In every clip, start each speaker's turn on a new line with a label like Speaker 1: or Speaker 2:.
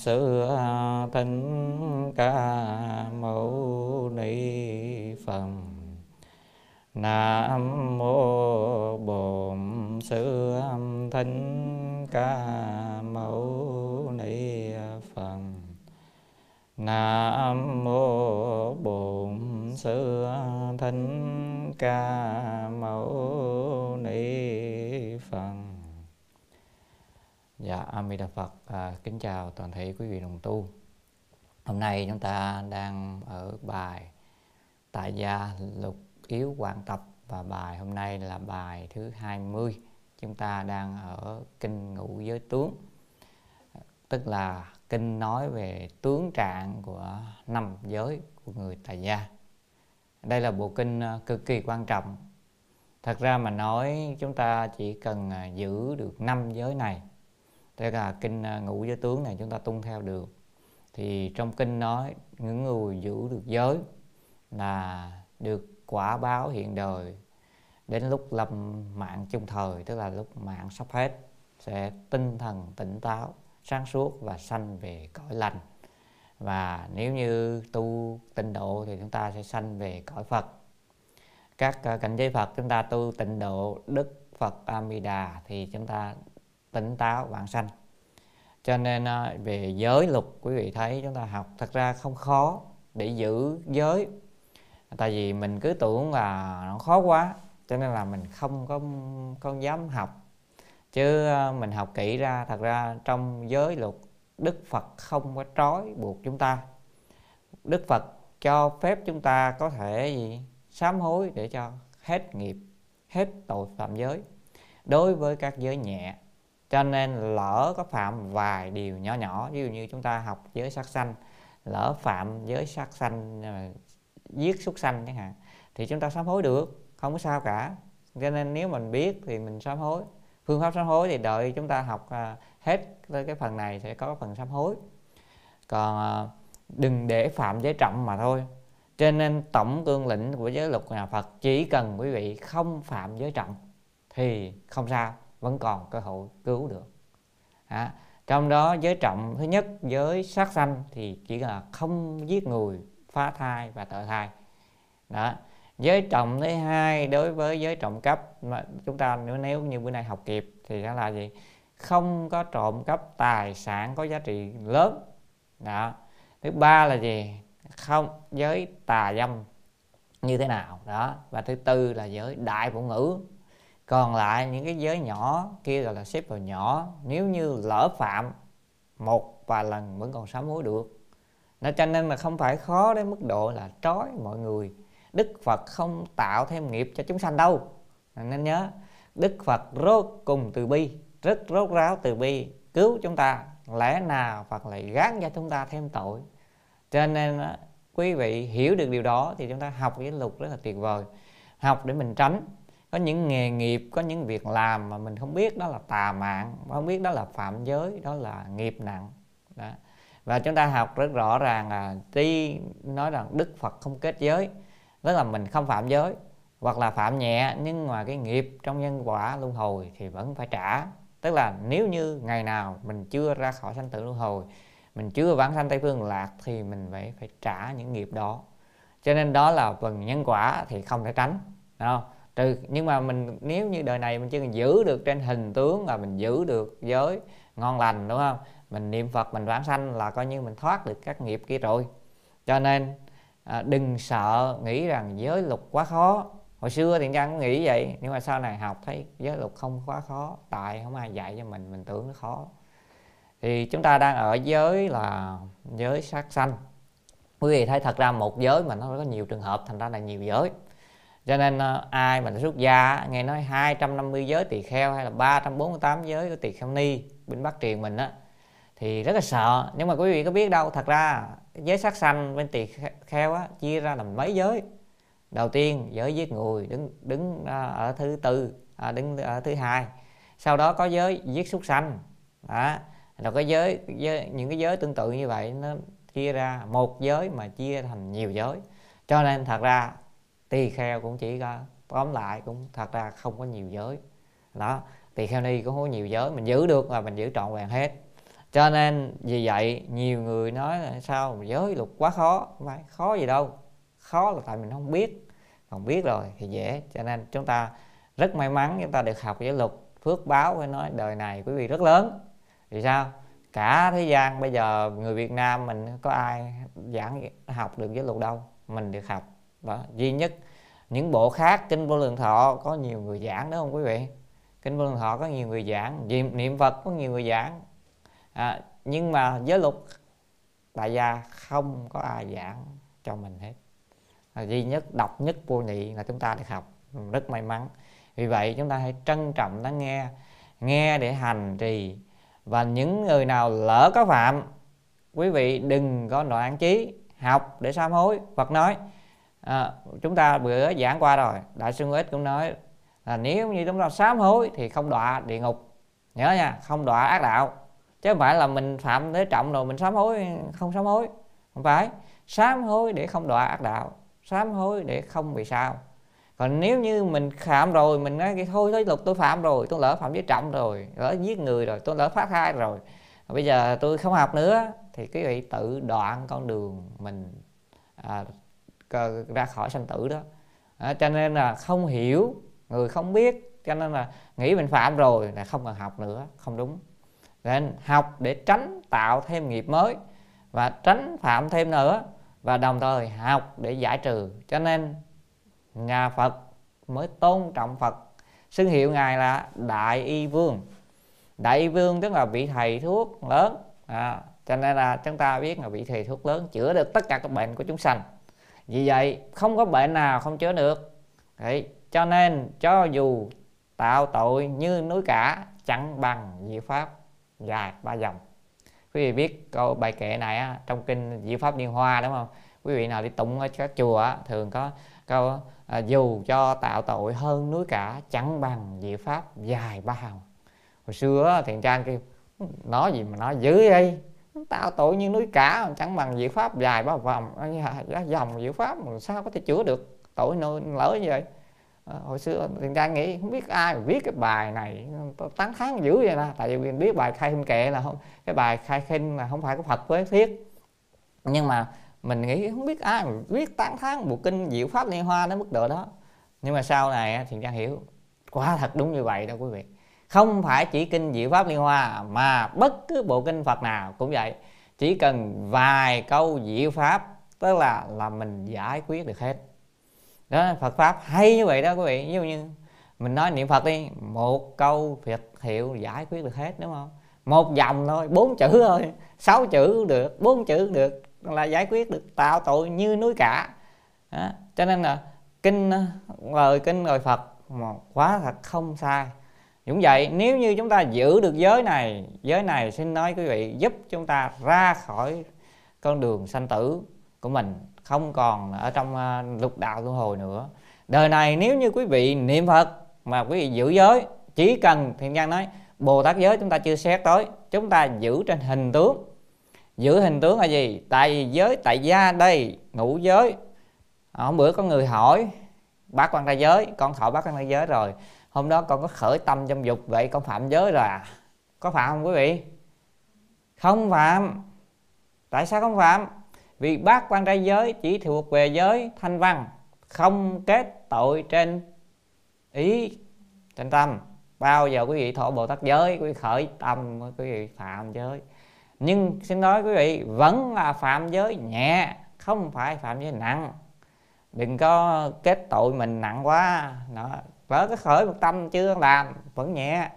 Speaker 1: sự à, thân thứ 20. Chúng ta đang ở kinh ngũ giới tướng. Tức là kinh nói về tướng trạng của năm giới của người tài gia. Đây là bộ kinh ờ, cực kỳ quan trọng. Thật ra mà nói, chúng ta chỉ cần ờ, giữ được năm giới này, tức là kinh ờ, ngũ giới tướng này chúng ta tuân theo được, thì trong kinh nói những người giữ được giới là được quả báo hiện đời đến lúc lâm mạng chung thời, tức là lúc mạng sắp hết, sẽ tinh thần tỉnh táo, sáng suốt và sanh về cõi lành. Và nếu như tu tịnh độ thì chúng ta sẽ sanh về cõi Phật. Các ờ, cảnh giới Phật chúng ta tu tịnh độ, Đức Phật Amida thì chúng ta tỉnh táo vạn sanh. Cho nên ờ, về giới luật quý vị thấy chúng ta học thật ra không khó để giữ giới. Tại vì mình cứ tưởng là nó khó quá cho nên là mình không có, không dám học. Chứ ờ, mình học kỹ ra, thật ra trong giới luật, đức phật không có trói buộc chúng ta. Đức phật cho phép chúng ta có thể gì? Sám hối để cho hết nghiệp, hết tội phạm giới. Đối với các giới nhẹ, cho nên lỡ có phạm vài điều nhỏ nhỏ, ví dụ như chúng ta học giới sát sanh, lỡ phạm giới sát sanh ờ, giết súc sanh chẳng hạn, thì chúng ta sám hối được không có sao cả. Cho nên nếu mình biết thì mình sám hối. Phương pháp sám hối thì đợi chúng ta học à, hết hết cái phần này sẽ có phần sám hối. Còn à, đừng để phạm giới trọng mà thôi. Cho nên tổng cương lĩnh của giới luật nhà Phật chỉ cần quý vị không phạm giới trọng thì không sao vẫn còn cơ hội cứu được. À, trong đó giới trọng thứ nhất giới sát sanh thì chỉ là không giết người phá thai và tội thai. Đó giới trọng thứ hai đối với giới trọng cấp mà chúng ta nếu nếu như bữa nay học kịp thì đó là gì? Không có trộm cắp tài sản có giá trị lớn. Đó. Thứ ba là gì? Không, giới tà dâm như thế nào? Đó. Và thứ tư là giới đại phụ ngữ. Còn lại những cái giới nhỏ kia gọi là xếp vào nhỏ, nếu như lỡ phạm một vài lần vẫn còn sám hối được. Nó cho nên là không phải khó đến mức độ là trói mọi người đức phật không tạo thêm nghiệp cho chúng sanh đâu. Nên nhớ, đức phật rốt cùng từ bi, rất rốt ráo từ bi, cứu chúng ta. Lẽ nào phật lại gán cho chúng ta thêm tội? Cho nên quý vị hiểu được điều đó thì chúng ta học cái luật rất là tuyệt vời. Học để mình tránh. Có những nghề nghiệp, có những việc làm mà mình không biết đó là tà mạng không biết đó là phạm giới, đó là nghiệp nặng. Đó. và chúng ta học rất rõ ràng là tuy nói rằng đức phật không kết giới tức là mình không phạm giới, hoặc là phạm nhẹ nhưng mà cái nghiệp trong nhân quả luân hồi thì vẫn phải trả. Tức là nếu như ngày nào mình chưa ra khỏi sanh tử luân hồi, mình chưa vãng sanh tây phương lạc thì mình phải phải trả những nghiệp đó. Cho nên đó là phần nhân quả thì không thể tránh đúng không? Trừ nhưng mà mình, nếu như đời này mình chỉ cần giữ được trên hình tướng là mình giữ được giới ngon lành, đúng không? Mình niệm phật, mình vãng sanh là coi như mình thoát được các nghiệp kia rồi. Cho nên à, đừng sợ nghĩ rằng giới luật quá khó. Hồi xưa thì trang cũng nghĩ vậy nhưng mà sau này học thấy giới luật không quá khó tại không ai dạy cho mình mình tưởng nó khó. Thì chúng ta đang ở giới là giới sát sanh. Quý vị thấy thật ra một giới mà nó có nhiều trường hợp thành ra là nhiều giới. Cho nên ờ, ai mà xuất gia nghe nói 250 giới tỳ kheo hay là 348 giới của tỳ kheo ni bên Bắc triền mình á thì rất là sợ. Nhưng mà quý vị có biết đâu thật ra giới sát sanh bên tỳ kheo á chia ra làm mấy giới. Đầu tiên giới giết người đứng đứng à, ở thứ tư à, đứng ở thứ hai. Sau đó có giới giết súc sanh. Đó. Rồi có giới, giới những cái giới tương tự như vậy nó chia ra một giới mà chia thành nhiều giới. Cho nên thật ra tỳ kheo cũng chỉ có tóm lại cũng thật ra không có nhiều giới. Đó. Tỳ kheo ni cũng có nhiều giới mình giữ được là mình giữ trọn vẹn hết cho nên vì vậy nhiều người nói là sao giới luật quá khó? Không phải, khó gì đâu. Khó là tại mình không biết. Còn biết rồi thì dễ. Cho nên chúng ta rất may mắn chúng ta được học giới luật phước báo phải nói đời này quý vị rất lớn. Vì sao? Cả thế gian bây giờ người Việt Nam mình có ai giảng học được giới luật đâu? Mình được học. Đó, duy nhất những bộ khác kinh vô lượng thọ có nhiều người giảng, đúng không quý vị? Kinh vô lượng thọ có nhiều người giảng niệm phật có nhiều người giảng à, nhưng mà giới luật tại gia không có ai giảng cho mình hết. À, duy nhất độc nhất vô nhị là chúng ta được học. Rất may mắn. Vì vậy chúng ta hãy trân trọng lắng nghe nghe để hành trì. Và những người nào lỡ có phạm quý vị đừng có nội án chí học để sám hối. Phật nói à, chúng ta vừa giảng qua rồi đại sư Ích cũng nói là nếu như chúng ta sám hối thì không đọa địa ngục. Nhớ nha không đọa ác đạo chứ không phải là mình phạm tới trọng rồi mình sám hối không sám hối. Không phải. Sám hối để không đọa ác đạo. Sám hối để không bị sao. Còn nếu như mình phạm rồi mình nói cái thôi thôi luật tôi phạm rồi tôi lỡ phạm với trọng rồi lỡ giết người rồi tôi lỡ phát thai rồi. Bây giờ tôi không học nữa thì cái vị tự đoạn con đường mình à, ra khỏi sanh tử đó. À, cho nên là không hiểu người không biết cho nên là nghĩ mình phạm rồi là không cần học nữa không đúng nên học để tránh tạo thêm nghiệp mới và tránh phạm thêm nữa và đồng thời học để giải trừ. Cho nên nhà Phật mới tôn trọng Phật. Xưng hiệu ngài là Đại Y Vương. Đại Y Vương tức là vị thầy thuốc lớn. À, cho nên là chúng ta biết là vị thầy thuốc lớn chữa được tất cả các bệnh của chúng sanh. Vì vậy không có bệnh nào không chữa được. Đấy, cho nên cho dù tạo tội như núi cả chẳng bằng diệu pháp dài ba dòng. Quý vị biết câu bài kệ này á, trong kinh diệu pháp liên hoa đúng không? Quý vị nào đi tụng ở các chùa á, thường có câu à, dù cho tạo tội hơn núi cả chẳng bằng diệu pháp dài ba hồng hồi xưa thiền trang kêu nói gì mà nói dữ vậy? Tạo tội như núi cả chẳng bằng diệu pháp dài ba vòng. Dạ, dạ, dòng diệu pháp mà sao có thể chữa được tội nơi lỡ như vậy? Ờ, hồi xưa thì trang nghĩ không biết ai mà viết cái bài này tán thán dữ vậy nè tại vì mình biết bài khai khinh kệ là không, cái bài khai khinh là không phải có phật với thiết. Nhưng mà mình nghĩ không biết ai mà viết tán thán bộ kinh diệu pháp liên hoa đến mức độ đó. Nhưng mà sau này thì trang hiểu, quá thật đúng như vậy đâu quý vị. Không phải chỉ kinh diệu pháp liên hoa mà bất cứ bộ kinh phật nào cũng vậy. Chỉ cần vài câu diệu pháp, tức là là mình giải quyết được hết đó, phật pháp hay như vậy đó quý vị. Ví dụ như mình nói niệm phật đi, một câu phật hiệu giải quyết được hết, đúng không? Một dòng thôi, bốn chữ thôi, sáu chữ cũng được, bốn chữ cũng được, là giải quyết được tạo tội như núi cả. Đó. cho nên là kinh, lời kinh, lời phật mà quá thật không sai. Cũng vậy, nếu như chúng ta giữ được giới này giới này xin nói quý vị giúp chúng ta ra khỏi con đường sanh tử của mình không còn ở trong ờ, lục đạo luân hồi nữa. Đời này nếu như quý vị niệm phật mà quý vị giữ giới, chỉ cần thiền nhân nói, bồ tát giới chúng ta chưa xét tới, chúng ta giữ trên hình tướng. Giữ hình tướng là gì? Tại giới, tại gia đây, ngũ giới. À, hôm bữa có người hỏi, bác quan ra giới, con thọ bác quan ra giới rồi. Hôm đó con có khởi tâm trong dục, vậy con phạm giới rồi à? Có phạm không quý vị? Không phạm. Tại sao không phạm? Vì bác quan trai giới chỉ thuộc về giới thanh văn, không kết tội trên ý trên tâm. Bao giờ quý vị thọ bồ tát giới, quý vị khởi tâm, quý vị phạm giới. Nhưng xin nói quý vị, vẫn là phạm giới nhẹ, không phải phạm giới nặng. Đừng có kết tội mình nặng quá. Đó vỡ cái khởi một tâm chưa làm, vẫn nhẹ.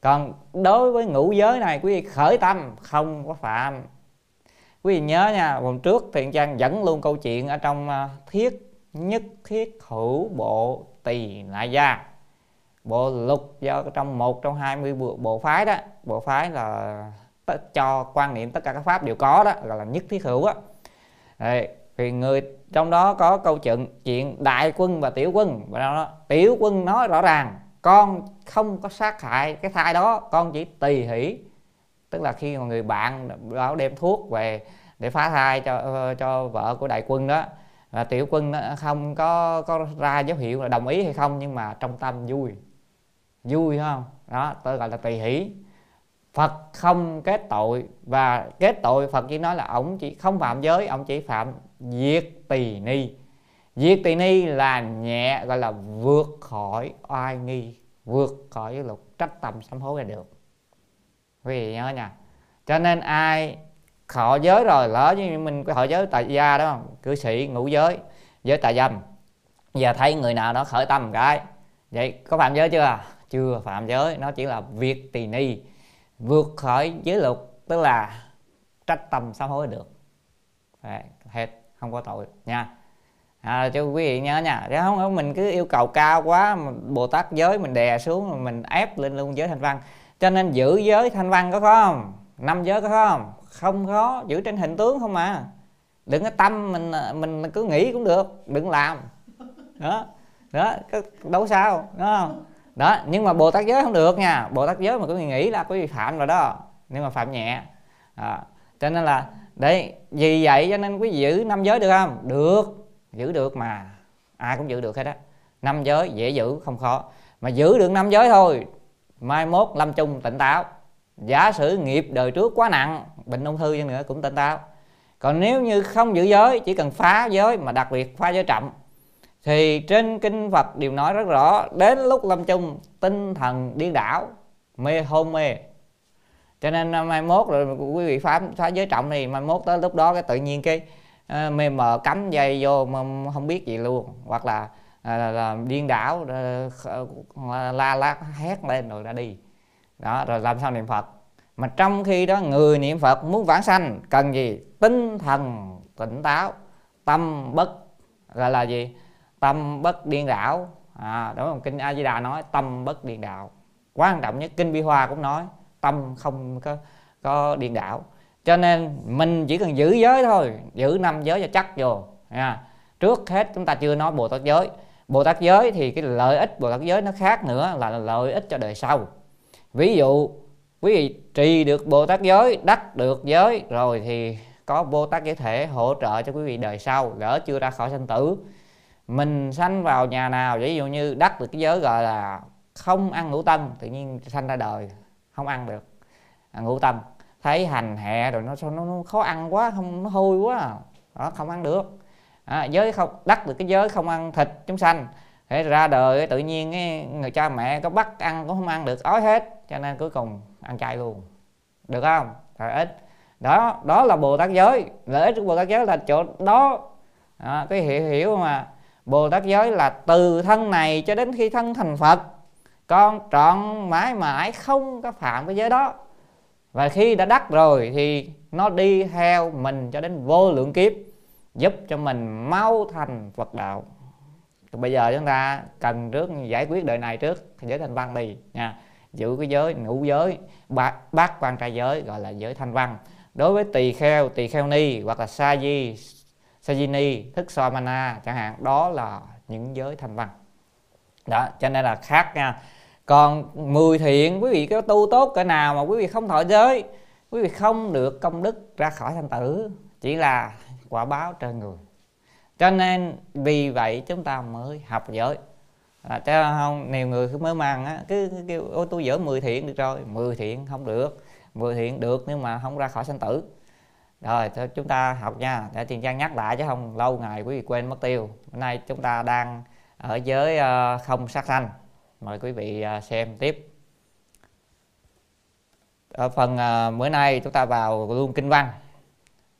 Speaker 1: Còn đối với ngũ giới này, quý vị khởi tâm, không có phạm quý vị nhớ nha hôm trước thiện trang dẫn luôn câu chuyện ở trong à, thiết nhất thiết hữu bộ tỳ lại gia. Bộ lục do trong một trong hai mươi bộ, bộ phái đó bộ phái là cho quan niệm tất cả các pháp đều có đó gọi là nhất thiết hữu á. Thì người trong đó có câu chuyện chuyện đại quân và tiểu quân và đó tiểu quân nói rõ ràng con không có sát hại cái thai đó con chỉ tùy hỷ tức là khi mà người bạn báo đem thuốc về để phá thai cho cho vợ của đại quân đó, và tiểu quân nó không có có ra dấu hiệu là đồng ý hay không, nhưng mà trong tâm vui. Vui không? Đó, tôi gọi là tùy hỷ. Phật không kết tội, và kết tội Phật chỉ nói là ông chỉ không phạm giới ông chỉ phạm diệt tỳ ni. Diệt tỳ ni là nhẹ, gọi là vượt khỏi oai nghi, vượt khỏi cái luật trách tâm sám hối là được quý vị nhớ nha. Cho nên ai họ giới rồi lỡ như mình họ giới tại gia đó cư sĩ ngũ giới giới tà dâm giờ thấy người nào đó khởi tâm một cái vậy có phạm giới chưa? Chưa phạm giới nó chỉ là việc tỳ ni vượt khỏi giới luật tức là trách tâm sám hối được. Đấy, hết không có tội nha. À, cho quý vị nhớ nha chứ không mình cứ yêu cầu cao quá mà bồ tát giới mình đè xuống mình ép lên luôn giới thanh văn cho nên giữ giới thanh văn có không? Năm giới có không? Không khó giữ trên hình tướng không mà đừng có tâm mình mình cứ nghĩ cũng được đừng làm. Đó đó đâu sao đúng không? Đó nhưng mà bồ tát giới không được nha. Bồ tát giới mà quý vị nghĩ là quý vị phạm rồi đó. Nhưng mà phạm nhẹ. À, cho nên là đấy vì vậy cho nên quý vị giữ năm giới được không? Được giữ được mà. Ai cũng giữ được hết á. Năm giới dễ giữ không khó. Mà giữ được năm giới thôi mai mốt lâm chung tỉnh táo. Giả sử nghiệp đời trước quá nặng bệnh ung thư nữa cũng tỉnh táo. Còn nếu như không giữ giới chỉ cần phá giới mà đặc biệt phá giới chậm thì trên kinh Phật đều nói rất rõ đến lúc lâm chung tinh thần điên đảo mê hôn mê. Cho nên à, mai mốt rồi quý vị phá phá giới trọng thì mai mốt tới lúc đó cái tự nhiên cái uh, mê mờ cắm dây vô mà không biết gì luôn. Hoặc là, là, là, là điên đảo ờ, la la hét lên rồi ra đi. Đó rồi làm sao niệm Phật? Mà trong khi đó người niệm Phật muốn vãng sanh cần gì? Tinh thần tỉnh táo tâm bất gọi là gì? Tâm bất điên đảo. À, đó là kinh A Di Đà nói tâm bất điên đảo. Quan trọng nhất kinh Bi Hoa cũng nói tâm không có có điên đảo. Cho nên mình chỉ cần giữ giới thôi giữ năm giới cho chắc vô. Nha trước hết chúng ta chưa nói bồ tát giới bồ tát giới thì cái lợi ích bồ tát giới nó khác nữa là lợi ích cho đời sau. Ví dụ quý vị trì được bồ tát giới đắc được giới rồi thì có bồ tát giới thể hỗ trợ cho quý vị đời sau gỡ chưa ra khỏi sanh tử. Mình sanh vào nhà nào ví dụ như đắc được cái giới gọi là không ăn ngũ tâm, tự nhiên sanh ra đời không ăn được à, ngũ tâm. thấy hành hẹ rồi nó nó, nó khó ăn quá không nó hôi quá à. đó không ăn được à, giới không đắc được cái giới không ăn thịt chúng sanh. Thế ra đời tự nhiên cái người cha mẹ có bắt ăn cũng không ăn được ói hết. Cho nên cuối cùng ăn chay luôn. Được không? Lợi ích. Đó đó là bồ tát giới. Lợi ích của bồ tát giới là chỗ đó. À, cái hiểu hiểu mà. Bồ tát giới là từ thân này cho đến khi thân thành phật. Con trọn mãi mãi không có phạm cái giới đó. Và khi đã đắc rồi thì nó đi theo mình cho đến vô lượng kiếp giúp cho mình mau thành Phật đạo. Bây giờ chúng ta cần trước giải quyết đời này trước giới thanh văn đi nha. Giữ cái giới ngũ giới bát, bát quan trai giới gọi là giới thanh văn. Đối với tỳ kheo tỳ kheo ni hoặc là sa di sa di ni thức so mana chẳng hạn đó là những giới thanh văn. Đó cho nên là khác nha. Còn 10 thiện quý vị có tu tốt cỡ nào mà quý vị không thọ giới quý vị không được công đức ra khỏi thanh tử. Chỉ là quả báo trên người. Cho nên vì vậy chúng ta mới học giới. À, chứ không nhiều người cứ mới mang á cứ, cứ kêu ô tôi dở 10 thiện được rồi. 10 thiện không được. 10 thiện được nhưng mà không ra khỏi sanh tử. Rồi chúng ta học nha. Để tiền trang nhắc lại chứ không lâu ngày quý vị quên mất tiêu. Hôm nay chúng ta đang ở giới ờ, không sát sanh. Mời quý vị ờ, xem tiếp. Ở phần ờ, bữa nay chúng ta vào luôn kinh văn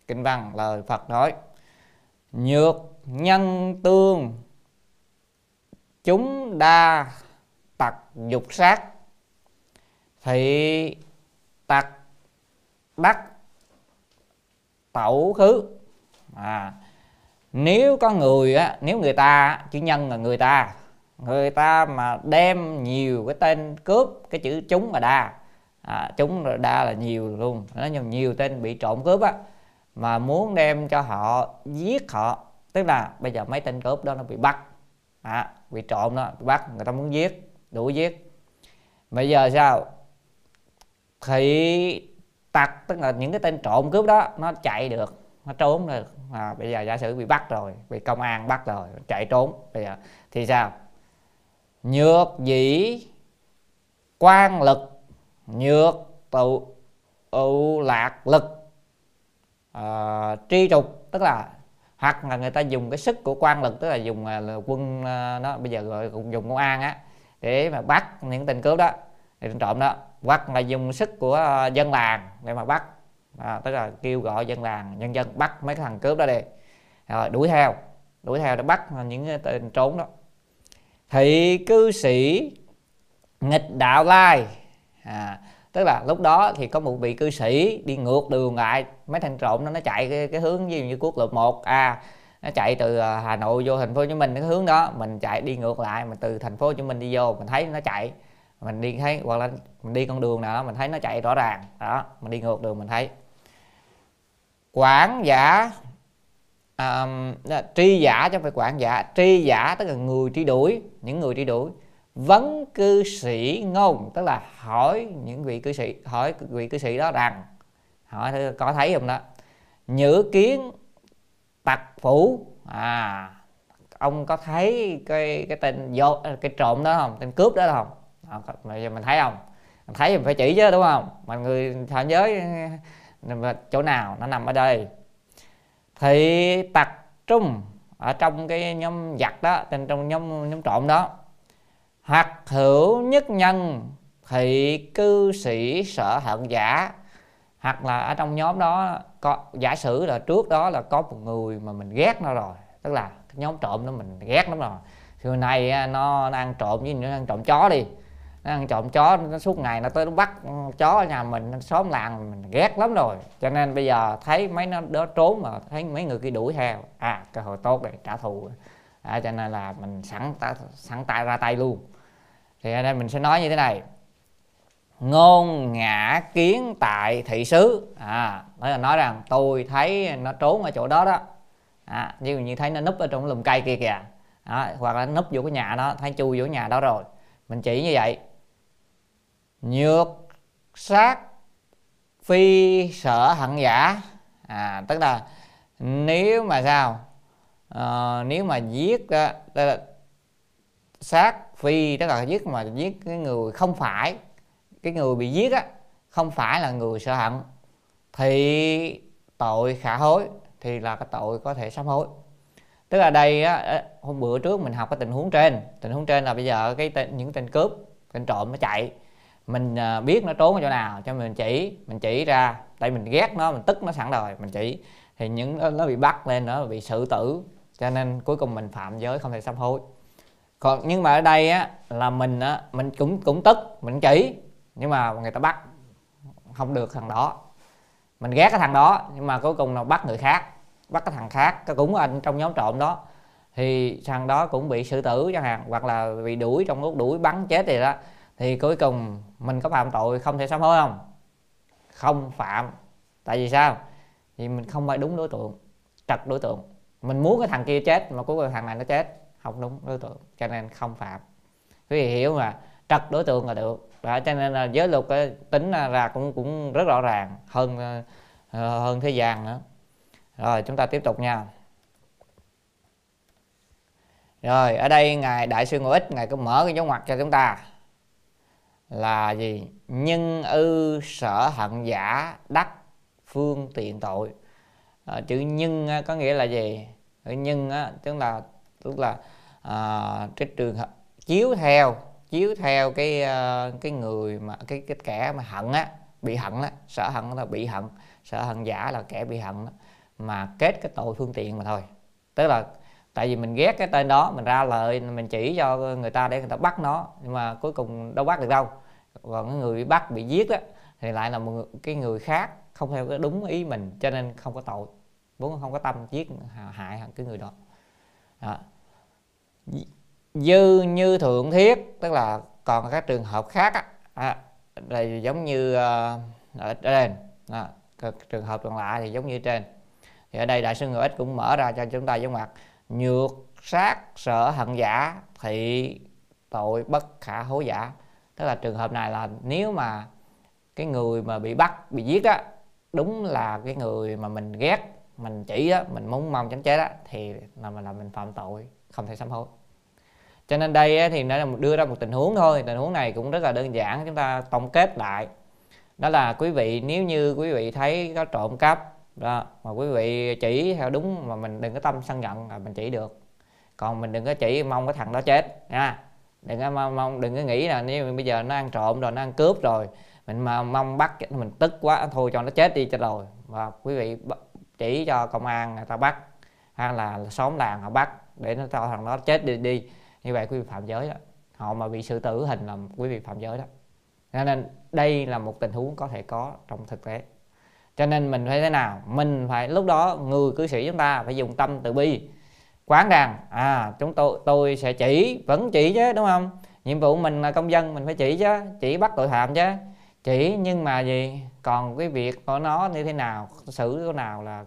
Speaker 1: kinh văn lời phật nói nhược nhân tương chúng đa tặc dục sát thị tặc đắc tẩu khứ. À nếu có người á nếu người ta chữ nhân là người ta người ta mà đem nhiều cái tên cướp cái chữ chúng mà đa à, chúng đa là nhiều luôn nó nhiều, nhiều tên bị trộm cướp á mà muốn đem cho họ giết họ tức là bây giờ mấy tên cướp đó nó bị bắt. À, bị trộm đó bị bắt người ta muốn giết đủ giết. Bây giờ sao? Thì tặc tức là những cái tên trộm cướp đó nó chạy được nó trốn được. À, bây giờ giả sử bị bắt rồi bị công an bắt rồi chạy trốn. Bây giờ thì sao? Nhược dĩ quan lực nhược tụ ưu lạc lực uh, tri trục tức là hoặc là người ta dùng cái sức của quan lực tức là dùng uh, là quân à, uh, nó bây giờ gọi cũng dùng công an á để mà bắt những tên cướp đó để trộm đó hoặc là dùng sức của uh, dân làng để mà bắt. À, tức là kêu gọi dân làng nhân dân bắt mấy cái thằng cướp đó đi. Rồi đuổi theo đuổi theo để bắt những tên trốn đó. Thị cư sĩ nghịch đạo lai à, tức là lúc đó thì có một vị cư sĩ đi ngược đường lại mấy thằng trộm nó nó chạy cái, cái hướng như như quốc lộ 1 a à, nó chạy từ à, Hà Nội vô thành phố Hồ Chí Minh cái hướng đó. Mình chạy đi ngược lại mình từ thành phố Hồ Chí Minh đi vô mình thấy nó chạy. Mình đi thấy hoặc là mình đi con đường nào đó mình thấy nó chạy rõ ràng. Đó mình đi ngược đường mình thấy. Quản giả um, tri giả chứ không phải quản giả. Tri giả tức là người truy đuổi những người truy đuổi vấn cư sĩ ngôn tức là hỏi những vị cư sĩ hỏi vị cư sĩ đó rằng hỏi có thấy không đó nhữ kiến tặc phủ. À ông có thấy cái cái tên vô cái trộm đó không? Tên cướp đó không? À, mình thấy không? Mình thấy mình phải chỉ chứ đúng không? Mà người thế giới chỗ nào nó nằm ở đây? Thì tặc trung ở trong cái nhóm giặc đó tên trong nhóm nhóm trộm đó hoặc hữu nhất nhân thị cư sĩ sở hận giả. Hoặc là ở trong nhóm đó có giả sử là trước đó là có một người mà mình ghét nó rồi tức là cái nhóm trộm đó mình ghét lắm rồi. Thì hôm này nó, nó ăn trộm với nó ăn trộm chó đi. Nó ăn trộm chó nó suốt ngày nó tới nó bắt chó ở nhà mình xóm làng mình ghét lắm rồi. Cho nên bây giờ thấy mấy nó đó trốn mà thấy mấy người kia đuổi theo à cơ hội tốt để trả thù. À, cho nên là mình sẵn sẵn tay ra tay luôn thì ở đây mình sẽ nói như thế này. Ngôn ngã kiến tại thị xứ. À đó là nói rằng tôi thấy nó trốn ở chỗ đó đó. À, như như thấy nó núp ở trong lùm cây kia kìa. À, hoặc là núp vô cái nhà đó thấy chui vô nhà đó rồi. Mình chỉ như vậy. Nhược sát phi sở hận giả. À tức là nếu mà sao? À, nếu mà giết ờ, đó, đó là sát phi tức là giết mà giết cái người không phải cái người bị giết á không phải là người sợ hận thì tội khả hối thì là cái tội có thể sám hối. Tức là đây á hôm bữa trước mình học cái tình huống trên tình huống trên là bây giờ cái tên, những tên cướp tên trộm nó chạy mình à, biết nó trốn ở chỗ nào cho mình chỉ mình chỉ ra tại mình ghét nó mình tức nó sẵn rồi mình chỉ. Thì những nó bị bắt lên nó bị xử tử cho nên cuối cùng mình phạm giới không thể sám hối còn, nhưng mà ở đây á, là mình á, mình cũng cũng tức, mình chỉ. Nhưng mà người ta bắt không được thằng đó. Mình ghét cái thằng đó, nhưng mà cuối cùng là bắt người khác, bắt cái thằng khác, cái cũng anh trong nhóm trộm đó. Thì thằng đó cũng bị xử tử chẳng hạn, hoặc là bị đuổi trong lúc đuổi bắn chết thì đó. Thì cuối cùng mình có phạm tội không thể sám hối không? Không phạm. Tại vì sao? Vì mình không phải đúng đối tượng, trật đối tượng. Mình muốn cái thằng kia chết mà cuối cùng thằng này nó chết không đúng đối tượng cho nên không phạm. Quý vị hiểu mà trật đối tượng là được. Đó, cho nên là giới luật tính ra cũng cũng rất rõ ràng hơn ờ, ờ, hơn thế gian nữa. Rồi chúng ta tiếp tục nha. Rồi ở đây ngài đại sư ngũ ích ngài cứ mở cái dấu ngoặc cho chúng ta. Là gì? Nhân ư sở hận giả đắc phương tiện tội. À, chữ nhân có nghĩa là gì? Chữ nhân á, tức là tức là à, cái trường hợp chiếu theo chiếu theo cái ờ, cái người mà cái cái kẻ mà hận á bị hận á sở hận là bị hận sở hận giả là kẻ bị hận đó, mà kết cái tội phương tiện mà thôi. Tức là tại vì mình ghét cái tên đó mình ra lời mình chỉ cho người ta để người ta bắt nó nhưng mà cuối cùng đâu bắt được đâu. Còn cái người bị bắt bị giết á thì lại là một cái người khác không theo cái đúng ý mình cho nên không có tội vốn không có tâm giết hại cái người đó, đó dư như thượng thiết tức là còn các trường hợp khác á. À, là giống như uh, ở trên. À, trường hợp còn lại thì giống như trên. Thì ở đây đại sư người ích cũng mở ra cho chúng ta giống mặt. Nhược sát sợ hận giả thì tội bất khả hối giả. Tức là trường hợp này là nếu mà cái người mà bị bắt bị giết á đúng là cái người mà mình ghét mình chỉ á mình muốn mong tránh chết á thì là mình là mình phạm tội không thể sám hối. Cho nên đây thì nó đưa ra một tình huống thôi. Tình huống này cũng rất là đơn giản, chúng ta tổng kết lại. Đó là quý vị, nếu như quý vị thấy có trộm cắp, đó, mà quý vị chỉ theo đúng mà mình đừng có tâm sân giận là mình chỉ được. Còn mình đừng có chỉ mong cái thằng đó chết nha đừng có mong đừng có nghĩ là nếu bây giờ nó ăn trộm rồi, nó ăn cướp rồi, mình mà mong bắt mình tức quá, thôi cho nó chết đi cho rồi. Và quý vị chỉ cho công an người ta bắt hay là xóm làng họ bắt để nó cho thằng đó chết đi đi. Như vậy quý vị phạm giới đó. Họ mà bị xử tử hình là quý vị phạm giới đó. Cho nên đây là một tình huống có thể có trong thực tế. Cho nên mình phải thế nào? Mình phải, lúc đó người cư sĩ chúng ta phải dùng tâm từ bi, quán rằng à chúng tôi tôi sẽ chỉ, vẫn chỉ chứ, đúng không? Nhiệm vụ mình là công dân, mình phải chỉ chứ, chỉ bắt tội phạm chứ. Chỉ nhưng mà gì? Còn cái việc của nó như thế nào, xử thế nào là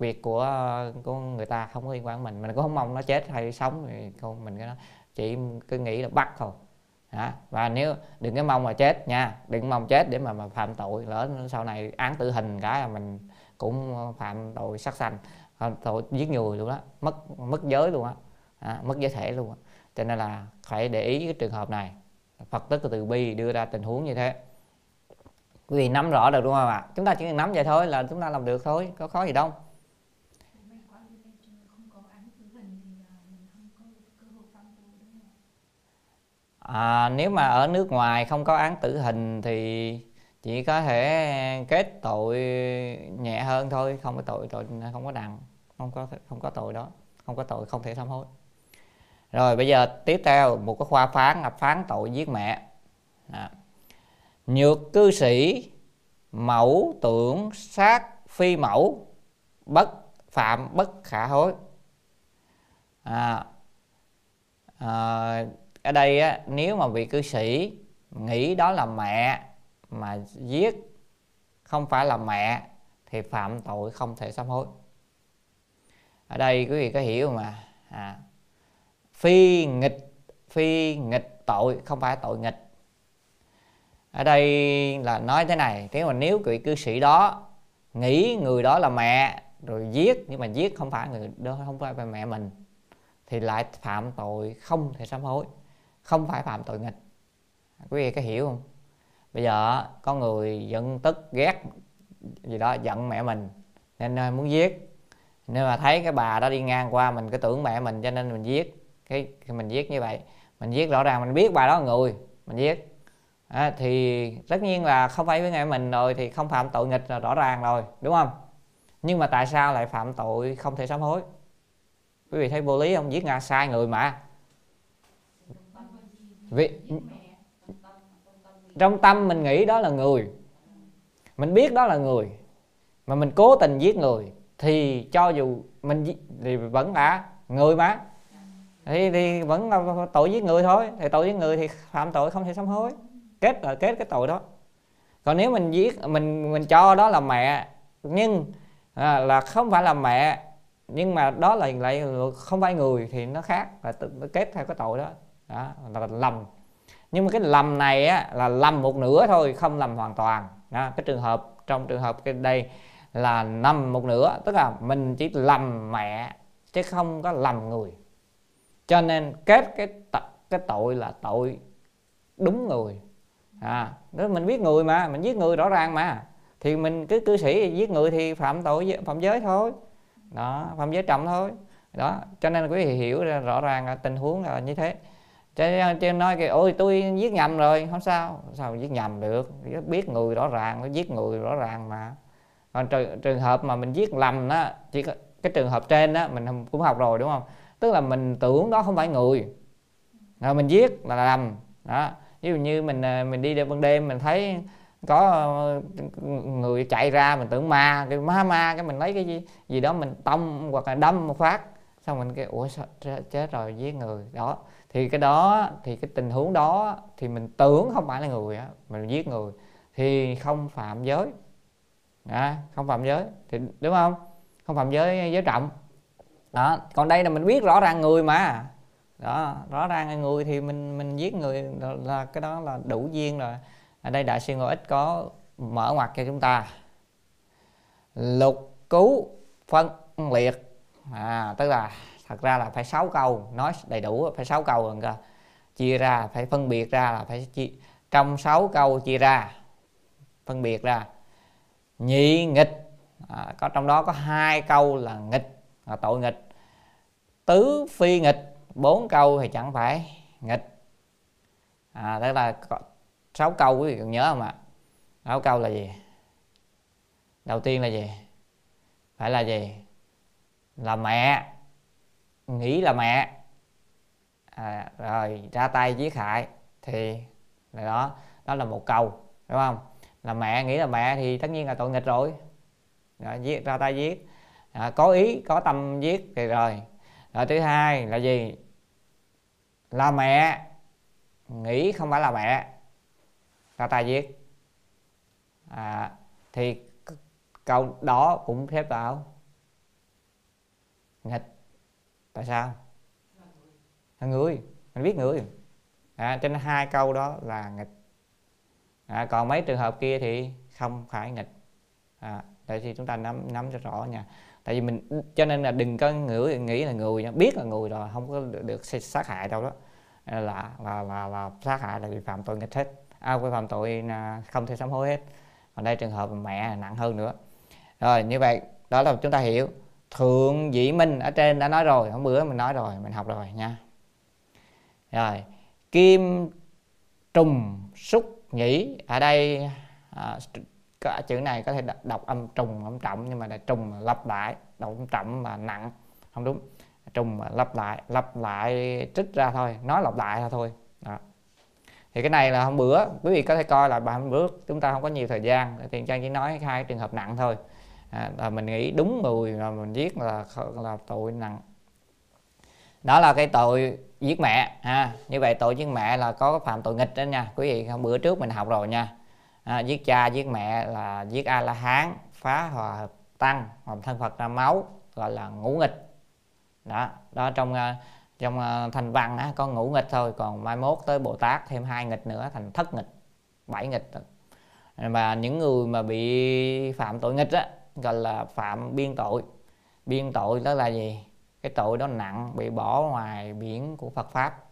Speaker 1: việc của ờ, của người ta không có liên quan mình. Mình cũng không mong nó chết hay sống thì không mình cái đó chỉ cứ nghĩ là bắt thôi. Hả? Và nếu đừng cái mong mà chết nha đừng mong chết để mà mà phạm tội. Lỡ sau này án tử hình cái là mình cũng phạm tội sát sanh ờ, tội giết người luôn đó mất mất giới luôn á. À, mất giới thể luôn á. Cho nên là phải để ý cái trường hợp này. Phật tức từ bi đưa ra tình huống như thế. Quý vị nắm rõ được đúng không ạ? Chúng ta chỉ cần nắm vậy thôi là chúng ta làm được thôi có khó gì đâu. À, nếu mà ở nước ngoài không có án tử hình thì chỉ có thể kết tội nhẹ hơn thôi không có tội tội không có nặng không có không có tội đó không có tội không thể sám hối. Rồi bây giờ tiếp theo một cái khoa phán là phán tội giết mẹ. À. nhược cư sĩ mẫu tưởng sát phi mẫu bất phạm bất khả hối. À, à, ở đây á, nếu mà vị cư sĩ nghĩ đó là mẹ mà giết không phải là mẹ thì phạm tội không thể sám hối. Ở đây quý vị có hiểu mà à, phi nghịch phi nghịch tội không phải tội nghịch. Ở đây là nói thế này thế mà nếu vị cư sĩ đó nghĩ người đó là mẹ rồi giết nhưng mà giết không phải người đó không phải mẹ mình thì lại phạm tội không thể sám hối không phải phạm tội nghịch. Quý vị có hiểu không? Bây giờ có người giận tức ghét gì đó giận mẹ mình nên muốn giết. Nên mà thấy cái bà đó đi ngang qua mình cứ tưởng mẹ mình cho nên mình giết. Cái mình giết như vậy mình giết rõ ràng mình biết bà đó là người mình giết. À, thì tất nhiên là không phải với mẹ mình rồi thì không phạm tội nghịch là rõ ràng rồi đúng không? Nhưng mà tại sao lại phạm tội không thể sám hối? Quý vị thấy vô lý không? Giết nga sai người mà vì trong tâm mình nghĩ đó là người. Mình biết đó là người. Mà mình cố tình giết người thì cho dù mình thì vẫn là người mà. Thì, thì vẫn là tội giết người thôi. Thì tội giết người thì phạm tội không thể sám hối. Kết là kết cái tội đó. Còn nếu mình giết mình mình cho đó là mẹ nhưng à, là không phải là mẹ nhưng mà đó là lại không phải người thì nó khác là tự, kết theo cái tội đó đó là lầm. Nhưng mà cái lầm này á, là lầm một nửa thôi không lầm hoàn toàn. Đó, cái trường hợp trong trường hợp cái đây là nằm một nửa tức là mình chỉ lầm mẹ chứ không có lầm người. Cho nên kết cái cái tội là tội đúng người. À nếu mình biết người mà mình giết người rõ ràng mà. Thì mình cứ cư sĩ giết người thì phạm tội phạm giới thôi. Đó phạm giới trọng thôi. Đó cho nên quý vị hiểu rõ ràng là tình huống là như thế chứ, ờ, chứ nói kìa ôi tôi giết nhầm rồi. Không sao. Sao giết nhầm được? Biết người rõ ràng nó giết người rõ ràng mà. Còn trường, trường hợp mà mình giết lầm đó chỉ có cái trường hợp trên đó mình cũng học rồi đúng không? Tức là mình tưởng đó không phải người. Rồi mình giết là lầm. Đó. Ví dụ như mình ờ, mình đi ban đêm mình thấy có ờ, người chạy ra mình tưởng ma cái ma ma cái mình lấy cái gì gì đó mình tông hoặc là đâm một phát. Xong mình cái ủa sao chết rồi giết người. Đó thì cái đó thì cái tình huống đó thì mình tưởng không phải là người á mình giết người. Thì không phạm giới. À, không phạm giới. Thì đúng không? Không phạm giới giới trọng. Đó còn đây là mình biết rõ ràng người mà. Đó rõ ràng là người thì mình mình giết người là, là cái đó là đủ duyên rồi. Ở đây đại sư ngồi ít có mở ngoặt cho chúng ta. Lục cứu phân liệt. À tức là thật ra là phải 6 câu nói đầy đủ phải 6 câu rồi cơ. Chia ra phải phân biệt ra là phải chia trong 6 câu chia ra phân biệt ra nhị nghịch. À, có trong đó có hai câu là nghịch là tội nghịch. Tứ phi nghịch bốn câu thì chẳng phải nghịch. À tức là sáu câu quý vị còn nhớ không ạ? Sáu câu là gì? Đầu tiên là gì? Phải là gì? Là mẹ nghĩ là mẹ. À, rồi ra tay giết hại thì là đó đó là một câu đúng không? Là mẹ nghĩ là mẹ thì tất nhiên là tội nghịch rồi. Rồi, giết ra tay giết. À, có ý có tâm giết thì rồi. Rồi thứ hai là gì? Là mẹ nghĩ không phải là mẹ ra tay giết. À, thì câu đó cũng xếp vào nghịch tại sao? Là người. Mình biết người. À, trên hai câu đó là nghịch. À, còn mấy trường hợp kia thì không phải nghịch. À, để thì chúng ta nắm nắm cho rõ nha. Tại vì mình cho nên là đừng có ngửi nghĩ là người nha biết là người rồi không có được, được sát hại đâu đó. Là là là, là sát hại là bị phạm tội nghịch hết. À, phạm tội à, không thể sám hối hết. Còn đây trường hợp mẹ nặng hơn nữa. Rồi như vậy đó là chúng ta hiểu thượng vị minh ở trên đã nói rồi hôm bữa mình nói rồi mình học rồi nha. Rồi kim trùng xúc nhĩ ở đây à, cái chữ này có thể đọc âm trùng âm trọng nhưng mà là trùng lặp lại đọc âm trọng mà nặng không đúng. Trùng mà lặp lại lặp lại trích ra thôi nói lặp lại ra thôi đó. thì cái này là hôm bữa quý vị có thể coi là bài hôm bữa chúng ta không có nhiều thời gian thì trang chỉ nói hai trường hợp nặng thôi à, là mình nghĩ đúng người mà mình giết là là tội nặng. Đó là cái tội giết mẹ ha. Như vậy tội giết mẹ là có phạm tội nghịch đó nha. Quý vị hôm bữa trước mình học rồi nha. À, giết cha giết mẹ là giết a la hán phá hòa hợp tăng hoặc thân phật ra máu gọi là ngũ nghịch. Đó đó trong à, trong à, thành văn á, có ngũ nghịch thôi còn mai mốt tới bồ tát thêm hai nghịch nữa thành thất nghịch bảy nghịch. Và những người mà bị phạm tội nghịch á gọi là phạm biên tội. Biên tội đó là gì? Cái tội đó nặng bị bỏ ngoài biển của Phật pháp.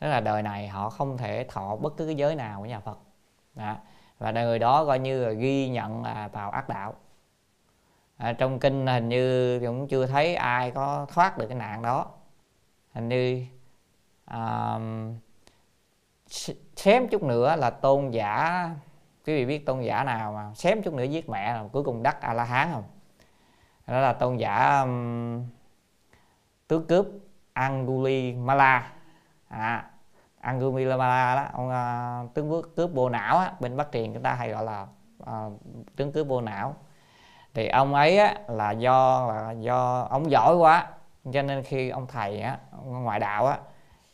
Speaker 1: Đó là đời này họ không thể thọ bất cứ cái giới nào của nhà Phật. Đó. và đời đó coi như là ghi nhận là vào ác đạo. À, trong kinh hình như cũng chưa thấy ai có thoát được cái nạn đó. Hình như um, xém chút nữa là tôn giả quý vị biết tôn giả nào mà xém chút nữa giết mẹ là cuối cùng đắc a la hán không? Đó là tôn giả um, tướng cướp Angulimala. À, Angulimala đó ông uh, tướng cướp, cướp vô não á, bên Bắc Triền chúng ta hay gọi là uh, tướng cướp bộ não. Thì ông ấy á, là do là do ông giỏi quá cho nên khi ông thầy á, ông ngoại đạo á,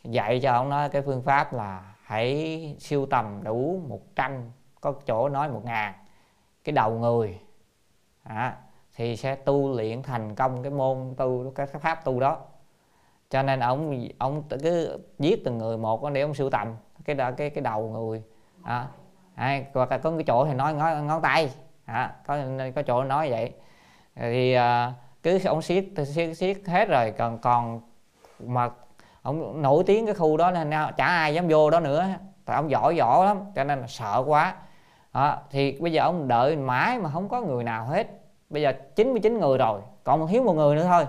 Speaker 1: dạy cho ông nói cái phương pháp là hãy siêu tầm đủ 100 có chỗ nói một ngàn. Cái đầu người à, thì sẽ tu luyện thành công cái môn tu cái pháp tu đó. Cho nên ông ông cứ giết từng người một để ông sưu tầm. Cái cái cái đầu người à, à, hoặc là có cái chỗ thì nói ngón, ngón tay à, có có chỗ nói vậy. Thì à, cứ ông siết siết siết hết rồi còn còn mà ông nổi tiếng cái khu đó nên chả ai dám vô đó nữa. Tại ông giỏi giỏi lắm cho nên là sợ quá à, thì bây giờ ông đợi mãi mà không có người nào hết. Bây giờ 99 người rồi còn thiếu một người nữa thôi.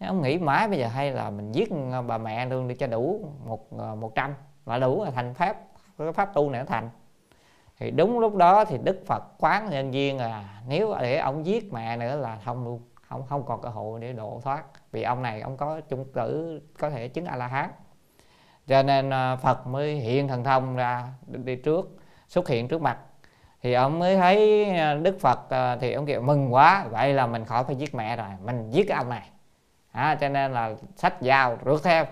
Speaker 1: Ông nghĩ mãi bây giờ hay là mình giết ờ, bà mẹ luôn để cho đủ một ờ, một trăm là đủ là thành pháp cái pháp tu này nó thành. Thì đúng lúc đó thì đức phật quán nhân viên là nếu để ông giết mẹ nữa là không luôn không không còn cơ hội để độ thoát. Vì ông này ông có chung tử có thể chứng a la hán cho nên ờ, phật mới hiện thần thông ra đi trước xuất hiện trước mặt thì ông mới thấy à, đức phật à, thì ông kêu mừng quá vậy là mình khỏi phải giết mẹ rồi mình giết cái ông này. À, cho nên là sách dao rượt theo.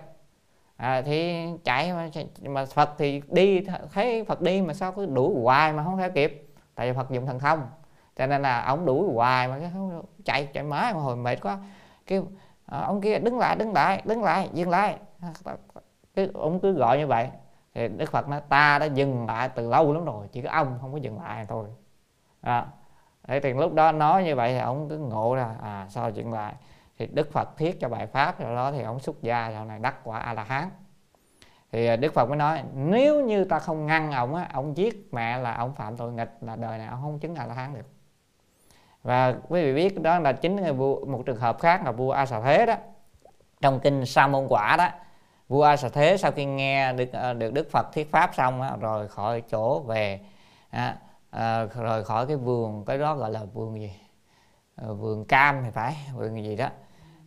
Speaker 1: À, thì chạy mà, mà phật thì đi thấy phật đi mà sao cứ đuổi hoài mà không theo kịp. Tại vì phật dùng thần thông cho nên là ông đuổi hoài mà cái chạy chạy mãi mà hồi mệt quá. Kêu ờ, ông kia đứng lại đứng lại đứng lại dừng lại. Cái ông cứ gọi như vậy thì đức phật nói ta đã dừng lại từ lâu lắm rồi chỉ có ông không có dừng lại thôi. À, Thế thì lúc đó nói như vậy thì ông cứ ngộ ra à sao dừng lại? Thì đức phật thiết cho bài pháp rồi đó thì ông xuất gia sau này đắc quả a la hán thì à, đức phật mới nói nếu như ta không ngăn ông á ông giết mẹ là ông phạm tội nghịch là đời này ông không chứng a la hán được. Và quý vị biết đó là chính một trường hợp khác là vua a xà thế đó. Trong kinh sa môn quả đó vua a xà thế sau khi nghe được ờ, được đức phật thuyết pháp xong á, rồi khỏi chỗ về à, ờ, rồi khỏi cái vườn cái đó gọi là vườn gì? Ờ, vườn cam thì phải vườn gì đó.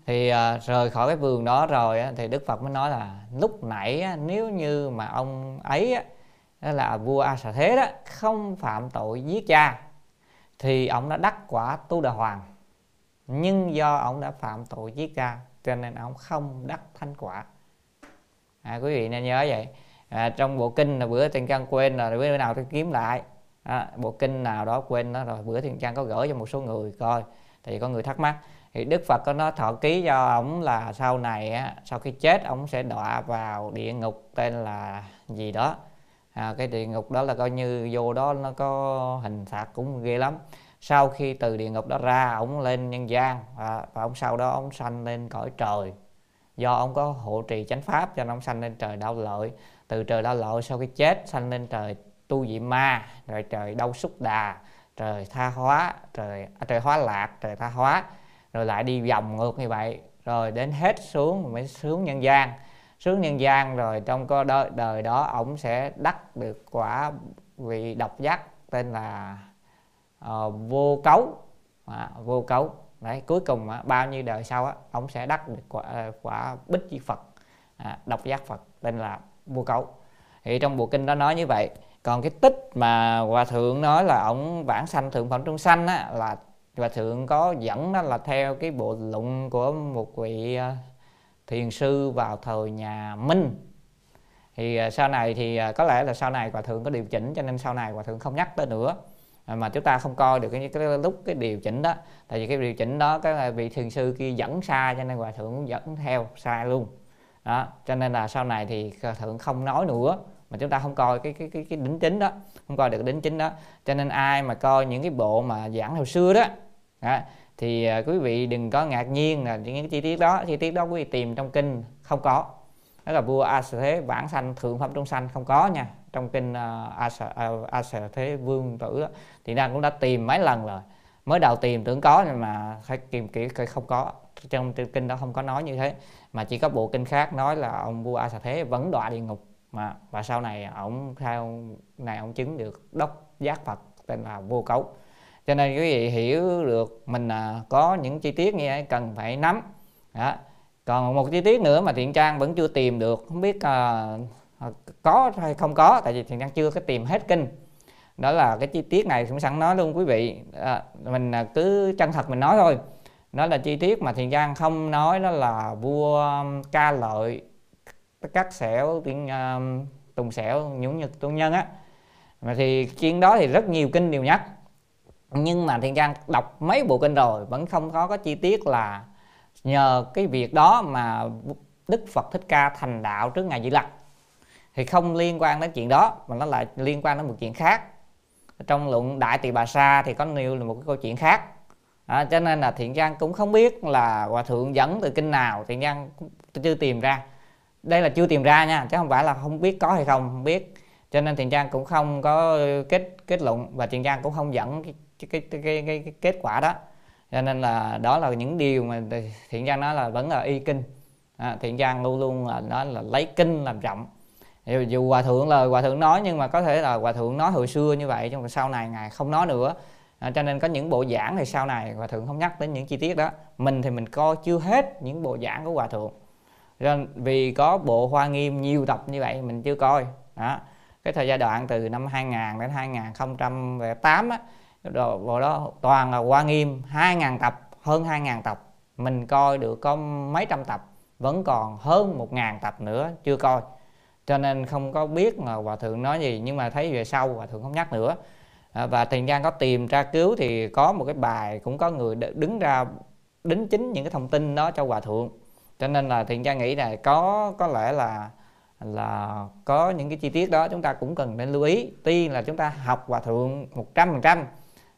Speaker 1: Thì à, rời khỏi cái vườn đó rồi á, thì đức phật mới nói là lúc nãy á, nếu như mà ông ấy á, đó là vua a xà thế đó không phạm tội giết cha thì ông đã đắc quả tu đà hoàng. Nhưng do ông đã phạm tội giết cha cho nên ông không đắc thánh quả à, quý vị nên nhớ vậy. À, trong bộ kinh là bữa tiền trang quên rồi bữa nào tôi kiếm lại. À, bộ kinh nào đó quên đó rồi bữa tiền trang có gửi cho một số người coi thì có người thắc mắc. Thì đức phật có nói thọ ký cho ổng là sau này á, sau khi chết ổng sẽ đọa vào địa ngục tên là gì đó. À, cái địa ngục đó là coi như vô đó nó có hình phạt cũng ghê lắm. Sau khi từ địa ngục đó ra ổng lên nhân gian à, và, và ông sau đó ông sanh lên cõi trời do ông có hộ trì chánh pháp cho nên ông sanh lên trời đau lợi. Từ trời đau lợi sau khi chết sanh lên trời tu vị ma rồi trời đau xúc đà trời tha hóa trời à, trời hóa lạc trời tha hóa. Rồi lại đi vòng ngược như vậy rồi đến hết xuống mới xuống nhân gian. Xuống nhân gian rồi trong có đời, đời đó ổng sẽ đắc được quả vị độc giác tên là uh, vô cấu. À, vô cấu đấy cuối cùng á, bao nhiêu đời sau á ông sẽ đắc được quả, ờ, quả bích chi phật à, độc giác phật tên là vô cấu thì trong bộ kinh đó nói như vậy còn cái tích mà hòa thượng nói là ông vãng sanh thượng phẩm trung sanh á là hòa thượng có dẫn đó là theo cái bộ luận của một vị ờ, thiền sư vào thời nhà minh. Thì ờ, sau này thì có lẽ là sau này hòa thượng có điều chỉnh cho nên sau này hòa thượng không nhắc tới nữa. À, mà chúng ta không coi được cái, cái lúc cái điều chỉnh đó. Tại vì cái điều chỉnh đó cái vị thiền sư kia dẫn sai cho nên hòa thượng cũng dẫn theo sai luôn. Đó cho nên là sau này thì hòa thượng không nói nữa mà chúng ta không coi cái cái cái cái đính chính đó không coi được đính chính đó. Cho nên ai mà coi những cái bộ mà giảng hồi xưa đó, đó thì à, quý vị đừng có ngạc nhiên là những cái chi tiết đó. Chi tiết đó quý vị tìm trong kinh không có. Đó là vua a thế bản sanh thượng phẩm trung sanh không có nha trong kinh uh, à, a, à, a, a thế vương tử đó, thì đang cũng đã tìm mấy lần rồi. Mới đầu tìm tưởng có nhưng mà phải tìm kỹ không có. Trong kinh đó không có nói như thế. Mà chỉ có bộ kinh khác nói là ông vua a xà thế vẫn đọa địa ngục. Mà và sau này ông theo này ông chứng được đốc giác phật tên là vô cấu. Cho nên quý vị hiểu được mình à, có những chi tiết như vậy cần phải nắm. Đó. Còn một chi tiết nữa mà thiện trang vẫn chưa tìm được. Không biết à, Ờ, có hay không có tại vì thiện đang chưa có tìm hết kinh. Đó là cái chi tiết này cũng sẵn nói luôn quý vị. À, mình ờ, cứ chân thật mình nói thôi. Đó là chi tiết mà thiền giang không nói đó là vua ca lợi cắt xẻo tiếng uh, tùng xẻo nhũng nhật tôn nhân á. Mà thì chuyện đó thì rất nhiều kinh đều nhắc. Nhưng mà thiền giang đọc mấy bộ kinh rồi vẫn không có cái chi tiết là nhờ cái việc đó mà đức phật thích ca thành đạo trước ngày di lặc thì không liên quan đến chuyện đó mà nó lại liên quan đến một chuyện khác. Trong luận đại tỳ bà sa thì có nêu là một cái câu chuyện khác. À, cho nên là thiện trang cũng không biết là hòa thượng dẫn từ kinh nào thiện trang chưa tìm ra. Đây là chưa tìm ra nha chứ không phải là không biết có hay không không biết. Cho nên thiện trang cũng không có kết kết luận và thiện trang cũng không dẫn cái cái, cái, cái, cái, cái kết quả đó. Cho nên là đó là những điều mà thiện trang nói là vẫn là y kinh. À, thiện trang luôn luôn là nói là lấy kinh làm trọng dù hòa thượng lời hòa thượng nói nhưng mà có thể là hòa thượng nói hồi xưa như vậy nhưng mà sau này ngài không nói nữa. À, cho nên có những bộ giảng thì sau này hòa thượng không nhắc đến những chi tiết đó. Mình thì mình coi chưa hết những bộ giảng của hòa thượng. Nên vì có bộ hoa nghiêm nhiều tập như vậy mình chưa coi. Đó. Cái thời giai đoạn từ năm 2000 đến 2008 á bộ đó toàn là hoa nghiêm 2.000 tập hơn 2.000 tập. Mình coi được có mấy trăm tập vẫn còn hơn 1.000 tập nữa chưa coi cho nên không có biết mà hòa thượng nói gì nhưng mà thấy về sau hòa thượng không nhắc nữa. À, và thiền gian có tìm tra cứu thì có một cái bài cũng có người đứng ra đính chính những cái thông tin đó cho hòa thượng. Cho nên là thiền gian nghĩ là có có lẽ là là có những cái chi tiết đó chúng ta cũng cần nên lưu ý. Tuy là chúng ta học hòa thượng một trăm phần trăm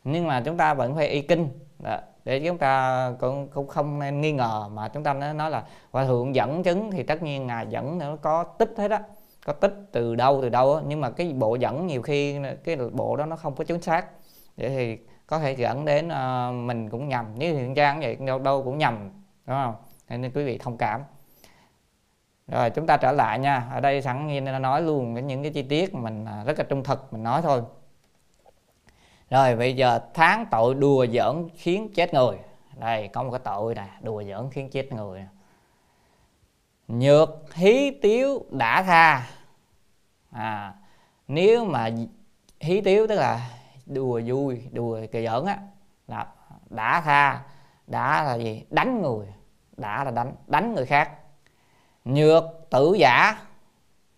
Speaker 1: nhưng mà chúng ta vẫn phải y kinh. Đó. để chúng ta cũng, cũng không nên nghi ngờ mà chúng ta nói là hòa thượng dẫn chứng thì tất nhiên ngài dẫn nó có tích hết đó có tích từ đâu từ đâu á. Nhưng mà cái bộ dẫn nhiều khi cái bộ đó nó không có chính xác. Vậy thì có thể dẫn đến uh, mình cũng nhầm. Như thiện trang vậy đâu đâu cũng nhầm đúng không? Nên quý vị thông cảm. Rồi chúng ta trở lại nha. Ở đây sẵn nhiên nó nói luôn những cái chi tiết mình à, rất là trung thực mình nói thôi. Rồi bây giờ tháng tội đùa giỡn khiến chết người. Đây có một cái tội này đùa giỡn khiến chết người nhược hí tiếu đã tha à nếu mà hí tiếu tức là đùa vui, đùa kỳ giỡn á, là đã tha, đã là gì? Đánh người, đã là đánh đánh người khác. Nhược, tử giả,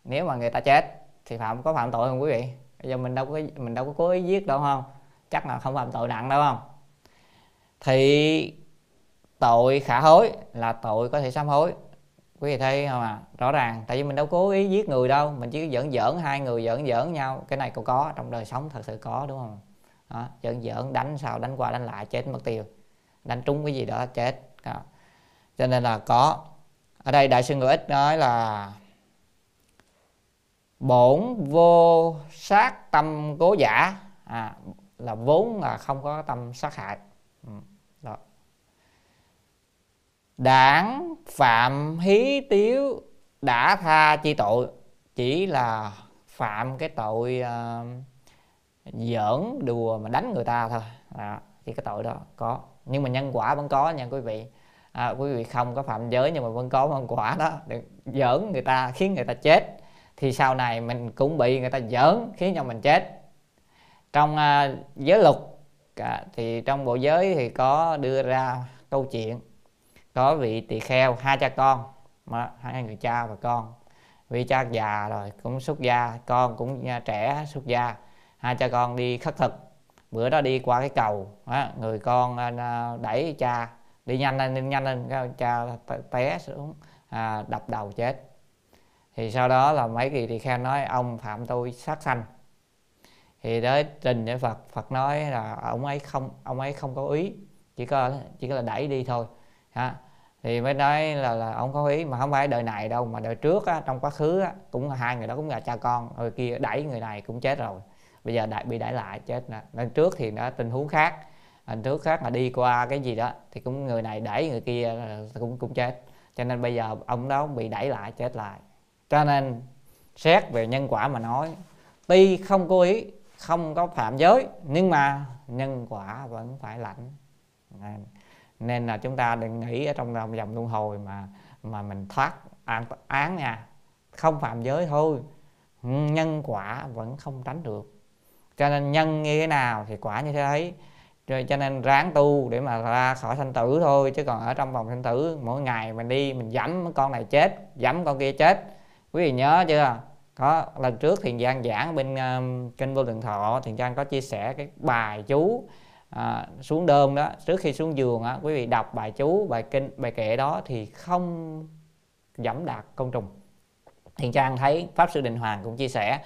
Speaker 1: nếu mà người ta chết thì phạm, có phạm tội không quý vị? Bây giờ mình đâu có mình đâu có cố ý giết đâu, không? Chắc là không phạm tội nặng đâu, không? Thì tội khả hối là tội có thể sám hối quý vị thấy không à rõ ràng tại vì mình đâu cố ý giết người đâu mình chỉ giỡn giỡn hai người giỡn giỡn nhau. Cái này cũng có trong đời sống thật sự có đúng không? Đó, giỡn giỡn đánh sao đánh qua đánh lại chết mất tiêu. Đánh trúng cái gì đó chết. Đó. cho nên là có. Ở đây đại sư ngữ ích nói là bổn vô sát tâm cố giả. À, là vốn là không có tâm sát hại ừ, đó đảng phạm hí tiếu đã tha chi tội chỉ là phạm cái tội uh, giỡn đùa mà đánh người ta thôi. Đó, chỉ cái tội đó có. Nhưng mà nhân quả vẫn có nha quý vị. À, quý vị không có phạm giới nhưng mà vẫn có nhân quả đó. Được giỡn người ta khiến người ta chết. Thì sau này mình cũng bị người ta giỡn khiến cho mình chết. Trong uh, giới luật à, thì trong bộ giới thì có đưa ra câu chuyện có vị tỳ kheo hai cha con. Mà hai người cha và con. Vị cha già rồi cũng xuất gia con cũng à, trẻ xuất gia. Hai cha con đi khất thực. Bữa đó đi qua cái cầu người con à, à, đẩy cha đi nhanh lên đi nhanh lên cái cha té xuống à, đập đầu chết. Thì sau đó là mấy kỳ tỳ kheo nói ông phạm tôi sát sanh. Thì tới trình với Phật Phật nói là ông ấy không ông ấy không có ý chỉ có chỉ có là đẩy đi thôi. Ha thì mới nói là là ông có ý mà không phải đời này đâu mà đời trước á, trong quá khứ á, cũng hai người đó cũng là cha con rồi kia đẩy người này cũng chết rồi. Bây giờ đại bị đẩy lại chết nè. Lần trước thì nó tình huống khác. Lần trước khác là đi qua cái gì đó thì cũng người này đẩy người kia cũng cũng chết. Cho nên bây giờ ông đó bị đẩy lại chết lại. Cho nên xét về nhân quả mà nói tuy không cố ý không có phạm giới nhưng mà nhân quả vẫn phải lãnh nên, là chúng ta đừng nghĩ ở trong vòng luân hồi mà mà mình thoát án, án nha. Không phạm giới thôi. Nhân quả vẫn không tránh được. Cho nên nhân như thế nào thì quả như thế ấy. Rồi cho nên ráng tu để mà ra khỏi sanh tử thôi. Chứ còn ở trong vòng sanh tử mỗi ngày mình đi mình dẫm con này chết dẫm con kia chết. Quý vị nhớ chưa? Có lần trước thiền giang giảng bên uh, kênh vô lượng thọ thiền giang có chia sẻ cái bài chú à, xuống đơm đó trước khi xuống giường á quý vị đọc bài chú bài kinh bài kệ đó thì không dẫm đạp công trùng. Thiền trang thấy pháp sư đình hoàng cũng chia sẻ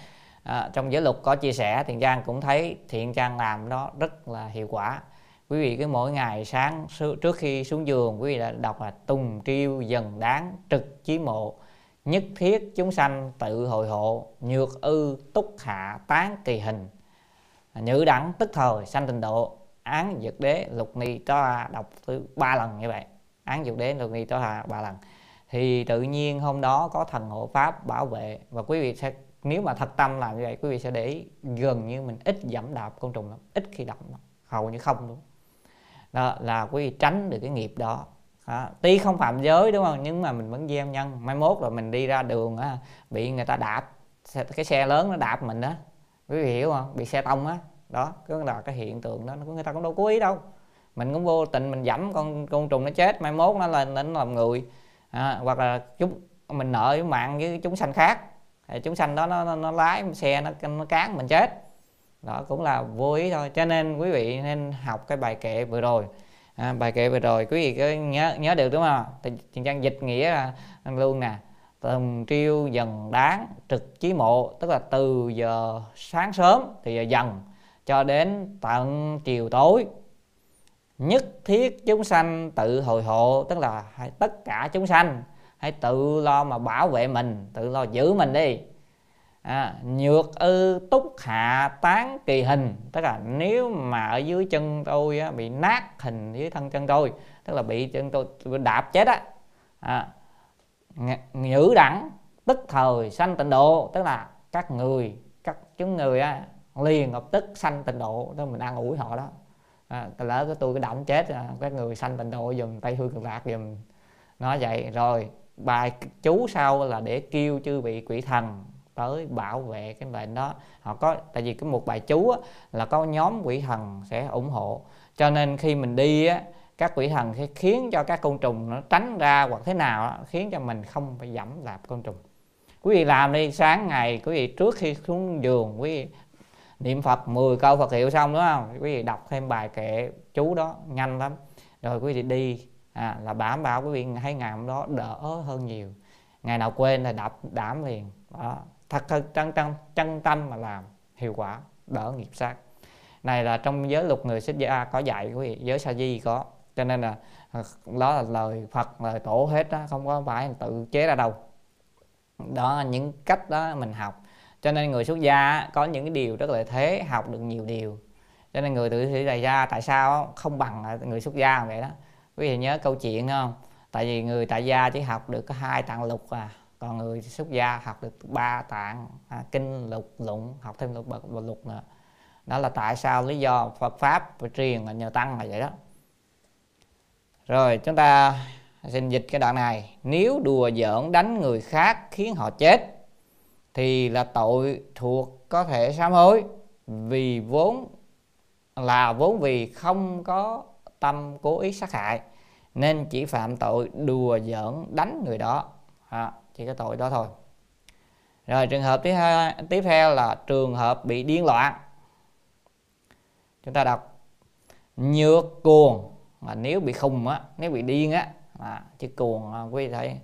Speaker 1: à, trong giới luật có chia sẻ thiền trang cũng thấy thiện trang làm đó rất là hiệu quả. Quý vị cứ mỗi ngày sáng trước khi xuống giường quý vị đã đọc là tùng triêu dần đáng trực chí mộ nhất thiết chúng sanh tự hồi hộ nhược ư túc hạ tán kỳ hình. Nhữ đẳng tức thời sanh tình độ án dược đế lục ni to đọc thứ ba lần như vậy. Án dược đế lục ni to hà ba lần. Thì tự nhiên hôm đó có thần hộ pháp bảo vệ và quý vị sẽ nếu mà thật tâm làm như vậy quý vị sẽ để ý gần như mình ít giảm đạp côn trùng lắm ít khi động lắm hầu như không luôn. Đó là quý vị tránh được cái nghiệp đó. À, tuy không phạm giới đúng không nhưng mà mình vẫn gieo nhân. Mai mốt rồi mình đi ra đường á bị người ta đạp cái xe lớn nó đạp mình đó quý vị hiểu không? Bị xe tông á đó cứ là cái hiện tượng đó người ta cũng đâu cố ý đâu. Mình cũng vô tình mình dẫm con côn trùng nó chết mai mốt nó lên nó làm người. À, hoặc là chúng mình nợ với mạng với chúng sanh khác. Chúng sanh đó nó, nó, nó lái xe nó, nó cán mình chết. Đó cũng là vô ý thôi. Cho nên quý vị nên học cái bài kệ vừa rồi. À, bài kệ vừa rồi quý vị cứ nhớ nhớ được đúng không? Thì trang dịch nghĩa là luôn nè tầm triêu dần đáng trực chí mộ tức là từ giờ sáng sớm thì giờ dần cho đến tận chiều tối. Nhất thiết chúng sanh tự hồi hộ tức là tất cả chúng sanh hãy tự lo mà bảo vệ mình tự lo giữ mình đi. À, nhược ư túc hạ tán kỳ hình tức là nếu mà ở dưới chân tôi á, bị nát hình dưới thân chân tôi tức là bị chân tôi đạp chết á. À, nhữ đẳng tức thời sanh tịnh độ tức là các người các chúng người á, liền lập tức sanh tịnh độ đó mình ăn ủi họ đó. À, lỡ cái tôi cái động chết à, các người sanh tịnh độ dùm tây hương cực lạc dùm nó vậy rồi bài chú sau là để kêu chư vị quỷ thần tới bảo vệ cái bệnh đó. Họ có tại vì cái một bài chú á, là có nhóm quỷ thần sẽ ủng hộ. Cho nên khi mình đi á, các quỷ thần sẽ khiến cho các côn trùng nó tránh ra hoặc thế nào đó, khiến cho mình không phải dẫm đạp côn trùng. Quý vị làm đi sáng ngày quý vị trước khi xuống giường quý vị niệm phật 10 câu phật hiệu xong đúng không? Quý vị đọc thêm bài kệ chú đó nhanh lắm. Rồi quý vị đi. À, là đảm bảo quý vị thấy ngày hôm đó đỡ hơn nhiều. Ngày nào quên là đọc đảm liền. Đó thật thật chân chân chân tâm mà làm hiệu quả đỡ nghiệp sát. Này là trong giới luật người xuất gia có dạy quý vị giới sa di có. Cho nên là à, đó là lời phật lời tổ hết đó không có phải tự chế ra đâu. Đó những cách đó mình học cho nên người xuất gia có những cái điều rất là thế học được nhiều điều. Cho nên người tự sĩ đại gia tại sao không bằng người xuất gia vậy đó. Quý vị nhớ câu chuyện không? Tại vì người tại gia chỉ học được có hai tạng lục à còn người xuất gia học được ba tạng à, kinh lục lụng học thêm lục bậc và lục nữa. Đó là tại sao lý do Phật pháp và truyền là nhờ tăng là vậy đó. Rồi chúng ta xin dịch cái đoạn này. Nếu đùa giỡn đánh người khác khiến họ chết thì là tội thuộc có thể sám hối vì vốn là vốn vì không có tâm cố ý sát hại nên chỉ phạm tội đùa giỡn đánh người đó. À, chỉ có tội đó thôi. Rồi trường hợp tiếp theo, tiếp theo là trường hợp bị điên loạn. Chúng ta đọc. Nhược cuồng. Mà nếu bị khùng á nếu bị điên á à, chứ cuồng à, quý vị thấy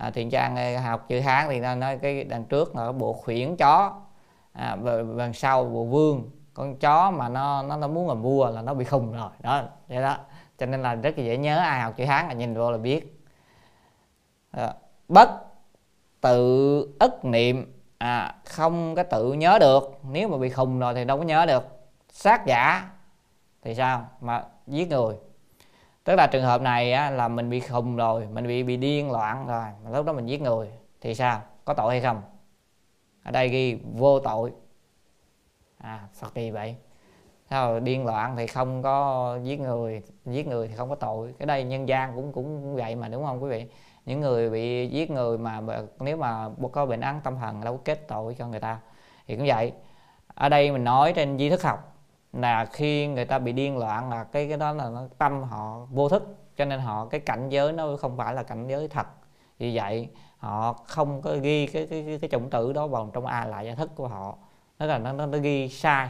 Speaker 1: à, thiện trang học chữ hán thì nó nói cái đằng trước là bộ khuyển chó. À, và đằng sau bộ vương. Con chó mà nó nó nó muốn làm vua là nó bị khùng rồi. Đó vậy đó. Cho nên là rất là dễ nhớ ai học chữ hán là nhìn vô là biết. À, bất tự ức niệm. À, không có tự nhớ được. Nếu mà bị khùng rồi thì đâu có nhớ được. Sát giả thì sao? Mà giết người tức là trường hợp này á, là mình bị khùng rồi mình bị bị điên loạn rồi lúc đó mình giết người thì sao? Có tội hay không? Ở đây ghi vô tội. À phật kỳ vậy. Sao điên loạn thì không có giết người giết người thì không có tội. Cái đây nhân gian cũng cũng vậy mà đúng không quý vị? Những người bị giết người mà nếu mà có bệnh án tâm thần đâu có kết tội cho người ta. Thì cũng vậy. Ở đây mình nói trên di thức học là khi người ta bị điên loạn là cái cái đó là nó tâm họ vô thức cho nên họ cái cảnh giới nó không phải là cảnh giới thật. Vì vậy họ không có ghi cái cái cái, cái chủng tử đó vào trong a lại gia thức của họ. Nó là nó, nó, nó ghi sai.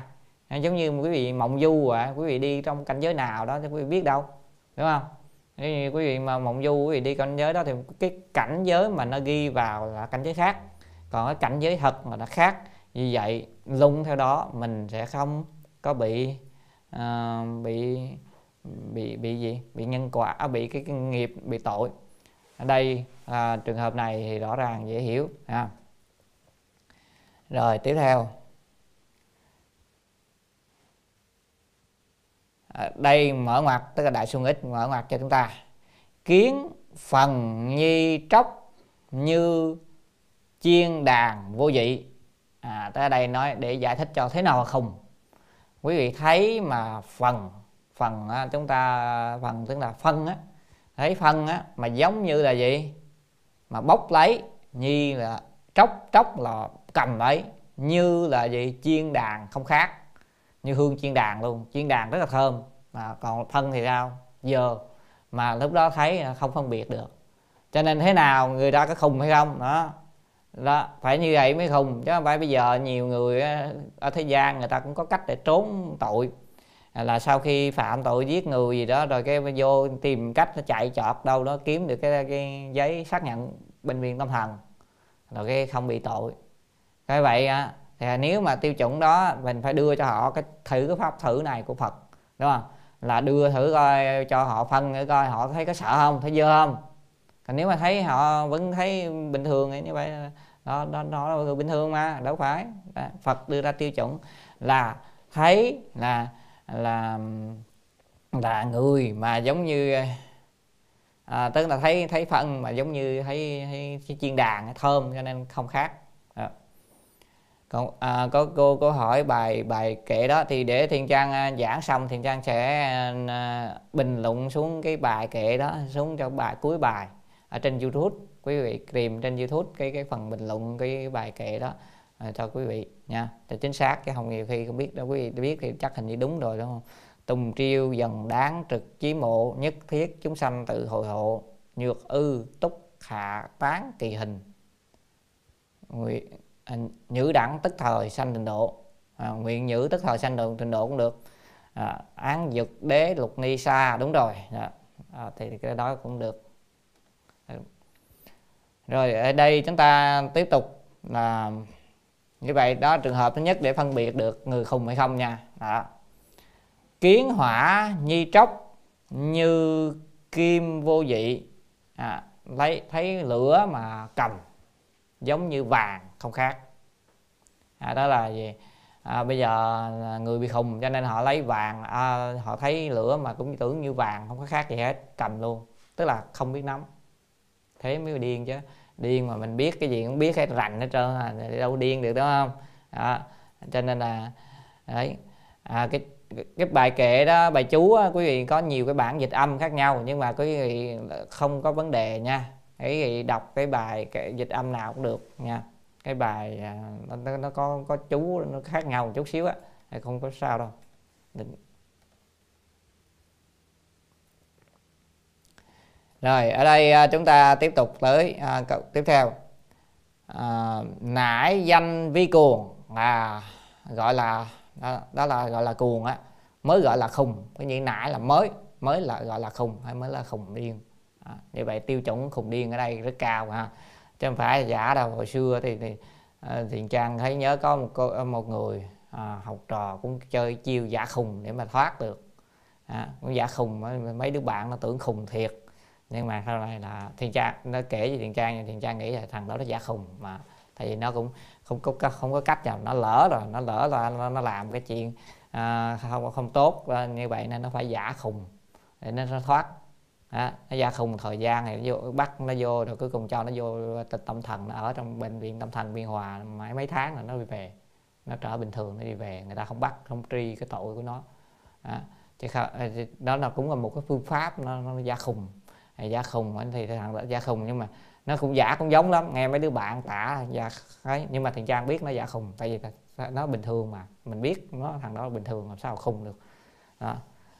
Speaker 1: Giống như quý vị mộng du à quý vị đi trong cảnh giới nào đó thì quý vị biết đâu đúng không? Nếu như quý vị mà mộng du quý vị đi cảnh giới đó thì cái cảnh giới mà nó ghi vào là cảnh giới khác. Còn cái cảnh giới thật mà nó khác. Vì vậy lung theo đó mình sẽ không có bị uh, bị bị bị gì? Bị nhân quả à, bị cái, cái nghiệp bị tội. Ở đây à, trường hợp này thì rõ ràng dễ hiểu ha. Rồi tiếp theo. À, đây mở ngoặt tức là đại xuân ích mở ngoặt cho chúng ta. Kiến phần nhi tróc như chiên đàn vô vị à tới đây nói để giải thích cho thế nào là không quý vị thấy mà phần phần á, chúng ta phần tức là phân á. Thấy phân á mà giống như là gì? Mà bốc lấy như là tróc tróc là cầm lấy như là gì? Chiên đàn không khác như hương chiên đàn luôn. Chiên đàn rất là thơm. Mà còn phân thì sao? Giờ mà lúc đó thấy không phân biệt được. Cho nên thế nào người ta có khùng hay không? Đó đó phải như vậy mới khùng chứ không phải bây giờ nhiều người ở thế gian người ta cũng có cách để trốn tội. À, là sau khi phạm tội giết người gì đó rồi cái vô tìm cách nó chạy chọt đâu đó kiếm được cái, cái giấy xác nhận bệnh viện tâm thần rồi cái không bị tội. Cái vậy á thì nếu mà tiêu chuẩn đó mình phải đưa cho họ cái thử cái pháp thử này của Phật đúng không? Là đưa thử coi cho họ phân để coi họ thấy có sợ không thấy dơ không? Còn nếu mà thấy họ vẫn thấy bình thường thì như vậy đó đó đó là người bình thường mà đâu phải. Phật đưa ra tiêu chuẩn là thấy là là là người mà giống như à, tức là thấy thấy phân mà giống như thấy, thấy, chiên đàn thơm cho nên không khác. Đó. còn à, có cô có hỏi bài bài kệ đó thì để thiên trang à, giảng xong thiên trang sẽ à, bình luận xuống cái bài kệ đó xuống cho bài cuối bài ở trên youtube quý vị tìm trên youtube cái cái phần bình luận cái bài kệ đó à, cho quý vị nha. Để chính xác chứ không nhiều khi không biết đâu quý vị biết thì chắc hình như đúng rồi đúng không? Tùng triêu dần đáng trực chí mộ nhất thiết chúng sanh tự hội hộ nhược ư túc hạ tán kỳ hình. Nguyện à, nhữ đẳng tức thời sanh trình độ. À, nguyện nhữ tức thời sanh đường trình độ cũng được. À, án dực đế lục ni sa đúng rồi. Dạ. À, thì cái đó cũng được rồi ở đây chúng ta tiếp tục là như vậy. Đó trường hợp thứ nhất để phân biệt được người khùng hay không nha. Đó. kiến hỏa nhi tróc như kim vô dị. À, lấy thấy lửa mà cầm giống như vàng không khác. À, đó là gì? À, bây giờ người bị khùng cho nên họ lấy vàng à, họ thấy lửa mà cũng tưởng như vàng không có khác gì hết cầm luôn. Tức là không biết nắm. Thế mới điên chứ điên mà mình biết cái gì cũng biết hết rành hết trơn à đâu điên được đúng không đó. cho nên là đấy à, cái cái bài kệ đó bài chú á, quý vị có nhiều cái bản dịch âm khác nhau nhưng mà quý vị không có vấn đề nha quý vị đọc cái bài cái dịch âm nào cũng được nha cái bài à, nó, nó có có chú nó khác nhau một chút xíu á không có sao đâu Định. Rồi ở đây à, chúng ta tiếp tục tới à, tiếp theo. À, nãi danh vi cuồng là gọi là đó, đó là gọi là cuồng á mới gọi là khùng có nghĩa nãi là mới mới là gọi là khùng hay mới là khùng điên. À, như vậy tiêu chuẩn khùng điên ở đây rất cao ha chứ không phải giả đâu hồi xưa thì, thì à, thiện trang thấy nhớ có một cô một người à, học trò cũng chơi chiêu giả khùng để mà thoát được. À, cũng giả khùng mấy đứa bạn nó tưởng khùng thiệt nhưng mà sau này là thiền trang nó kể với thiền trang thiện trang nghĩ là thằng đó nó giả khùng mà. Tại vì nó cũng không có không có cách nào nó lỡ rồi nó lỡ là nó, nó làm cái chuyện à, không không tốt à, như vậy nên nó phải giả khùng để nó, nó thoát. Đó, nó giả khùng thời gian thì nó vô bắt nó vô rồi cuối cùng cho nó vô tịch tâm thần nó ở trong bệnh viện tâm thần biên hòa mãi mấy tháng là nó đi về. Nó trở bình thường nó đi về người ta không bắt không truy cái tội của nó. Đó, chứ không, à, đó là cũng là một cái phương pháp nó, nó giả khùng giả khùng thì thằng giả khùng nhưng mà nó cũng giả cũng giống lắm nghe mấy đứa bạn tả giả ấy nhưng mà thằng trang biết nó giả khùng tại vì nó bình thường mà mình biết nó thằng đó bình thường làm sao khùng được đó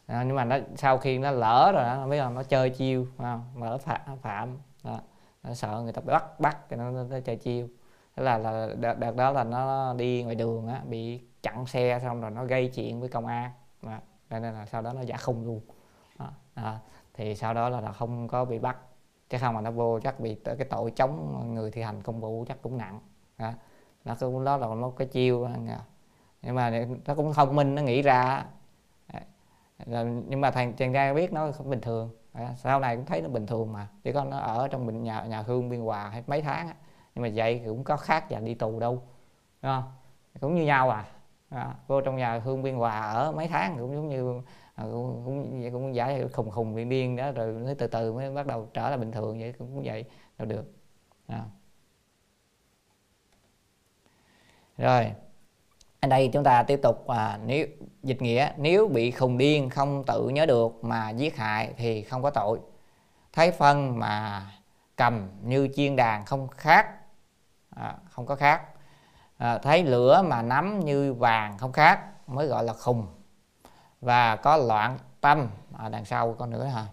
Speaker 1: đó. nhưng mà nó sau khi nó lỡ rồi đó biết là nó chơi chiêu không? lỡ phạm phạm đó. nó sợ người ta bắt bắt cho nó, nó, nó chơi chiêu thế là là đợt, đợt đó là nó đi ngoài đường á bị chặn xe xong rồi nó gây chuyện với công an đó. nên là sau đó nó giả khùng luôn đó. Đó thì sau đó là, là không có bị bắt. Chứ không mà nó vô chắc bị cái tội chống người thi hành công vụ chắc cũng nặng. Đó. nó cũng đó là nó cái chiêu. Nhưng mà nó cũng thông minh nó nghĩ ra. Nhưng mà thằng chàng trai biết nó không bình thường. Sau này cũng thấy nó bình thường mà. Chỉ có nó ở trong bệnh nhà nhà hương biên hòa hay mấy tháng nhưng mà vậy cũng có khác và đi tù đâu. Đúng không? Cũng như nhau à. À, vô trong nhà hương biên hòa ở mấy tháng cũng giống như à, cũng, cũng cũng giải khùng khùng điên điên đó rồi mới từ từ mới bắt đầu trở lại bình thường vậy cũng vậy đâu được. À. rồi ở đây chúng ta tiếp tục à, nếu dịch nghĩa nếu bị khùng điên không tự nhớ được mà giết hại thì không có tội. Thấy phân mà cầm như chiên đàn không khác à, không có khác. À, thấy lửa mà nắm như vàng không khác mới gọi là khùng và có loạn tâm. À, đằng sau có nữa hả?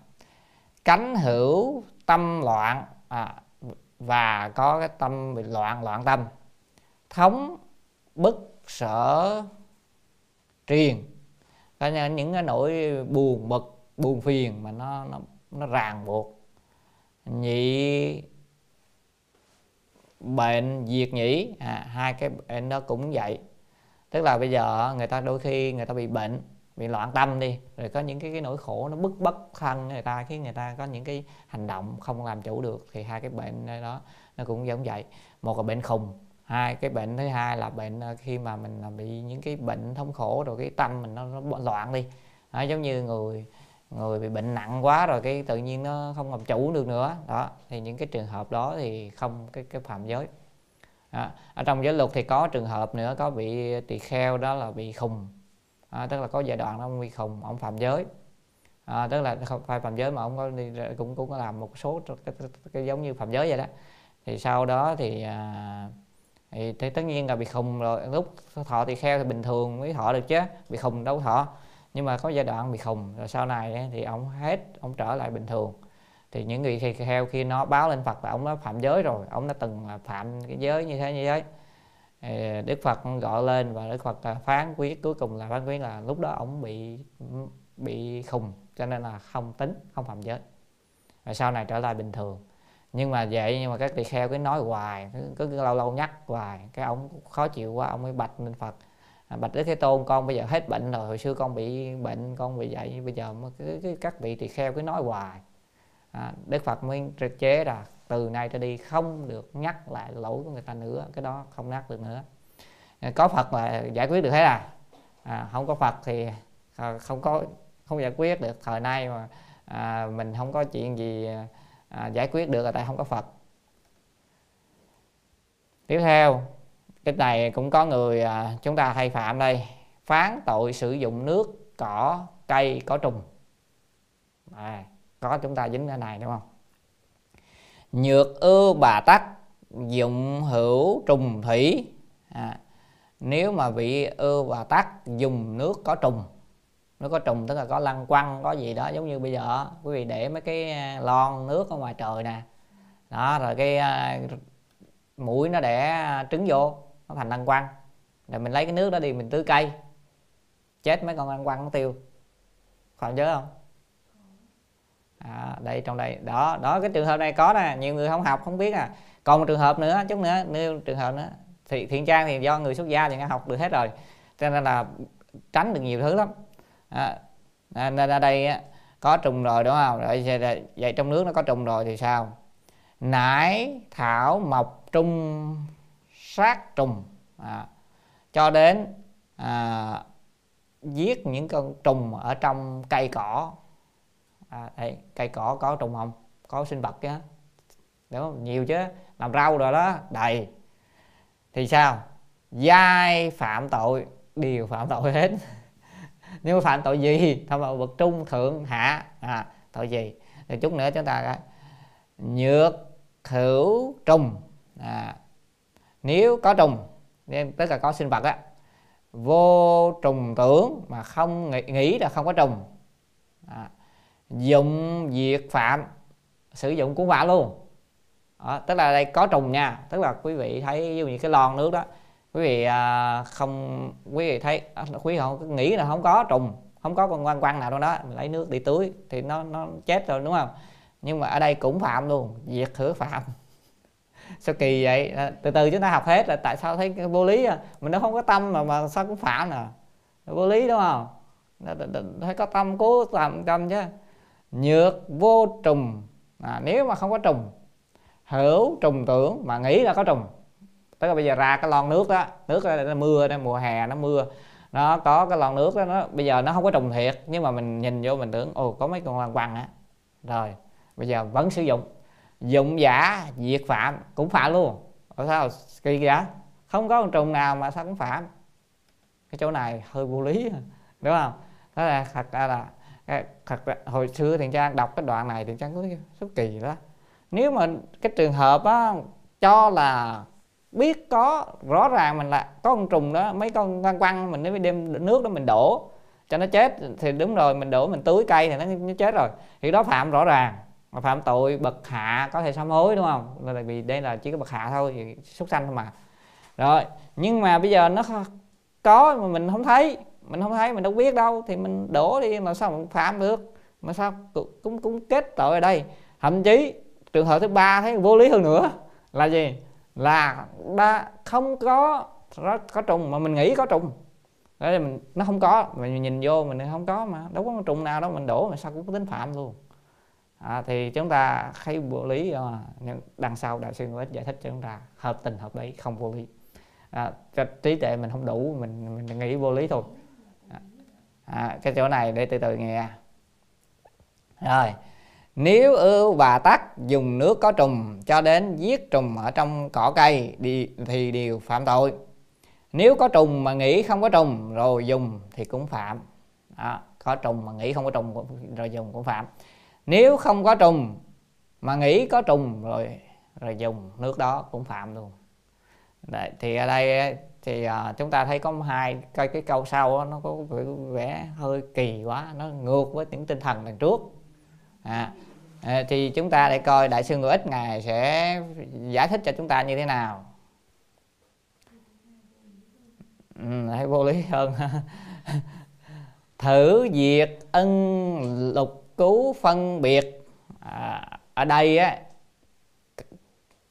Speaker 1: Cánh hữu tâm loạn. À, và có cái tâm bị loạn loạn tâm. Thống bức sở triền. Có những cái nỗi buồn bực buồn phiền mà nó nó nó ràng buộc. Nhị bệnh diệt nhĩ. À, hai cái bệnh đó cũng vậy. Tức là bây giờ người ta đôi khi người ta bị bệnh bị loạn tâm đi rồi có những cái, cái nỗi khổ nó bức bất thân người ta khiến người ta có những cái hành động không làm chủ được thì hai cái bệnh đó nó cũng giống vậy. Một là bệnh khùng hai cái bệnh thứ hai là bệnh ờ, khi mà mình ờ, bị những cái bệnh thống khổ rồi cái tâm mình nó, nó loạn đi. Đó, giống như người người bị bệnh nặng quá rồi cái tự nhiên nó không làm chủ được nữa đó. Thì những cái trường hợp đó thì không cái cái phạm giới. Đó. ở trong giới luật thì có trường hợp nữa có bị ờ, tỳ kheo đó là bị khùng à, tức là có giai đoạn ông bị khùng ông phạm giới. À, tức là không phải phạm giới mà ông có đi cũng cũng có làm một số cái, cái, cái, giống như phạm giới vậy đó. Thì sau đó thì à, thì, thì tất nhiên là bị khùng rồi lúc thọ thì kheo thì bình thường mới thọ được chứ bị khùng đâu thọ. Nhưng mà có giai đoạn bị khùng rồi sau này thì ông hết ông trở lại bình thường. Thì những người kheo khi nó báo lên Phật là ông đã phạm giới rồi ông đã từng là phạm cái giới như thế như thế. Đức Phật gọi lên và Đức Phật à, phán quyết cuối cùng là phán quyết là lúc đó ông bị bị khùng cho nên là không tính không phạm giới. Và sau này trở lại bình thường. Nhưng mà vậy nhưng mà các tỳ kheo cứ nói hoài cứ, cứ, lâu lâu nhắc hoài cái ông khó chịu quá ông mới bạch lên Phật. À, bạch đức thế tôn con bây giờ hết bệnh rồi hồi xưa con bị bệnh con bị vậy bây giờ mà cứ, cứ các vị tỳ kheo cứ nói hoài. À, đức phật mới chế là từ nay trở đi không được nhắc lại lỗi của người ta nữa cái đó không nhắc được nữa. À, có phật là giải quyết được hết à, à không có phật thì à, không có không giải quyết được. Thời nay mà à, mình không có chuyện gì à, giải quyết được là tại không có phật. Tiếp theo cái này cũng có người à, chúng ta hay phạm đây. Phán tội sử dụng nước cỏ cây có trùng. À, có chúng ta dính cái này đúng không? Nhược ư bà tắc dụng hữu trùng thủy. À, nếu mà bị ư bà tắc dùng nước có trùng nó có trùng tức là có lăng quăng có gì đó giống như bây giờ quý vị để mấy cái à, lon nước ở ngoài trời nè. Đó rồi cái à, mũi nó đẻ à, trứng vô nó thành lăng quăng. Rồi mình lấy cái nước đó đi mình tưới cây chết mấy con lăng quăng nó tiêu. Còn nhớ không? À, đây trong đây. Đó đó cái trường hợp này có nè nhiều người không học không biết à. Còn một trường hợp nữa chút nữa nếu trường hợp nữa thì thiện trang thì do người xuất gia thì nghe học được hết rồi cho nên là tránh được nhiều thứ lắm. À, nên ở đây có trùng rồi đúng không? Rồi vậy trong nước nó có trùng rồi thì sao? Nải thảo mọc trung sát trùng. À, cho đến à, giết những con trùng ở trong cây cỏ à, đây cây cỏ có trùng hồng, có sinh vật chứ. Đúng không? Nhiều chứ. Làm rau rồi đó đầy. Thì sao? Giai phạm tội đều phạm tội hết. Nếu phạm tội gì phạm tội bậc trung thượng hạ. À, tội gì? Thì chút nữa chúng ta à, nhược hữu trùng. À, nếu có trùng nên tức là có sinh vật á vô trùng tưởng mà không nghĩ, nghĩ là không có trùng. À, dụng diệt phạm sử dụng cũng phạm luôn. Đó, tức là đây có trùng nha. Tức là quý vị thấy ví dụ như cái lon nước đó quý vị à, không quý vị thấy à, quý vị không nghĩ là không có trùng không có con quan quan nào đâu đó mình lấy nước đi tưới thì nó nó chết rồi đúng không? Nhưng mà ở đây cũng phạm luôn diệt khử phạm. Sao kỳ vậy? À, từ từ chúng ta học hết là tại sao thấy cái vô lý à? mình nó không có tâm mà mà sao cũng phạm nè vô lý đúng không? Phải có tâm cố làm tâm chứ nhược vô trùng. À, nếu mà không có trùng hữu trùng tưởng mà nghĩ là có trùng. Tức là bây giờ ra cái lon nước đó nước đó, nó mưa đây mùa hè nó mưa. Nó có cái lon nước đó nó bây giờ nó không có trùng thiệt nhưng mà mình nhìn vô mình tưởng ồ có mấy con lan quăng á. Rồi bây giờ vẫn sử dụng. Dụng giả diệt phạm cũng phạm luôn. Ở sao kỳ vậy? Không có con trùng nào mà sao cũng phạm. Cái chỗ này hơi vô lý đúng không? Đó là thật ra là thật hồi xưa thì trang đọc cái đoạn này thì trang có số kỳ đó. Nếu mà cái trường hợp á cho là biết có rõ ràng mình là có con trùng đó mấy con quăng quăng mình mới đem nước đó mình đổ cho nó chết thì đúng rồi mình đổ mình tưới cây thì nó, nó chết rồi. Thì đó phạm rõ ràng mà phạm tội bậc hạ có thể sám hối đúng không? Là vì đây là chỉ có bậc hạ thôi thì súc sanh thôi mà. Rồi nhưng mà bây giờ nó có mà mình không thấy mình không thấy mình đâu biết đâu. Thì mình đổ đi mà sao mình phạm được? Mà sao cũng cũng kết tội ở đây. Thậm chí trường hợp thứ ba thấy vô lý hơn nữa. Là gì? Là đã không có có trùng mà mình nghĩ có trùng. Đó là mình nó không có. Mình nhìn vô mình không có mà. Đâu có trùng nào đâu mình đổ mà sao cũng có tính phạm luôn. À, thì chúng ta thấy vô lý à, nhưng đằng sau đại sư Nguyễn giải thích cho chúng ta hợp tình hợp lý không vô lý. À, trí tuệ mình không đủ mình mình nghĩ vô lý thôi à, cái chỗ này để từ từ nghe rồi nếu ưu và tắc dùng nước có trùng cho đến giết trùng ở trong cỏ cây đi thì đều phạm tội. Nếu có trùng mà nghĩ không có trùng rồi dùng thì cũng phạm. Đó, có trùng mà nghĩ không có trùng rồi dùng cũng phạm. Nếu không có trùng mà nghĩ có trùng rồi rồi dùng nước đó cũng phạm luôn. Đấy, thì ở đây thì uh, chúng ta thấy có hai cái cái câu sau đó, nó có vẻ hơi kỳ quá nó ngược với những tinh thần lần trước. À, à thì chúng ta để coi đại sư ngữ ích ngài sẽ giải thích cho chúng ta như thế nào. Ừ, thấy vô lý hơn. Thử diệt ân lục cứu phân biệt. À, ở đây á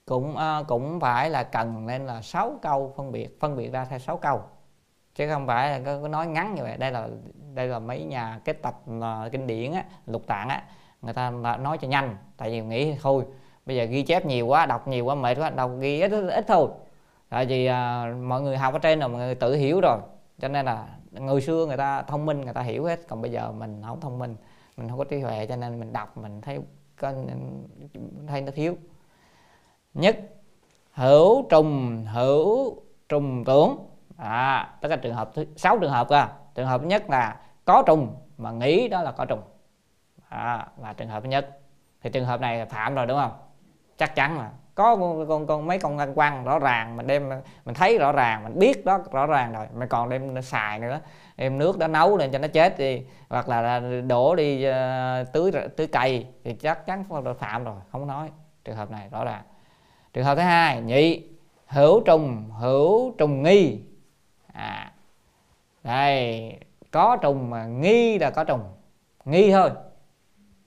Speaker 1: cũng uh, cũng phải là cần nên là 6 câu phân biệt phân biệt ra theo 6 câu. Chứ không phải là có, nói ngắn như vậy. Đây là đây là mấy nhà cái tập uh, kinh điển á lục tạng á. Người ta nói cho nhanh tại vì nghĩ thôi. Bây giờ ghi chép nhiều quá đọc nhiều quá mệt quá đọc ghi ít ít, thôi. Tại vì uh, mọi người học ở trên rồi mọi người tự hiểu rồi. Cho nên là người xưa người ta thông minh người ta hiểu hết. Còn bây giờ mình không thông minh mình không có trí huệ cho nên mình đọc mình thấy có thấy nó thiếu nhất hữu trùng hữu trùng tưởng à tất cả trường hợp thứ sáu trường hợp cơ. Trường hợp nhất là có trùng mà nghĩ đó là có trùng. À, là trường hợp nhất. Thì trường hợp này là phạm rồi đúng không? Chắc chắn là có con, con, con mấy con lăng quăng rõ ràng mình đem mình thấy rõ ràng mình biết đó rõ ràng rồi. Mình còn đem xài nữa đem nước đó nấu lên cho nó chết đi hoặc là đổ đi uh, tưới tưới cây thì chắc chắn phạm rồi không nói. Trường hợp này rõ ràng trường hợp thứ hai, nhị, hữu trùng hữu trùng nghi. À đây, có trùng mà nghi là có trùng. Nghi thôi.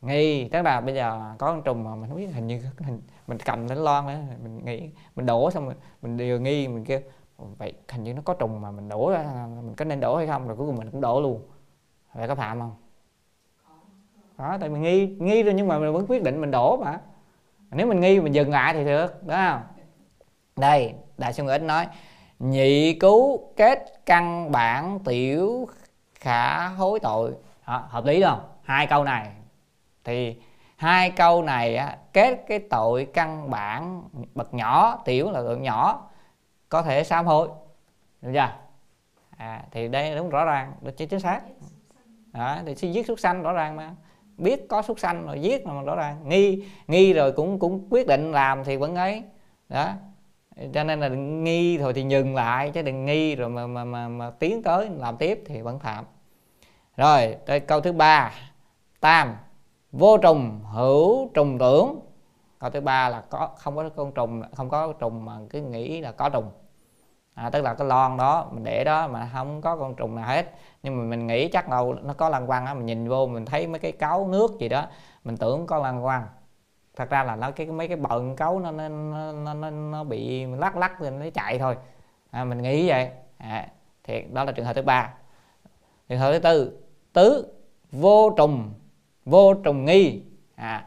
Speaker 1: Nghi, tức là bây giờ có con trùng mà mình không biết, hình như hình, mình cầm đến lon đó mình nghĩ, mình đổ xong rồi, mình đều nghi, mình kêu, vậy hình như nó có trùng mà mình đổ ra, mình có nên đổ hay không? Rồi cuối cùng mình cũng đổ luôn. Vậy có phạm không? Đó, tại mình nghi nghi rồi nhưng mà mình vẫn quyết định mình đổ mà nếu mình nghi mình dừng lại thì được đúng không? Đây đại sư ích nói nhị cứu kết căn bản tiểu khả hối tội. Đó, hợp lý không? Hai câu này. Thì hai câu này á, kết cái tội căn bản bậc nhỏ tiểu là lượng nhỏ có thể sám hối. Được chưa? À, thì đây đúng rõ ràng được chính xác. Đó, thì giết súc sanh rõ ràng mà biết có súc sanh rồi giết mà rõ ràng. Nghi nghi rồi cũng cũng quyết định làm thì vẫn ấy. Đó. Cho nên là nghi rồi thì dừng lại chứ đừng nghi rồi mà mà mà, mà tiến tới làm tiếp thì vẫn phạm. Rồi tới câu thứ ba. Tam vô trùng hữu trùng tưởng. Câu thứ ba là có không có con trùng không có trùng mà cứ nghĩ là có trùng à, tức là cái lon đó mình để đó mà không có con trùng nào hết. Nhưng mà mình nghĩ chắc đâu nó có lăng quăng á mình nhìn vô mình thấy mấy cái cáu nước gì đó mình tưởng có lăng quăng thật ra là nó cái mấy cái bận cấu nó nó, nó, nó, nó bị lắc lắc rồi nó chạy thôi. À, mình nghĩ vậy. À, thì đó là trường hợp thứ ba. Trường hợp thứ tư tứ vô trùng vô trùng nghi. À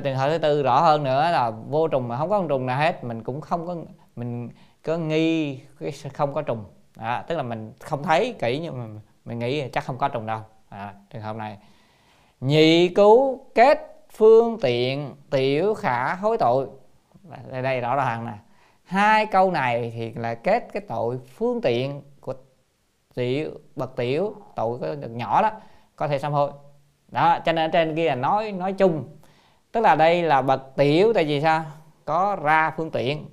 Speaker 1: trường hợp thứ tư rõ hơn nữa là vô trùng mà không có con trùng nào hết mình cũng không có mình có nghi không có trùng. À, tức là mình không thấy kỹ nhưng mà mình nghĩ chắc không có trùng đâu. À, trường hợp này. Nhị cứu kết phương tiện tiểu khả hối tội. Đây, đây rõ ràng nè. Hai câu này thì là kết cái tội phương tiện của tiểu bậc tiểu tội có được nhỏ đó có thể sám hối. Đó cho nên ở trên kia là nói nói chung. Tức là đây là bậc tiểu tại vì sao? Có ra phương tiện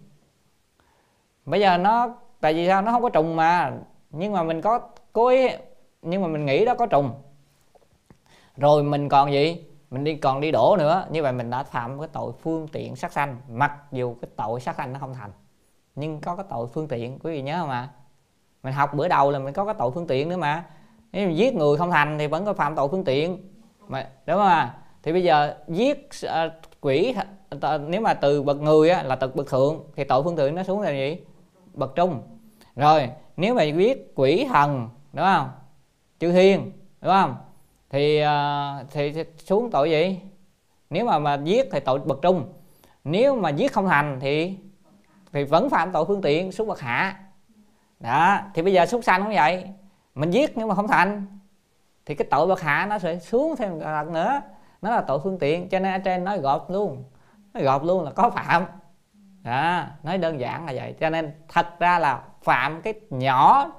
Speaker 1: bây giờ nó tại vì sao? Nó không có trùng mà. Nhưng mà mình có cố ý nhưng mà mình nghĩ đó có trùng. Rồi mình còn gì? Mình đi còn đi đổ nữa. Như vậy mình đã phạm cái tội phương tiện sát sanh. Mặc dù cái tội sát sanh nó không thành nhưng có cái tội phương tiện quý vị nhớ không ạ? Mình học bữa đầu là mình có cái tội phương tiện nữa mà. Nếu mình giết người không thành thì vẫn có phạm tội phương tiện. Mà đúng không ạ? Thì bây giờ giết uh, quỷ ờ, nếu mà từ bậc người á, là từ bậc thượng thì tội phương tiện nó xuống là gì? Bậc trung. Rồi nếu mà viết quỷ thần đúng không? Chư thiên đúng không? Ờ, thì, thì xuống tội gì? Nếu mà mà giết thì tội bậc trung. Nếu mà giết không thành thì thì vẫn phạm tội phương tiện xuống bậc hạ. Đó thì bây giờ súc sanh cũng vậy. Mình giết nhưng mà không thành thì cái tội bậc hạ nó sẽ xuống thêm lần nữa. Nó là tội phương tiện cho nên ở trên nói gọt luôn. Nó gọt luôn là có phạm đó nói đơn giản là vậy. Cho nên thật ra là phạm cái nhỏ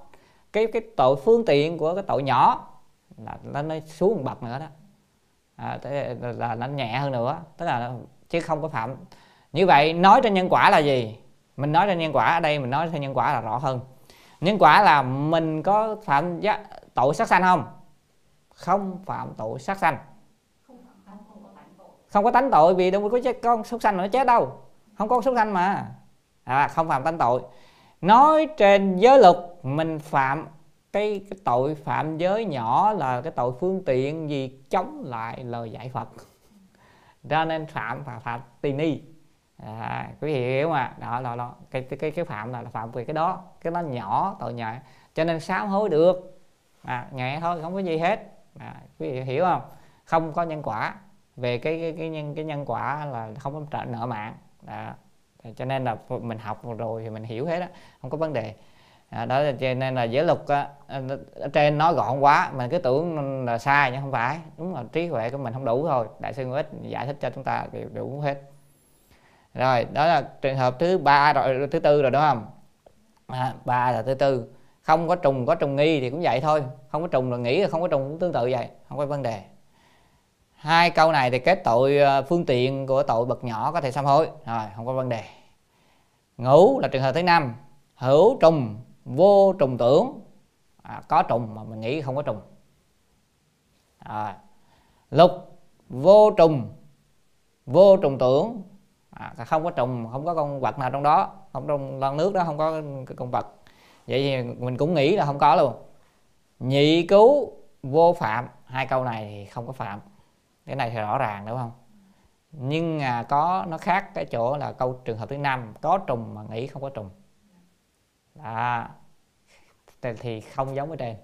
Speaker 1: cái cái tội phương tiện của cái tội nhỏ là nó nó xuống một bậc nữa đó. À, là, là nó nhẹ hơn nữa tức là chứ không có phạm. Như vậy nói trên nhân quả là gì? Mình nói trên nhân quả ở đây mình nói trên nhân quả là rõ hơn. Nhân quả là mình có phạm giá, tội sát sanh không? Không phạm tội sát sanh. Không có tánh tội. Vì đâu có con súc sanh nó chết đâu không có súc sanh mà. À, không phạm tánh tội. Nói trên giới luật mình phạm cái, cái tội phạm giới nhỏ là cái tội phương tiện gì chống lại lời dạy Phật. Cho nên phạm và phạm tỳ ni. À, quý vị hiểu mà đó đó đó. Cái cái cái phạm là, là phạm về cái đó. Cái nó nhỏ tội nhỏ. Cho nên sám hối được. À, nhẹ thôi không có gì hết. À, quý vị hiểu không? Không có nhân quả. Về cái cái cái nhân cái nhân quả là không có trợ nợ mạng đó. Cho nên là mình học rồi thì mình hiểu hết á không có vấn đề. À, đó cho nên là giới luật á, à, ở trên nói gọn quá mình cứ tưởng là sai nhưng không phải. Đúng là trí huệ của mình không đủ thôi. Đại sư Nguyễn giải thích cho chúng ta đủ hết. Rồi đó là trường hợp thứ ba rồi thứ tư rồi đúng không? À, ba là thứ tư. Không có trùng có trùng nghi thì cũng vậy thôi. Không có trùng là nghĩ là không có trùng cũng tương tự vậy. Không có vấn đề hai câu này thì kết tội ờ, phương tiện của tội bậc nhỏ có thể sám hối. Rồi không có vấn đề. Ngủ là trường hợp thứ năm. Hữu trùng vô trùng tưởng. À, có trùng mà mình nghĩ không có trùng. À, lục vô trùng vô trùng tưởng. À, không có trùng không có con vật nào trong đó. Không trong lon nước đó không có con vật. Vậy thì mình cũng nghĩ là không có luôn. Nhị cứu vô phạm. Hai câu này thì không có phạm cái này thì rõ ràng đúng không? Nhưng à, có nó khác cái chỗ là câu trường hợp thứ năm có trùng mà nghĩ không có trùng. Đó. Thì không giống với trên.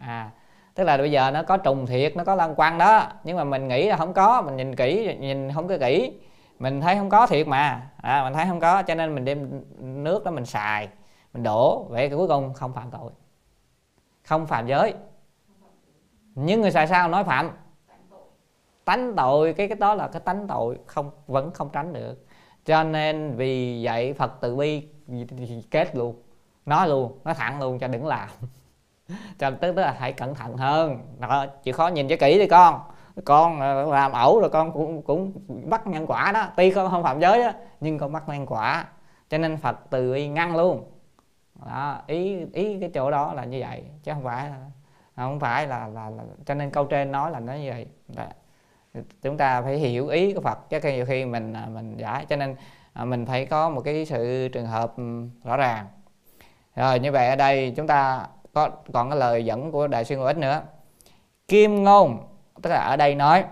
Speaker 1: À tức là bây giờ nó có trùng thiệt nó có lăng quăng đó nhưng mà mình nghĩ là không có mình nhìn kỹ nhìn không có kỹ mình thấy không có thiệt mà. À, mình thấy không có cho nên mình đem nước đó mình xài mình đổ vậy cuối cùng không phạm tội. Không phạm giới. Nhưng người xài sao? Nói phạm tánh tội cái cái đó là cái tánh tội không vẫn không tránh được. Cho nên vì vậy phật từ bi kết luôn nói luôn nói thẳng luôn cho đừng làm. Cho tức là hãy cẩn thận hơn. Đó, chịu khó nhìn cho kỹ đi con. Con ờ, làm ẩu rồi con cũng cũng bắt nhân quả đó. Tuy con không phạm giới đó nhưng con bắt nhân quả. Cho nên phật từ bi ngăn luôn. Đó, ý ý cái chỗ đó là như vậy chứ không phải là không phải là, là, là cho nên câu trên nói là nó như vậy. Đó chúng ta phải hiểu ý của Phật, chứ nhiều khi mình à, mình giải cho nên à, mình phải có một cái sự trường hợp rõ ràng. Rồi, như vậy ở đây chúng ta có, còn cái lời dẫn của đại sư ngô ích nữa. Kim ngôn, tức là ở đây nói,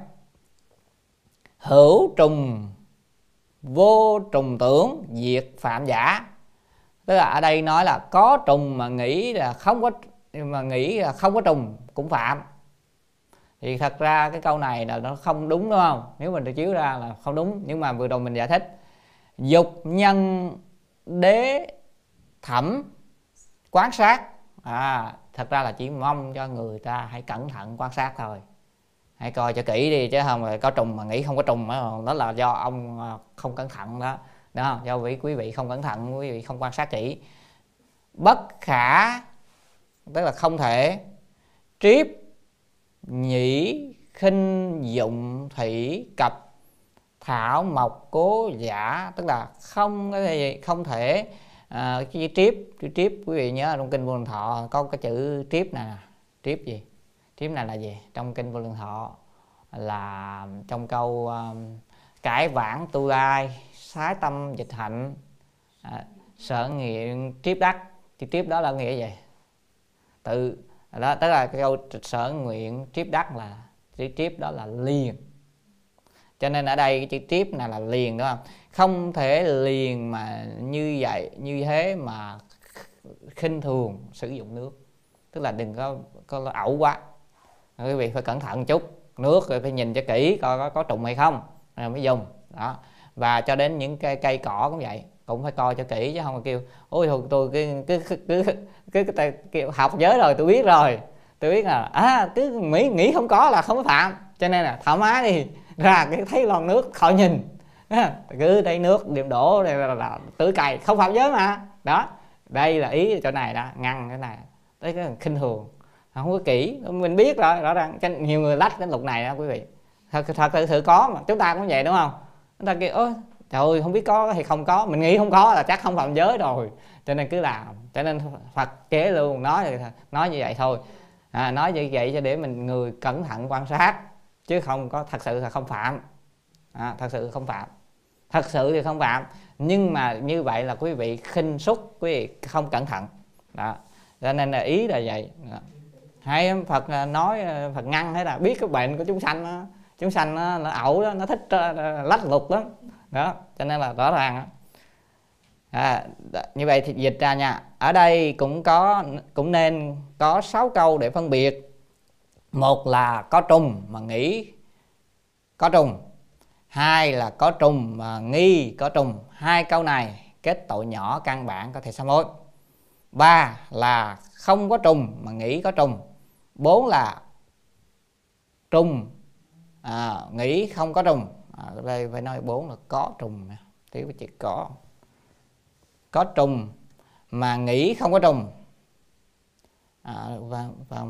Speaker 1: hữu trùng, vô trùng tưởng, diệt phạm giả. Tức là ở đây nói là có trùng mà nghĩ là không có, mà nghĩ là không có trùng cũng phạm thì thật ra cái câu này là nó không đúng đúng không? Nếu mình được chiếu ra là không đúng, nhưng mà vừa rồi mình giải thích. Dục nhân đế thẩm quan sát. À thật ra là chỉ mong cho người ta hãy cẩn thận quan sát thôi. Hãy coi cho kỹ đi, chứ không có trùng mà nghĩ không có trùng đó là do ông à, không cẩn thận đó. Đó, do quý quý vị không cẩn thận, quý vị không quan sát kỹ. Bất khả, tức là không thể, triếp nhĩ khinh dụng thủy cập thảo mộc cố giả tức là không cái gì không thể à, cái triếp chữ triếp quý vị nhớ trong kinh vô lượng thọ có cái chữ triếp nè. Triếp gì? Triếp này là gì? Trong kinh vô lượng thọ là trong câu um, cải vãng tu lai sái tâm dịch hạnh à, sở nguyện triếp đắc. Thì triếp đó là nghĩa gì? Tự đó tức là cái câu sở nguyện triếp đắc là chữ triếp đó là liền. Cho nên ở đây cái chữ triếp này là liền đúng không? Không thể liền mà như vậy như thế mà khinh thường sử dụng nước. Tức là đừng có có ẩu quá. Quý vị phải cẩn thận chút. Nước rồi phải nhìn cho kỹ coi có có trùng hay không. Rồi mới dùng. Đó. Và cho đến những cây cây cỏ cũng vậy. Cũng phải coi cho kỹ chứ không mà kêu ôi thôi tôi cứ cứ cứ cứ, cứ, kiểu học giới rồi tôi biết rồi. Tôi biết là à cứ nghĩ nghĩ không có là không có phạm. Cho nên là thoải mái đi. Ra cái thấy lon nước khỏi nhìn. Cứ đây nước điểm đổ đây là, là tưới cày không phạm giới mà. Đó đây là ý chỗ này đó ngăn cái này. Tới cái khinh thường. Không có kỹ mình biết rồi rõ ràng. Nhiều người lách cái lục này đó quý vị. Thật thật sự, sự có mà chúng ta cũng vậy đúng không? Chúng ta kêu ôi trời ơi không biết có hay không có. Mình nghĩ không có là chắc không phạm giới rồi. Cho nên cứ làm. Cho nên phật chế luôn nói nói như vậy thôi. À, nói như vậy cho để mình người cẩn thận quan sát chứ không có thật sự là không phạm. À, thật sự không phạm. Thật sự thì không phạm. Nhưng mà như vậy là quý vị khinh xúc quý vị không cẩn thận. Đó. Cho nên là ý là vậy. Hay phật nói phật ngăn hay là biết cái bệnh của chúng sanh đó, chúng sanh nó, nó ẩu đó nó thích ờ, lách lục lắm đó cho nên là rõ ràng đó. À, như vậy thì dịch ra nha. Ở đây cũng có cũng nên có 6 câu để phân biệt. Một là có trùng mà nghĩ có trùng. Hai là có trùng mà nghi có trùng. Hai câu này kết tội nhỏ căn bản có thể sám hối. Ba là không có trùng mà nghĩ có trùng. Bốn là trùng à, nghĩ không có trùng ở đây phải nói bốn là có trùng thiếu với chữ có. Có trùng mà nghĩ không có trùng. À, và, và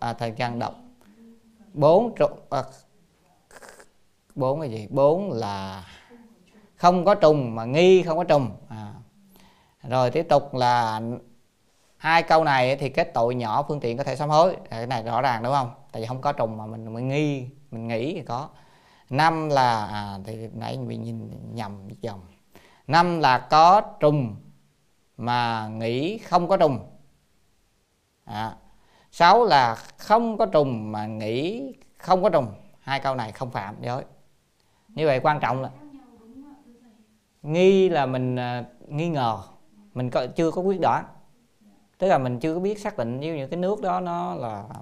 Speaker 1: à, thời gian đọc. Bốn trùng à, bốn cái gì? Bốn là không có trùng mà nghi không có trùng. À. rồi tiếp tục là hai câu này thì kết tội nhỏ phương tiện có thể sám hối. Cái này rõ ràng đúng không? Tại vì không có trùng mà mình mình nghi mình nghĩ thì có năm là à, thì nãy mình nhìn nhầm dòng. Năm là có trùng mà nghĩ không có trùng. À. sáu là không có trùng mà nghĩ không có trùng. Hai câu này không phạm giới như vậy quan trọng là nghi là mình à, nghi ngờ. Mình có, chưa có quyết đoán. Tức là mình chưa có biết xác định như những cái nước đó nó là à,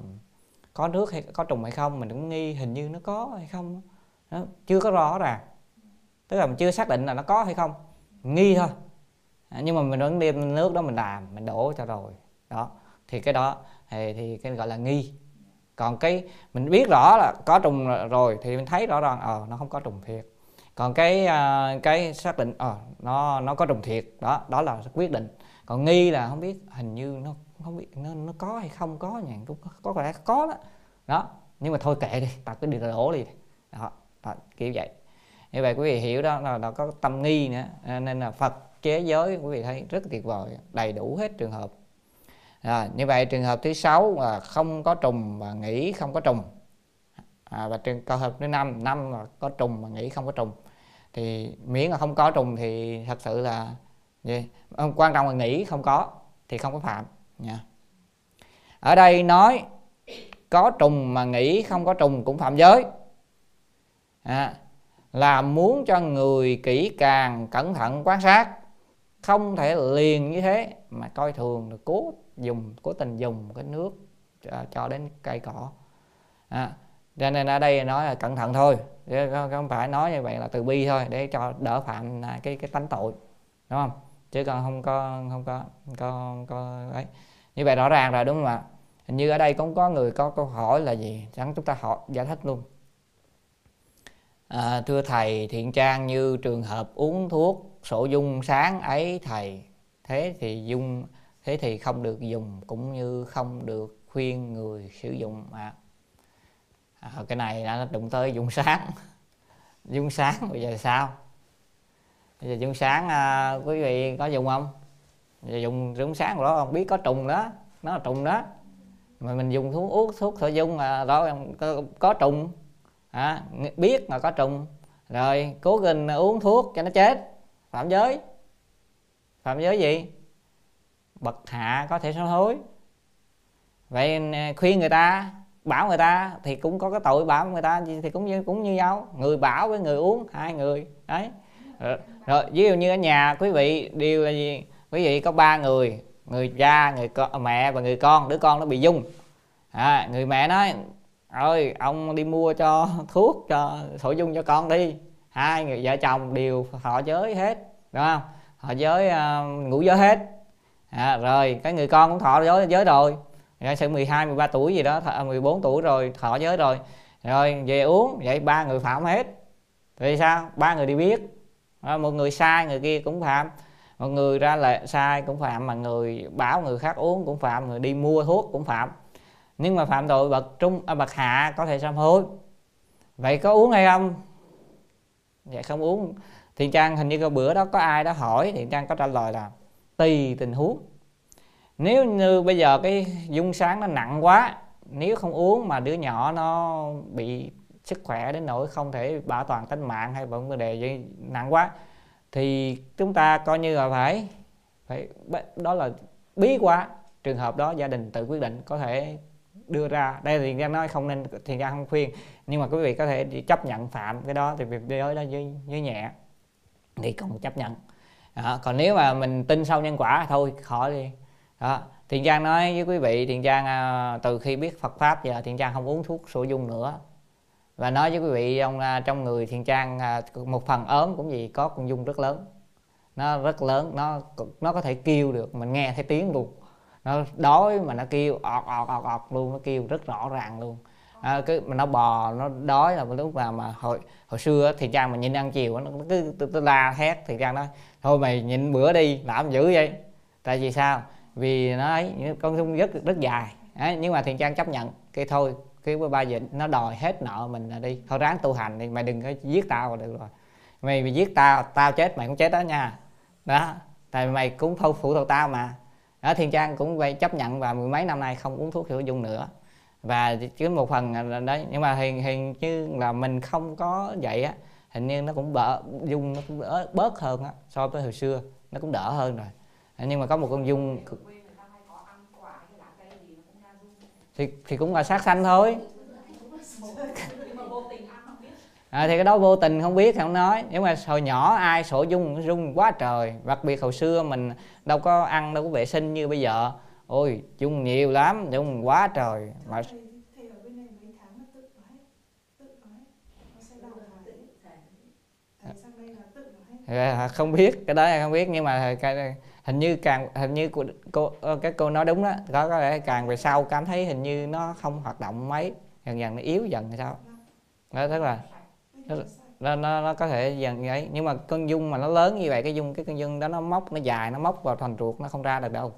Speaker 1: có nước hay có trùng hay không. Mình cũng nghi hình như nó có hay không đó, chưa có rõ ràng. Tức là mình chưa xác định là nó có hay không. Nghi thôi. À, nhưng mà mình vẫn đem nước đó mình làm mình đổ cho rồi. Đó thì cái đó thì, thì cái gọi là nghi. Còn cái mình biết rõ là có trùng rồi thì mình thấy rõ ràng ờ nó không có trùng thiệt. Còn cái à, cái xác định ờ nó nó có trùng thiệt đó đó là quyết định. Còn nghi là không biết hình như nó không biết nó, nó có hay không có nhỉ? Cũng có, có có lẽ có đó. Đó nhưng mà thôi kệ đi tao cứ đi đổ đi. Đó, đó kiểu vậy. Như vậy quý vị hiểu đó là nó có tâm nghi nữa à, nên là phật chế giới quý vị thấy rất tuyệt vời đầy đủ hết trường hợp. À, như vậy trường hợp thứ sáu là không có trùng và nghĩ không có trùng. À, và trường hợp thứ năm năm là có trùng mà nghĩ không có trùng. Thì miễn là không có trùng thì thật sự là gì? Quan trọng là nghĩ không có thì không có phạm nha. Ở đây nói có trùng mà nghĩ không có trùng cũng phạm giới à, là muốn cho người kỹ càng cẩn thận quan sát. Không thể liền như thế mà coi thường được cố dùng cố tình dùng cái nước cho, cho đến cây cỏ. À, cho nên ở đây nói là cẩn thận thôi không phải nói như vậy là từ bi thôi để cho đỡ phạm à, cái cái tánh tội đúng không? Chứ còn không có không có không có, có ấy. Như vậy rõ ràng rồi đúng không ạ? Hình như ở đây cũng có người có câu hỏi là gì? Chẳng chúng ta hỏi giải thích luôn à, thưa thầy thiện trang như trường hợp uống thuốc sổ dung sáng ấy thầy. Thế thì dung thế thì không được dùng cũng như không được khuyên người sử dụng mà à, cái này đã đụng tới dung sáng. Dung sáng bây giờ sao? Bây giờ dung sáng à, quý vị có dùng không? Bây giờ dùng dung sáng đó không biết có trùng đó. Nó là trùng đó. Mà mình dùng thuốc uống thuốc sổ dung à, đó có, có trùng à, biết mà có trùng. Rồi cố tình uống thuốc cho nó chết. Phạm giới. Phạm giới gì? Bậc hạ có thể sám hối. Vậy ờ, khuyên người ta bảo người ta thì cũng có cái tội bảo người ta thì cũng như cũng như nhau. Người bảo với người uống hai người. Đấy. Rồi, rồi ví dụ như ở nhà quý vị đều là gì? Quý vị có ba người. Người cha người con, mẹ và người con. Đứa con nó bị dung. À, người mẹ nói ơi ông đi mua cho thuốc cho sổ dung cho con đi. Hai người vợ chồng đều họ giới hết đúng không? Họ giới uh, ngủ giới hết. À, rồi cái người con cũng thọ giới giới rồi. Rồi sử 12 13 tuổi gì đó 14 tuổi rồi thọ giới rồi. Rồi về uống vậy ba người phạm hết. Thì sao? Ba người đi biết. À, một người sai người kia cũng phạm. Một người ra lệ sai cũng phạm mà người bảo người khác uống cũng phạm người đi mua thuốc cũng phạm nhưng mà phạm tội bậc trung à, bậc hạ có thể sám hối. Vậy có uống hay không? Vậy không uống. Thiện trang hình như cái bữa đó có ai đó hỏi thiện trang có trả lời là tùy tình huống. Nếu như bây giờ cái dung sáng nó nặng quá nếu không uống mà đứa nhỏ nó bị sức khỏe đến nỗi không thể bảo toàn tính mạng hay vấn đề gì nặng quá thì chúng ta coi như là phải phải đó là bí quá. Trường hợp đó gia đình tự quyết định có thể đưa ra. Đây thì ra nói không nên thì ra không khuyên. Nhưng mà quý vị có thể chấp nhận phạm cái đó thì việc giới đó với, với nhẹ. Thì còn chấp nhận. Đó. còn nếu mà mình tin sâu nhân quả thôi khỏi đi. Đó thiện trang nói với quý vị thiện trang à, từ khi biết phật pháp giờ thiện trang không uống thuốc sổ dung nữa. Và nói với quý vị ông à, trong người thiện trang à, một phần ốm cũng gì có con dung rất lớn. Nó rất lớn nó nó có thể kêu được mình nghe thấy tiếng luôn nó đói mà nó kêu ọt ọt ọt ọt luôn nó kêu rất rõ ràng luôn. À, cứ mà nó bò nó đói là lúc nào mà hồi hồi xưa thì trang mà nhìn ăn chiều nó cứ tôi, tôi la hét thì trang nói thôi mày nhịn bữa đi làm dữ vậy. Tại vì sao? Vì nó ấy con sung rất rất dài. Đấy, nhưng mà thiền trang chấp nhận cái thôi cái ba giờ nó đòi hết nợ mình là đi. Thôi ráng tu hành đi mày đừng có giết tao là được rồi. Mày, mày giết tao tao chết mày cũng chết đó nha. Đó tại mày cũng thâu phụ thuộc tao mà ở thiên trang cũng vậy chấp nhận và mười mấy năm nay không uống thuốc hiệu dung nữa. Và chỉ một phần là đấy nhưng mà hình hình như là mình không có vậy á hình như nó cũng bỡ dung nó cũng đỡ, bớt hơn á so với hồi xưa nó cũng đỡ hơn rồi. Nhưng mà có một con dung thì thì cũng là sát sanh thôi. à, thì cái đó vô tình không biết không nói. Nhưng mà hồi nhỏ ai sổ dung dung quá trời đặc biệt hồi xưa mình đâu có ăn đâu có vệ sinh như bây giờ. Ôi dung nhiều lắm dung quá trời. Mà không biết cái đó là không biết. Nhưng mà cái, hình như càng hình như cô, cô ờ, cái cô nói đúng đó. Có có thể càng về sau cảm thấy hình như nó không hoạt động mấy. Dần dần nó yếu dần hay sao? Đó tức là nó, nó, nó có thể dần vậy. Nhưng mà cơn dung mà nó lớn như vậy cái dung cái cơn dung đó nó móc nó dài nó móc vào thành ruột nó không ra được đâu.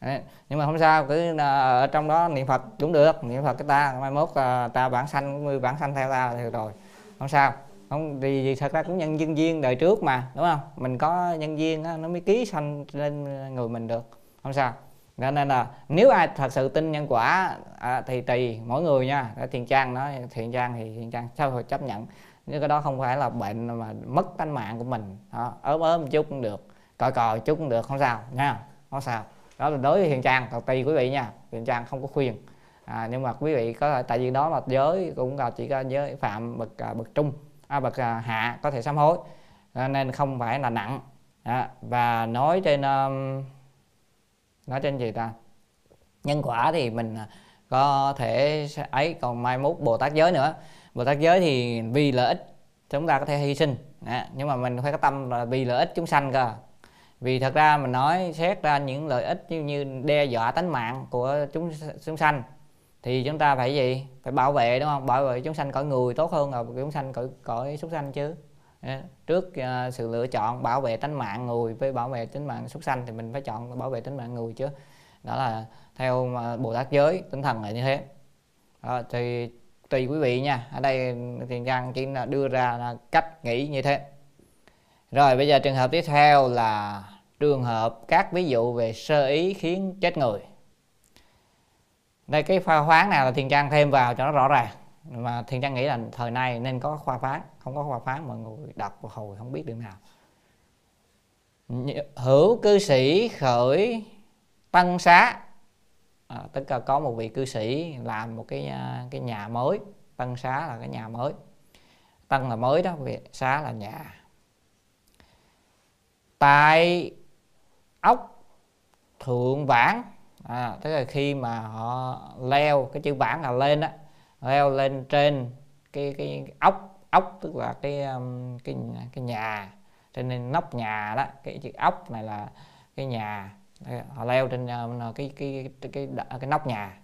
Speaker 1: Đấy. nhưng mà không sao cứ ờ, ở trong đó niệm phật cũng được. Niệm phật cái ta mai mốt ờ, ta, ta bản sanh người bản sanh theo ta thì rồi. Không sao. Không thì, thì thật ra cũng nhân nhân viên đời trước mà đúng không? Mình có nhân viên đó, nó mới ký sanh lên người mình được. Không sao. Cho nên là nếu ai thật sự tin nhân quả à, thì tùy mỗi người nha. Thiện trang nói thiện trang thì thiện trang sao phải chấp nhận? Nhưng cái đó không phải là bệnh mà mất tánh mạng của mình. Đó, ốm ốm một chút cũng được còi còi chút cũng được không sao nha không sao. Đó là đối với thiện trang thật tùy quý vị nha hiện trang không có khuyên. À, nhưng mà quý vị có tại vì đó là giới cũng là chỉ có giới phạm bậc à, bậc trung à, bậc à, hạ có thể sám hối. À, nên không phải là nặng. À, và nói trên um, nói trên gì ta? Nhân quả thì mình à, có thể ấy còn mai mốt bồ tát giới nữa bồ tát giới thì vì lợi ích chúng ta có thể hy sinh. À, nhưng mà mình phải có tâm là vì lợi ích chúng sanh cơ. Vì thật ra mình nói xét ra những lợi ích như, như đe dọa tính mạng của chúng chúng sanh thì chúng ta phải gì? Phải bảo vệ đúng không? Bảo vệ chúng sanh cõi người tốt hơn là chúng sanh cõi cõi súc sanh chứ. Trước uh, sự lựa chọn bảo vệ tính mạng người với bảo vệ tính mạng súc sanh thì mình phải chọn bảo vệ tính mạng người chứ. Đó là theo à, bồ tát giới tinh thần là như thế. Đó, thì tùy quý vị nha. Ở đây thiền trang chỉ là đưa ra là cách nghĩ như thế. Rồi, bây giờ trường hợp tiếp theo là trường hợp các ví dụ về sơ ý khiến chết người. Đây, cái pha khoáng nào là thiền trang thêm vào cho nó rõ ràng. Mà thiền trang nghĩ là thời nay nên có khoa phán, không có khoa phán, mọi người đọc một hồi không biết được nào. Hữu cư sĩ khởi tăng xá à, tức là có một vị cư sĩ làm một cái à, cái nhà mới tăng xá là cái nhà mới. Tăng là mới đó vị xá là nhà. Tại ốc thượng vãng à, tức là khi mà họ leo cái chữ vãng là lên á leo lên trên cái cái ốc ốc tức là cái um, cái cái nhà. Trên nên nóc nhà đó cái chữ ốc này là cái nhà họ leo trên ờ, cái cái cái cái, cái, cái nóc nhà.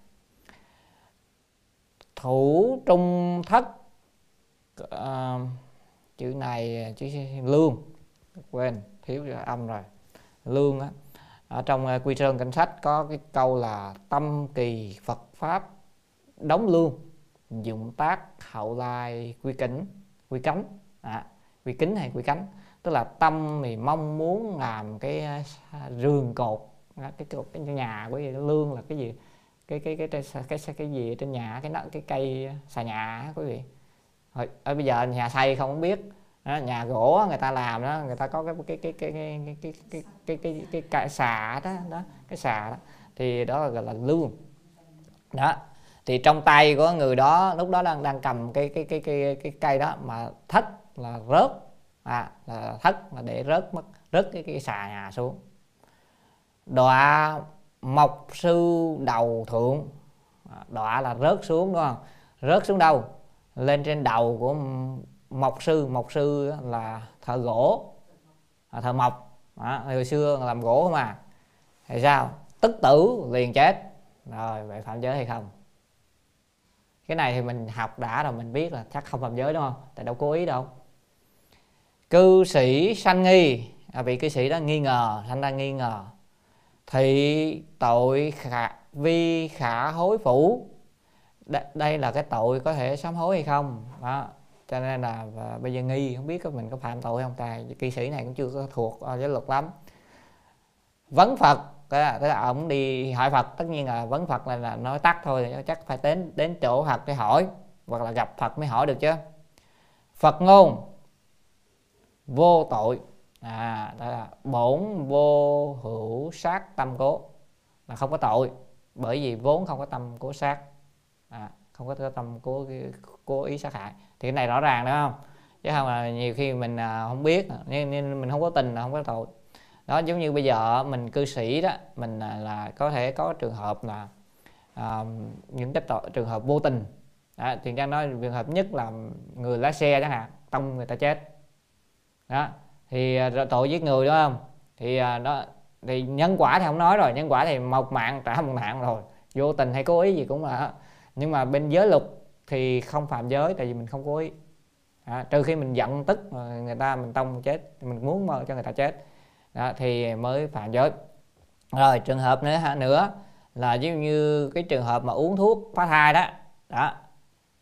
Speaker 1: Thủ trung thất uh, chữ này chữ lương quên thiếu âm rồi. Lương á ở trong uh, quy sơn cảnh sách có cái câu là tâm kỳ phật pháp đóng lương dụng tác hậu lai quy kính quy cánh. À, quy kính hay quy cánh? Tức là tâm thì mong muốn làm cái rường cột cái cột cái nhà của gì lương là cái gì cái cái cái cái cái, cái, cái gì trên nhà cái cái cây xà nhà quý vị rồi ở bây giờ nhà xây không biết đó, nhà gỗ người ta làm đó người ta có cái cái cái cái cái cái cái cái cái cái, cái, cái xà đó đó cái xà đó thì đó là gọi là lương đó thì trong tay của người đó lúc đó đang đang cầm cái cái cái cái cái cây đó mà thất là rớt à là thất là để rớt mất rớt cái cái xà nhà xuống. Đọa mộc sư đầu thượng. À, đọa là rớt xuống đúng không? Rớt xuống đâu? Lên trên đầu của mộc sư. Mộc sư là thợ gỗ à, thợ mộc. À, hồi xưa làm gỗ mà. Thì sao? Tức tử liền chết. Rồi vậy phạm giới hay không? Cái này thì mình học đã rồi mình biết là chắc không phạm giới đúng không? Tại đâu cố ý đâu cư sĩ sanh nghi. À, vị cư sĩ đó nghi ngờ sanh ra nghi ngờ. Thì tội khả, vi khả hối phủ. Đây là cái tội có thể sám hối hay không? Đó cho nên là và bây giờ nghi không biết có mình có phạm tội không tài kỵ sĩ này cũng chưa có thuộc à, uh, giới luật lắm. Vấn phật tức là, tức là ông đi hỏi phật tất nhiên là vấn phật là, là nói tắt thôi chắc phải đến đến chỗ phật để hỏi hoặc là gặp phật mới hỏi được chứ. Phật ngôn vô tội. À đó là bổn vô hữu sát tâm cố là không có tội bởi vì vốn không có tâm cố sát. À, không có tâm cố cố ý sát hại. Thì cái này rõ ràng đúng không? Chứ không là nhiều khi mình à, không biết nên, nên mình không có tình là không có tội. Đó giống như bây giờ mình cư sĩ đó mình là, là có thể có trường hợp là à, những cái tội, trường hợp vô tình. Đó, thì trang nói trường hợp nhất là người lái xe chẳng hạn tông người ta chết đó. Thì à, tội giết người đúng không? Thì nó đó thì nhân quả thì không nói rồi nhân quả thì một mạng trả một mạng rồi. Vô tình hay cố ý gì cũng là nhưng mà bên giới luật thì không phạm giới tại vì mình không cố ý. À, trừ khi mình giận tức người ta mình tông chết mình muốn cho người ta chết. Đó, thì mới phạm giới. Rồi trường hợp nữa nữa là ví dụ như cái trường hợp mà uống thuốc phá thai đó. Đó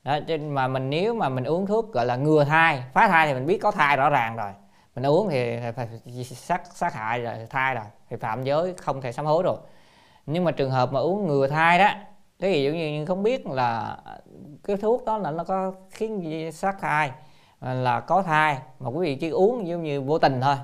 Speaker 1: đó mà mình nếu mà mình uống thuốc gọi là ngừa thai phá thai thì mình biết có thai rõ ràng rồi. Mình uống thì phải sát sát hại rồi thai rồi thì phạm giới không thể sám hối rồi nhưng mà trường hợp mà uống ngừa thai đó cái gì giống như không biết là cái thuốc đó là nó có khiến sát thai à, là có thai mà quý vị chỉ uống giống như vô tình thôi.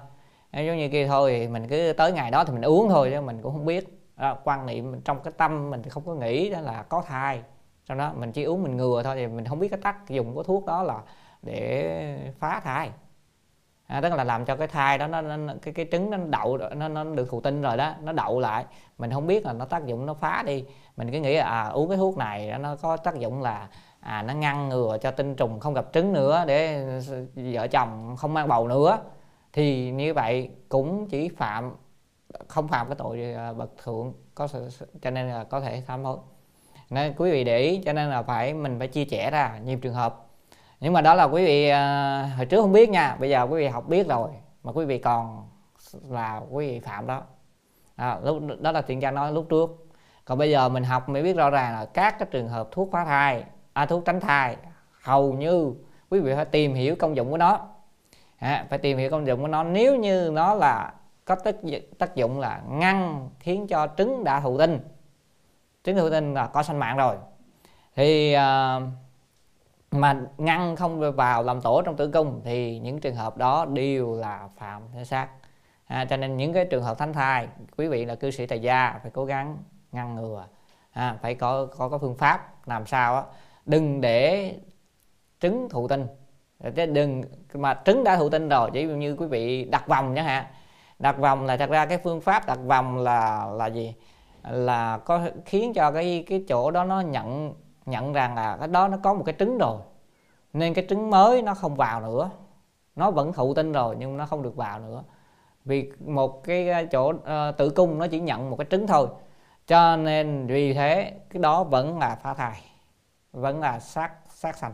Speaker 1: Giống như kia thôi thì mình cứ tới ngày đó thì mình uống thôi chứ mình cũng không biết. Đó, quan niệm trong cái tâm mình thì không có nghĩ đó là có thai sau đó mình chỉ uống mình ngừa thôi thì mình không biết cái tác dụng của thuốc đó là để phá thai. À, tức là làm cho cái thai đó nó, nó cái cái trứng nó đậu nó nó được thụ tinh rồi đó nó đậu lại. Mình không biết là nó tác dụng nó phá đi. Mình cứ nghĩ là à, uống cái thuốc này nó có tác dụng là à, nó ngăn ngừa cho tinh trùng không gặp trứng nữa để vợ chồng không mang bầu nữa. Thì như vậy cũng chỉ phạm không phạm cái tội à, bậc thượng có cho nên là có thể sám hối nên quý vị để ý cho nên là phải mình phải chia sẻ ra nhiều trường hợp. Nhưng mà đó là quý vị uh, hồi trước không biết nha bây giờ quý vị học biết rồi mà quý vị còn là quý vị phạm đó. À, lúc đó là thiện gia nói lúc trước. Còn bây giờ mình học mới biết rõ ràng là các cái trường hợp thuốc phá thai à, thuốc tránh thai hầu như quý vị phải tìm hiểu công dụng của nó. À, phải tìm hiểu công dụng của nó. Nếu như nó là có tác, tác dụng là ngăn khiến cho trứng đã thụ tinh trứng thụ tinh là có sanh mạng rồi. Thì à, mà ngăn không vào làm tổ trong tử cung thì những trường hợp đó đều là phạm thể xác. À, cho nên những cái trường hợp thánh thai quý vị là cư sĩ tại gia phải cố gắng ngăn ngừa. À, phải có có có phương pháp làm sao á. Đừng để trứng thụ tinh. Chứ đừng mà trứng đã thụ tinh rồi chỉ như quý vị đặt vòng nhé hả đặt vòng là thật ra cái phương pháp đặt vòng là là gì? Là có khiến cho cái cái chỗ đó nó nhận nhận rằng là cái đó nó có một cái trứng rồi. Nên cái trứng mới nó không vào nữa. Nó vẫn thụ tinh rồi nhưng nó không được vào nữa. Vì một cái ờ, chỗ uh, tử cung nó chỉ nhận một cái trứng thôi. Cho nên vì thế cái đó vẫn là phá thai vẫn là sát sát sanh.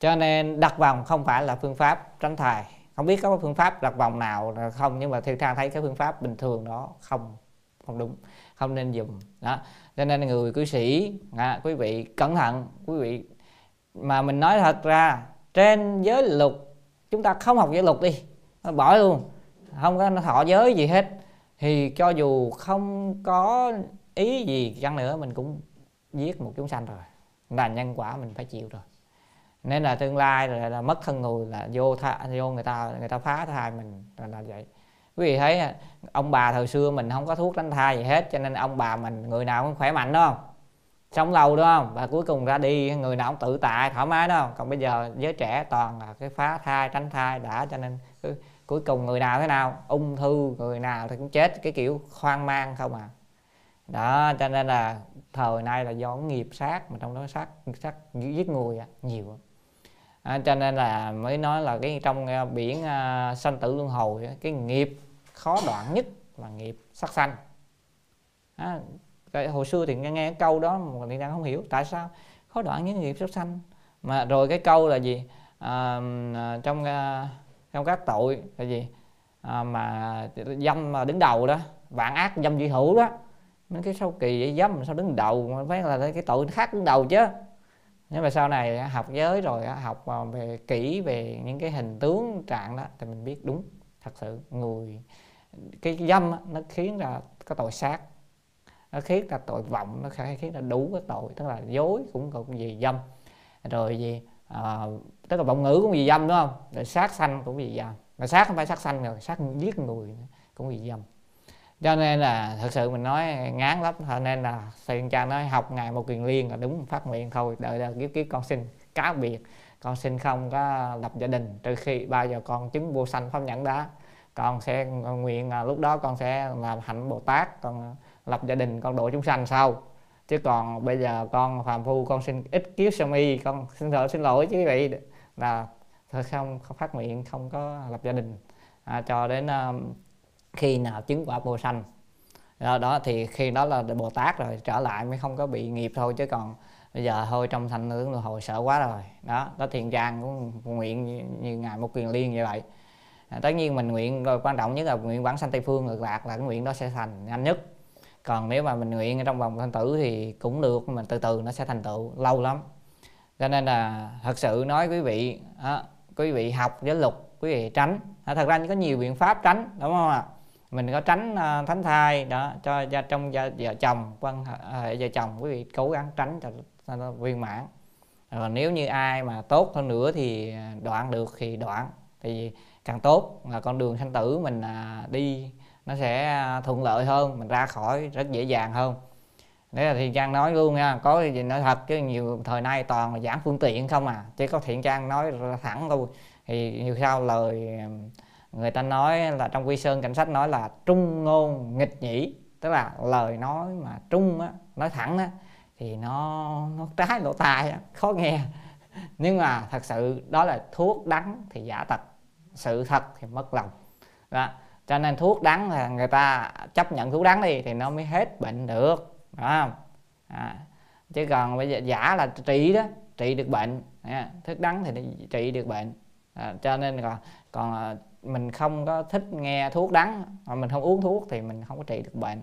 Speaker 1: Cho nên đặt vòng không phải là phương pháp tránh thai. Không biết có phương pháp đặt vòng nào không nhưng mà theo trang thấy cái phương pháp bình thường đó không không đúng không nên dùng. Đó. Cho nên người cư sĩ à, quý vị cẩn thận quý vị mà mình nói thật ra trên giới luật chúng ta không học giới luật đi bỏ luôn không có thọ giới gì hết. Thì cho dù không có ý gì chăng nữa mình cũng giết một chúng sanh rồi là nhân quả mình phải chịu rồi. Nên là tương lai là, là mất thân người là vô tha, vô người ta người ta phá thai mình là, là vậy quý vị thấy ông bà thời xưa mình không có thuốc tránh thai gì hết cho nên ông bà mình người nào cũng khỏe mạnh đúng không? Sống lâu đúng không? Và cuối cùng ra đi người nào cũng tự tại thoải mái đúng không? Còn bây giờ giới trẻ toàn là cái phá thai tránh thai đã cho nên cứ, cuối cùng người nào thế nào ung thư người nào thì cũng chết cái kiểu khoan mang không à. Đó cho nên là thời nay là do nghiệp sát mà trong đó sát sát giết người à, nhiều à, cho nên là mới nói là cái trong uh, biển uh, sanh tử luân hồi cái nghiệp khó đoạn nhất là nghiệp sát sanh. À, cái hồi xưa thì nghe, nghe cái câu đó mà thì đang không hiểu. Tại sao? Khó đoạn nhất nghiệp sát sanh. Mà rồi cái câu là gì? À, à trong à, trong các tội là gì? À, mà dâm mà đứng đầu đó vạn ác dâm duy hữu đó mấy cái sâu kỳ vậy dâm sao đứng đầu mà phải là cái tội khác đứng đầu chứ? Nếu mà sau này học giới rồi học à, về kỹ về những cái hình tướng trạng đó thì mình biết đúng thật sự người cái dâm nó khiến ra có tội sát nó khiến ra tội vọng nó khiến ra đủ cái tội tức là dối cũng cũng vì dâm. Rồi gì à, tức là vọng ngữ cũng vì dâm đúng không? Rồi sát sanh cũng vì dâm. Mà sát không phải sát sanh rồi sát giết người cũng vì dâm. Cho nên là thật sự mình nói ngán lắm cho nên là thầy cha nói học ngày một quyền liên là đúng phát nguyện thôi đợi là kiếp kiếp con xin cáo biệt. Con xin không có lập gia đình trừ khi bao giờ con chứng vô sanh pháp nhẫn đã con sẽ nguyện à, lúc đó con sẽ làm hạnh bồ tát con lập gia đình con độ chúng sanh sau. Chứ còn bây giờ con phàm phu con xin ít kiếp sâm y con xin lỗi xin lỗi chứ vậy là thôi không, không phát nguyện không có lập gia đình. À, cho đến um, khi nào chứng quả vô sanh đó, đó thì khi đó là bồ tát rồi trở lại mới không có bị nghiệp thôi chứ còn bây giờ thôi trong thành tướng hồi sợ quá rồi. Đó đó thiền trang cũng nguyện như, như ngài một quyền liên như vậy à, tất nhiên mình nguyện rồi quan trọng nhất là nguyện bản sanh tây phương ngược lạc là cái nguyện đó sẽ thành nhanh nhất. Còn nếu mà mình nguyện trong vòng thanh tử thì cũng được mà từ từ nó sẽ thành tựu lâu lắm. Cho nên là thật sự nói quý vị đó, quý vị học với luật quý vị tránh. À, thật ra có nhiều biện pháp tránh đúng không ạ? Mình có tránh uh, thánh thai đó cho gia trong gia vợ chồng quan hệ à, vợ chồng quý vị cố gắng tránh cho nó viên mãn. Rồi nếu như ai mà tốt hơn nữa thì à, đoạn được thì đoạn. Thì càng tốt là con đường sanh tử mình à, đi nó sẽ à, thuận lợi hơn mình ra khỏi rất dễ dàng hơn. Đấy là thiện trang nói luôn nha có gì nói thật chứ nhiều thời nay toàn là giảng phương tiện không à chứ có thiện trang nói thẳng luôn. Thì nhiều sao lời à, người ta nói là trong quy sơn cảnh sách nói là trung ngôn nghịch nhĩ tức là lời nói mà trung á nói thẳng á thì nó nó trái lỗ tai á, khó nghe. Nhưng mà thật sự đó là thuốc đắng thì giả tật sự thật thì mất lòng. Đó. Cho nên thuốc đắng là người ta chấp nhận thuốc đắng đi thì nó mới hết bệnh được đó không? À, chứ còn bây giờ giả là trị đó trị được bệnh à, thuốc đắng thì trị được bệnh. À, cho nên còn còn mình không có thích nghe thuốc đắng mà mình không uống thuốc thì mình không có trị được bệnh.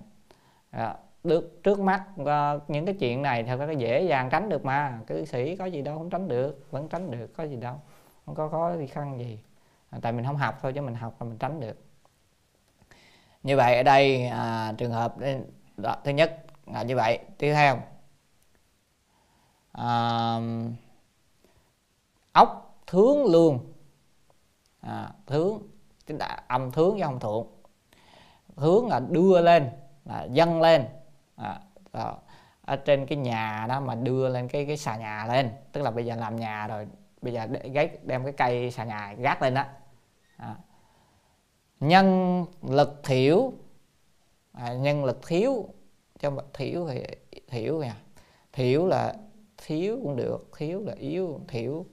Speaker 1: À, được trước mắt à, những cái chuyện này thật ra dễ dàng tránh được mà cư sĩ có gì đâu không tránh được vẫn tránh được có gì đâu không có khó gì khăn gì. À, tại mình không học thôi chứ mình học là mình tránh được. Như vậy ở đây à, trường hợp đó, thứ nhất là như vậy. Tiếp theo à, ốc thướng lương. À, thướng chính là âm thướng với âm thượng. Hướng là đưa lên là dâng lên. À, đó. ở trên cái nhà đó mà đưa lên cái cái xà nhà lên. Tức là bây giờ làm nhà rồi bây giờ để, đem cái cây xà nhà gác lên đó à. nhân lực thiểu à, nhân lực thiếu trong thiểu thì thiểu nha thiểu là thiếu cũng được thiếu là yếu thiểu.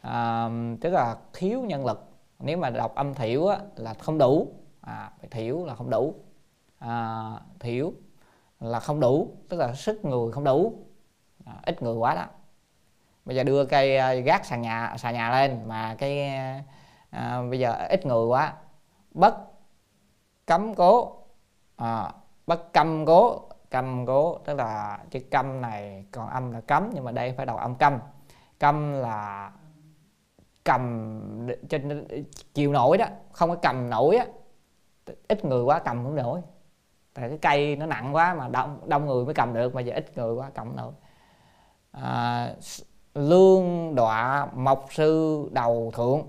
Speaker 1: À, tức là thiếu nhân lực. Nếu mà đọc âm thiểu á, là không đủ. À, thiểu là không đủ. À, thiểu là không đủ tức là sức người không đủ. À, ít người quá đó. Bây giờ đưa cây à, gác sàn nhà sàn nhà lên mà cái à, bây giờ ít người quá. Bất cấm cố. À, bất cầm cố. Cầm cố tức là chữ cầm này còn âm là cấm nhưng mà đây phải đầu âm cầm cầm là cầm trên chiều nổi đó không có cầm nổi á. Ít người quá cầm không nổi. Tại cái cây nó nặng quá mà đông đông người mới cầm được mà giờ ít người quá cầm nổi. À, lương đọa mộc sư đầu thượng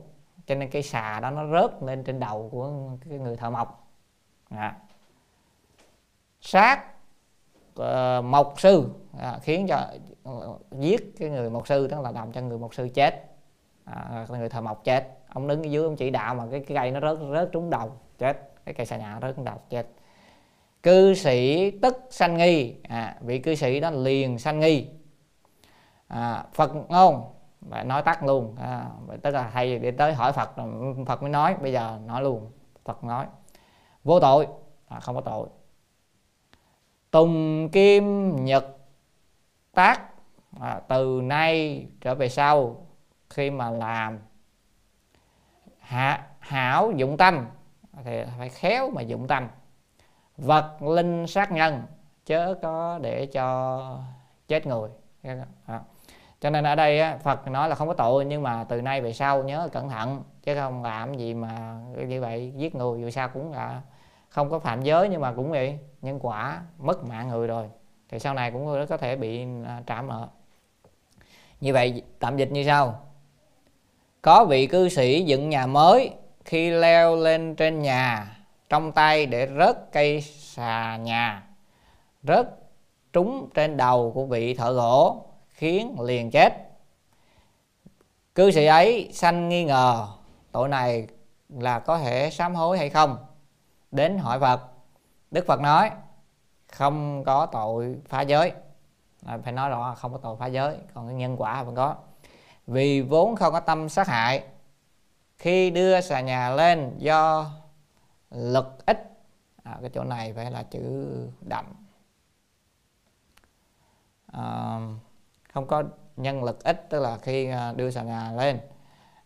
Speaker 1: cho nên cái xà đó nó rớt lên trên đầu của cái người thợ mộc. À. sát uh, mộc sư à, khiến cho uh, giết cái người mộc sư tức là làm cho người mộc sư chết. À, người thợ mộc chết. Ông đứng ở dưới ông chỉ đạo mà cái, cái cây nó rớt rớt trúng đầu chết. Cái cây xà nhà rớt trúng đầu chết. Cư sĩ tức sanh nghi à, vị cư sĩ đó liền sanh nghi. À, phật ngôn và nói tắt luôn. À, tức là thầy đi tới hỏi phật phật mới nói. Bây giờ nói luôn. Phật nói vô tội. À, không có tội. Tùng kim nhật tác à, từ nay trở về sau khi mà làm hạ hảo dụng tâm thì phải khéo mà dụng tâm vật linh sát nhân chớ có để cho chết người. À cho nên ở đây á, Phật nói là không có tội nhưng mà từ nay về sau nhớ cẩn thận chứ không làm gì mà như vậy giết người dù sao cũng là không có phạm giới nhưng mà cũng vậy nhân quả mất mạng người rồi thì sau này cũng có thể bị à, trả nợ. Như vậy tạm dịch như sau. Có vị cư sĩ dựng nhà mới khi leo lên trên nhà trong tay để rớt cây xà nhà rớt trúng trên đầu của vị thợ gỗ khiến liền chết. Cư sĩ ấy sanh nghi ngờ tội này là có thể sám hối hay không? Đến hỏi phật đức phật nói không có tội phá giới. À, phải nói rõ không có tội phá giới còn cái nhân quả vẫn có. Vì vốn không có tâm sát hại khi đưa xà nhà lên do lực ích à, cái chỗ này phải là chữ đậm. À, không có nhân lực ít tức là khi à, đưa sàn nhà lên.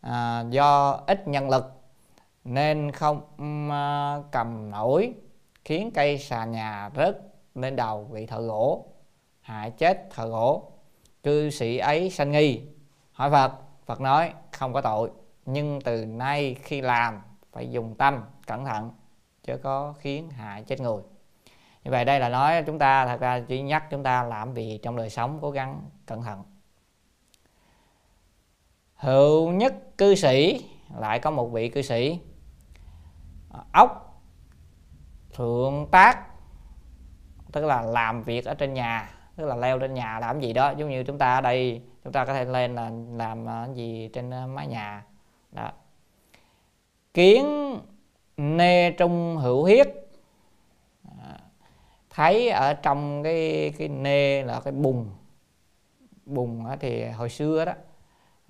Speaker 1: À, do ít nhân lực nên không à, cầm nổi khiến cây xà nhà rớt lên đầu vị thợ gỗ hại chết thợ gỗ. Cư sĩ ấy sanh nghi hỏi phật phật nói không có tội nhưng từ nay khi làm phải dùng tâm cẩn thận chứ có khiến hại chết người như vậy đây là nói chúng ta, thật ra chỉ nhắc chúng ta làm vì trong đời sống, cố gắng cẩn thận. Hữu nhất cư sĩ, lại có một vị cư sĩ. Ốc, thượng tác, tức là làm việc ở trên nhà, tức là leo trên nhà, làm gì đó. Giống như chúng ta ở đây, chúng ta có thể lên là làm ờ, gì trên ờ, mái nhà. Đó. Kiến nê trung hữu hiết thấy ở trong cái cái nê là cái bùn bùn thì hồi xưa đó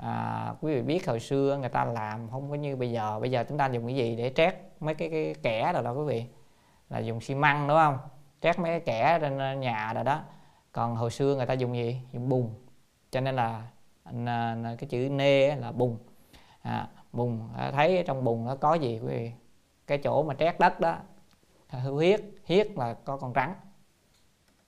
Speaker 1: à, quý vị biết hồi xưa người ta làm không có như bây giờ. Bây giờ chúng ta dùng cái gì để trét mấy cái, cái kẻ rồi đó quý vị? Là dùng xi măng đúng không? Trét mấy cái kẻ trên ờ, nhà rồi đó. Còn hồi xưa người ta dùng gì? Dùng bùn cho nên là cái chữ nê là bùn à, bùn à, thấy trong bùn nó có gì quý vị? Cái chỗ mà trét đất đó hư huyết huyết là có con rắn.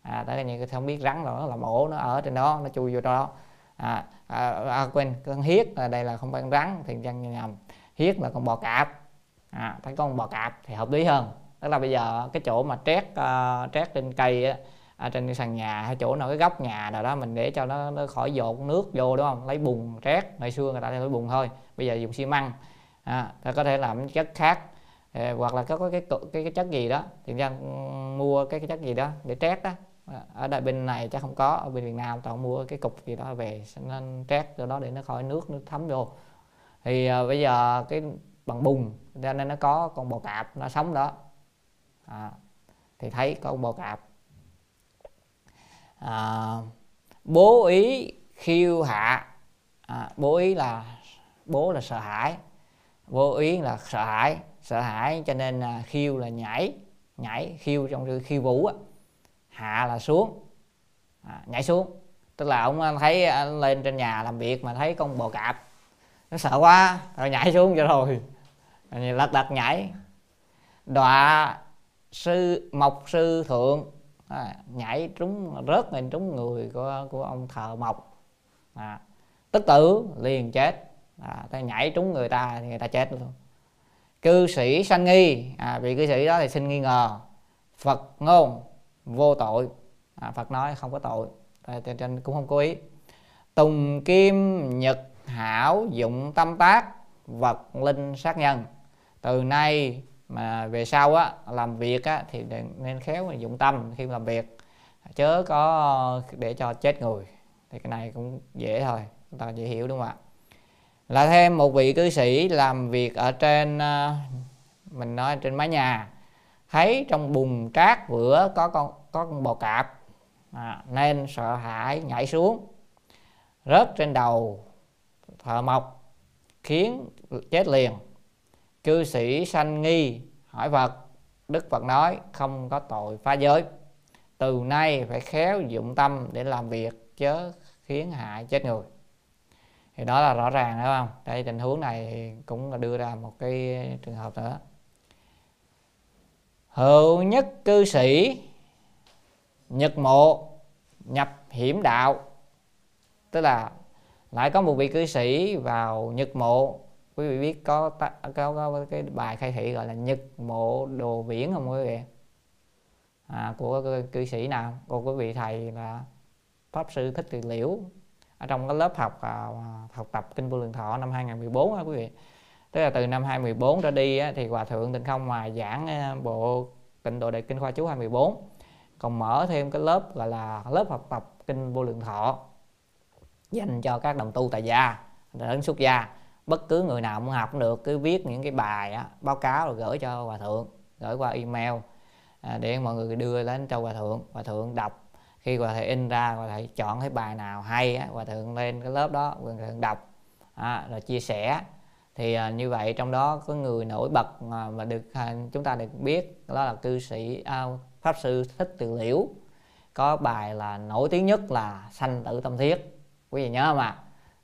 Speaker 1: À tới như không biết rắn là nó là mổ nó ở trên đó nó chui vô đó. À, à, à quên con hiết là đây là không phải con rắn thì dân nhầm. Hiết là con bò cạp. À, thấy con bò cạp thì hợp lý hơn. Tức là bây giờ cái chỗ mà trét uh, trét trên cây á, À, trên sàn nhà hay chỗ nào cái góc nhà nào đó mình để cho nó, nó khỏi dột nước vô đúng không? Lấy bùn trét. Ngày xưa người ta lấy bùn thôi bây giờ dùng xi măng. À, ta có thể làm chất khác. Ờ, hoặc là có cái, cái cái cái chất gì đó thì ra ừ, mua cái, cái chất gì đó để trét đó ờ, ở đây bên này chắc không có ở bên Việt Nam toàn mua cái cục gì đó về nên trét cho đó để nó khỏi nước nó thấm vô. Thì à, bây giờ cái bằng bùn cho nên nó có con bò cạp nó sống đó. À, thì thấy có con bò cạp. À, bố ý khiêu hạ. À, bố ý là bố là sợ hãi. Bố ý là sợ hãi sợ hãi cho nên à, khiêu là nhảy nhảy khiêu trong chữ khiêu vũ á hạ là xuống à, nhảy xuống. Tức là ông à, thấy à, lên trên nhà làm việc mà thấy con bò cạp nó sợ quá rồi nhảy xuống cho rồi. Lật đật nhảy. Đọa sư mộc sư thượng à, nhảy trúng rớt lên trúng người của của ông thợ mộc. À, tức tử liền chết. À, ta nhảy trúng người ta thì người ta chết luôn cư sĩ sanh nghi. À, vị cư sĩ đó thì xin nghi ngờ. Phật ngôn vô tội. À, phật nói không có tội. Trên cũng không cố ý. Tùng kim nhật hảo dụng tâm tác vật linh sát nhân. Từ nay mà về sau á làm việc á thì nên khéo dụng tâm khi làm việc. Chớ có để cho chết người. Thì cái này cũng dễ thôi. Chúng ta dễ hiểu đúng không ạ? Là thêm một vị cư sĩ làm việc ở trên ờ, mình nói trên mái nhà. Thấy trong bùn trát vữa có con có con bò cạp à, nên sợ hãi nhảy xuống rớt trên đầu thợ mộc khiến chết liền. Cư sĩ sanh nghi hỏi phật đức phật nói không có tội phá giới. Từ nay phải khéo dụng tâm để làm việc chớ khiến hại chết người thì đó là rõ ràng đúng không? Đây tình huống này cũng là đưa ra một cái trường hợp nữa. Hữu nhất cư sĩ nhật mộ nhập hiểm đạo. Tức là lại có một vị cư sĩ vào nhật mộ. Quý vị biết có có, có cái bài khai thị gọi là nhật mộ đồ viễn không quý vị? À, của cư sĩ nào? Của quý vị thầy là pháp sư thích từ liễu ở trong cái lớp học à, học tập kinh vô lượng thọ năm 2014 á quý vị. Tức là từ năm 2014 trở đi á, thì hòa thượng tịnh không ngoài giảng à, bộ tịnh độ đại kinh khoa chú 2014 còn mở thêm cái lớp gọi là lớp học tập kinh vô lượng thọ dành cho các đồng tu tại gia đến xuất gia. Bất cứ người nào muốn học cũng được cứ viết những cái bài á, báo cáo rồi gửi cho hòa thượng gửi qua email à, để mọi người đưa đến cho hòa thượng. Hòa thượng đọc khi hòa thượng in ra hòa thượng chọn cái bài nào hay á, hòa thượng lên cái lớp đó hòa thượng đọc à, rồi chia sẻ thì à, như vậy trong đó có người nổi bật mà, mà được à, chúng ta được biết đó là cư sĩ à, pháp sư thích từ liễu. Có bài là nổi tiếng nhất là sanh tử tâm thiết. Quý vị nhớ không ạ?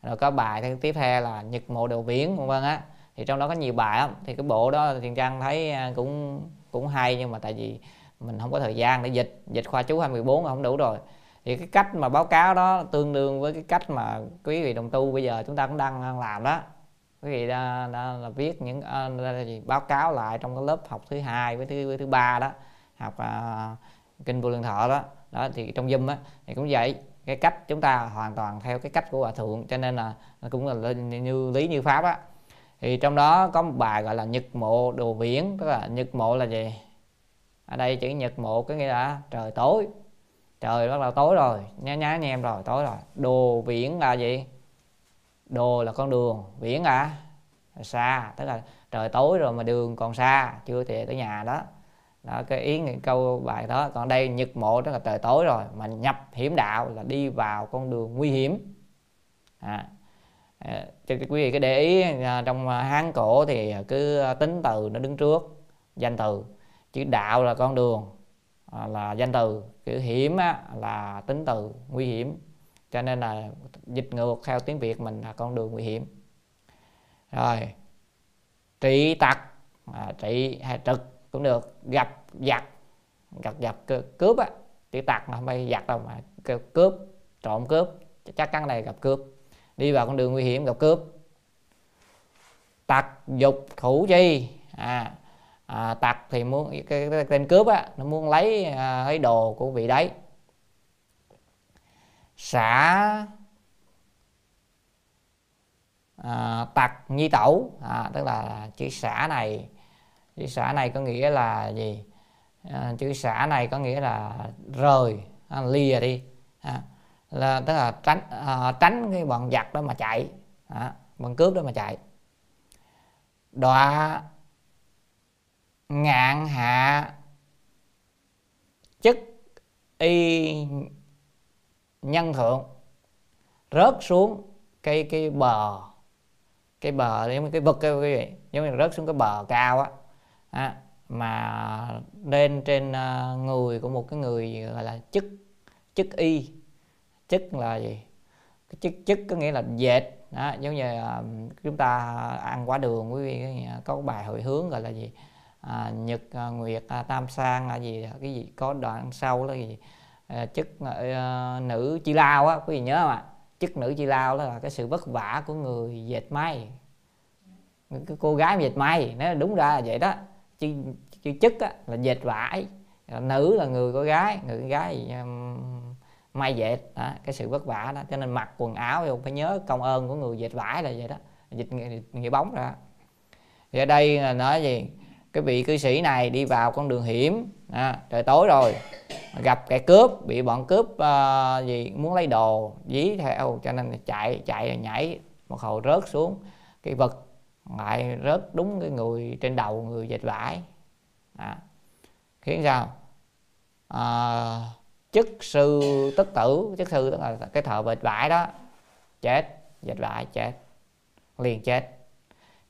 Speaker 1: Rồi có bài tiếp theo là nhật mộ đồ biển vân vân á. Thì trong đó có nhiều bài lắm. Thì cái bộ đó thiền trang thấy à, cũng cũng hay nhưng mà tại vì mình không có thời gian để dịch. Dịch khoa chú 2014 không đủ rồi. Thì cái cách mà báo cáo đó tương đương với cái cách mà quý vị đồng tu bây giờ chúng ta cũng đang làm đó. Quý vị đã, đã là viết những uh, báo cáo lại trong cái lớp học thứ hai với thứ với thứ ba đó. Học uh, kinh vô lượng thọ đó. Đó thì trong zoom á thì cũng vậy. Cái cách chúng ta hoàn toàn theo cái cách của hòa thượng cho nên là nó cũng là như lý như pháp á. Thì trong đó có một bài gọi là nhật mộ đồ viễn tức là nhật mộ là gì? Ở đây chữ nhật mộ có nghĩa là trời tối. Trời bắt đầu tối rồi nhá nhá anh em rồi tối rồi. Đồ viễn là gì? Đồ là con đường viễn à? Xa tức là trời tối rồi mà đường còn xa chưa thì tới nhà đó. Đó cái ý nghĩa câu bài đó. Còn đây nhật mộ tức là trời tối rồi mà nhập hiểm đạo là đi vào con đường nguy hiểm. À, à cho quý vị cái để ý à, trong à, hán cổ thì cứ tính từ nó đứng trước danh từ chữ đạo là con đường à, là danh từ. Chữ hiểm á, là tính từ nguy hiểm. Cho nên là dịch ngược theo tiếng việt mình là con đường nguy hiểm. Rồi trị tặc à, trị hay trực cũng được. Gặp giặc gặp giặc cướp á. Chữ tặc mà không phải giặc đâu mà cướp trộm cướp. Chắc chắn này gặp cướp. Đi vào con đường nguy hiểm gặp cướp. Tặc dục thủ chi. À à, tặc thì muốn cái, cái tên cướp á nó muốn lấy à, cái đồ của vị đấy. Xả à, tặc nhi tẩu. À, tức là chữ xả này chữ xả này có nghĩa là gì? À, chữ xả này có nghĩa là rời à, lìa đi. À, là tức là tránh à, tránh cái bọn giặc đó mà chạy. À, bọn cướp đó mà chạy. Đọa ngạn hạ chức y nhân thượng rớt xuống cái cái bờ cái bờ giống như cái vực cái quý vị giống như rớt xuống cái bờ cao á à, mà lên trên ờ, người của một cái người gọi là chức chức y. Chức là gì? Cái chức chức có nghĩa là dệt đó, giống như ờ, chúng ta ăn quả đường quý vị có bài hồi hướng gọi là gì? À, nhật à, nguyệt à, tam sang là gì à, cái gì có đoạn sau là gì? À, chức à, à, nữ chi lao á quý vị nhớ không ạ? Chức nữ chi lao đó là cái sự vất vả của người dệt may. Cái cô gái dệt may nó đúng ra là vậy đó. Chứ, chứ chức á, là dệt vải. À, nữ là người có gái người con gái um, may dệt. Đó, cái sự vất vả đó. Cho nên mặc quần áo thì phải nhớ công ơn của người dệt vải là vậy đó. Dịch nghĩa, nghĩa bóng ra. Thì ở đây là nói gì? Cái vị cư sĩ này đi vào con đường hiểm. À, trời tối rồi. Gặp kẻ cướp bị bọn cướp uh, gì muốn lấy đồ dí theo cho nên chạy chạy nhảy một hồi rớt xuống. Cái vật lại rớt đúng cái người trên đầu người dệt vải. À, khiến sao? À, chức sư tức tử chức sư tức là cái thợ dệt vải đó. Chết dệt vải chết. Liền chết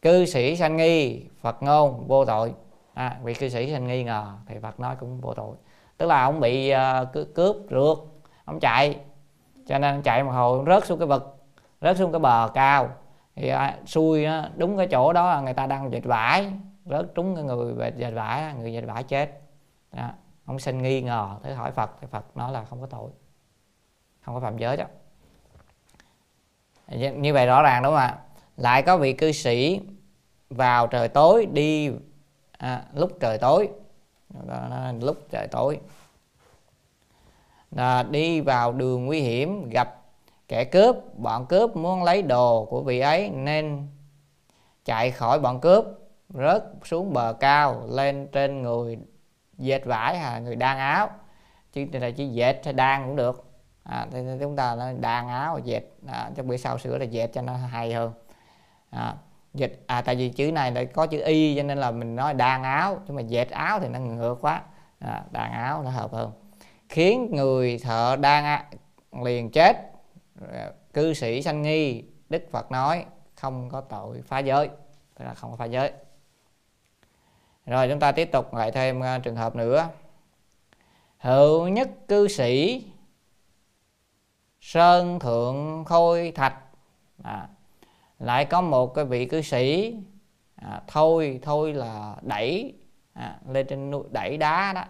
Speaker 1: cư sĩ sanh nghi phật ngôn vô tội. À, vị cư sĩ sanh nghi ngờ thì phật nói cũng vô tội. Tức là ông bị uh, cướp rượt ông chạy. Cho nên ông chạy một hồi rớt xuống cái vực rớt xuống cái bờ cao. Thì uh, xui á, đúng cái chỗ đó là người ta đang dệt vải rớt trúng cái người dệt vải người dệt vải chết. Đó. ông sinh nghi ngờ thế hỏi phật thì phật nói là không có tội không có phạm giới đó. Như vậy rõ ràng đúng không ạ? Lại có vị cư sĩ vào trời tối đi à, lúc trời tối. Lúc trời tối. Là đi vào đường nguy hiểm gặp kẻ cướp. Bọn cướp muốn lấy đồ của vị ấy nên chạy khỏi bọn cướp rớt xuống bờ cao lên trên người dệt vải hay người đan áo. Chứ là chỉ dệt hay đan cũng được. À, thì chúng ta nói đan áo dệt. À, cho bữa sau sửa là dệt cho nó hay hơn à, dịch à tại vì chữ này lại có chữ y cho nên là mình nói đan áo nhưng mà dệt áo thì nó ngược quá. À, đan áo nó hợp hơn. Khiến người thợ đang liền chết. Cư sĩ sanh nghi đức phật nói không có tội phá giới. Tức là không có phá giới. Rồi chúng ta tiếp tục lại thêm uh, trường hợp nữa. Hữu nhất cư sĩ sơn thượng khôi thạch. À, lại có một cái vị cư sĩ à, thôi thôi là đẩy à, lên trên núi đẩy đá đó.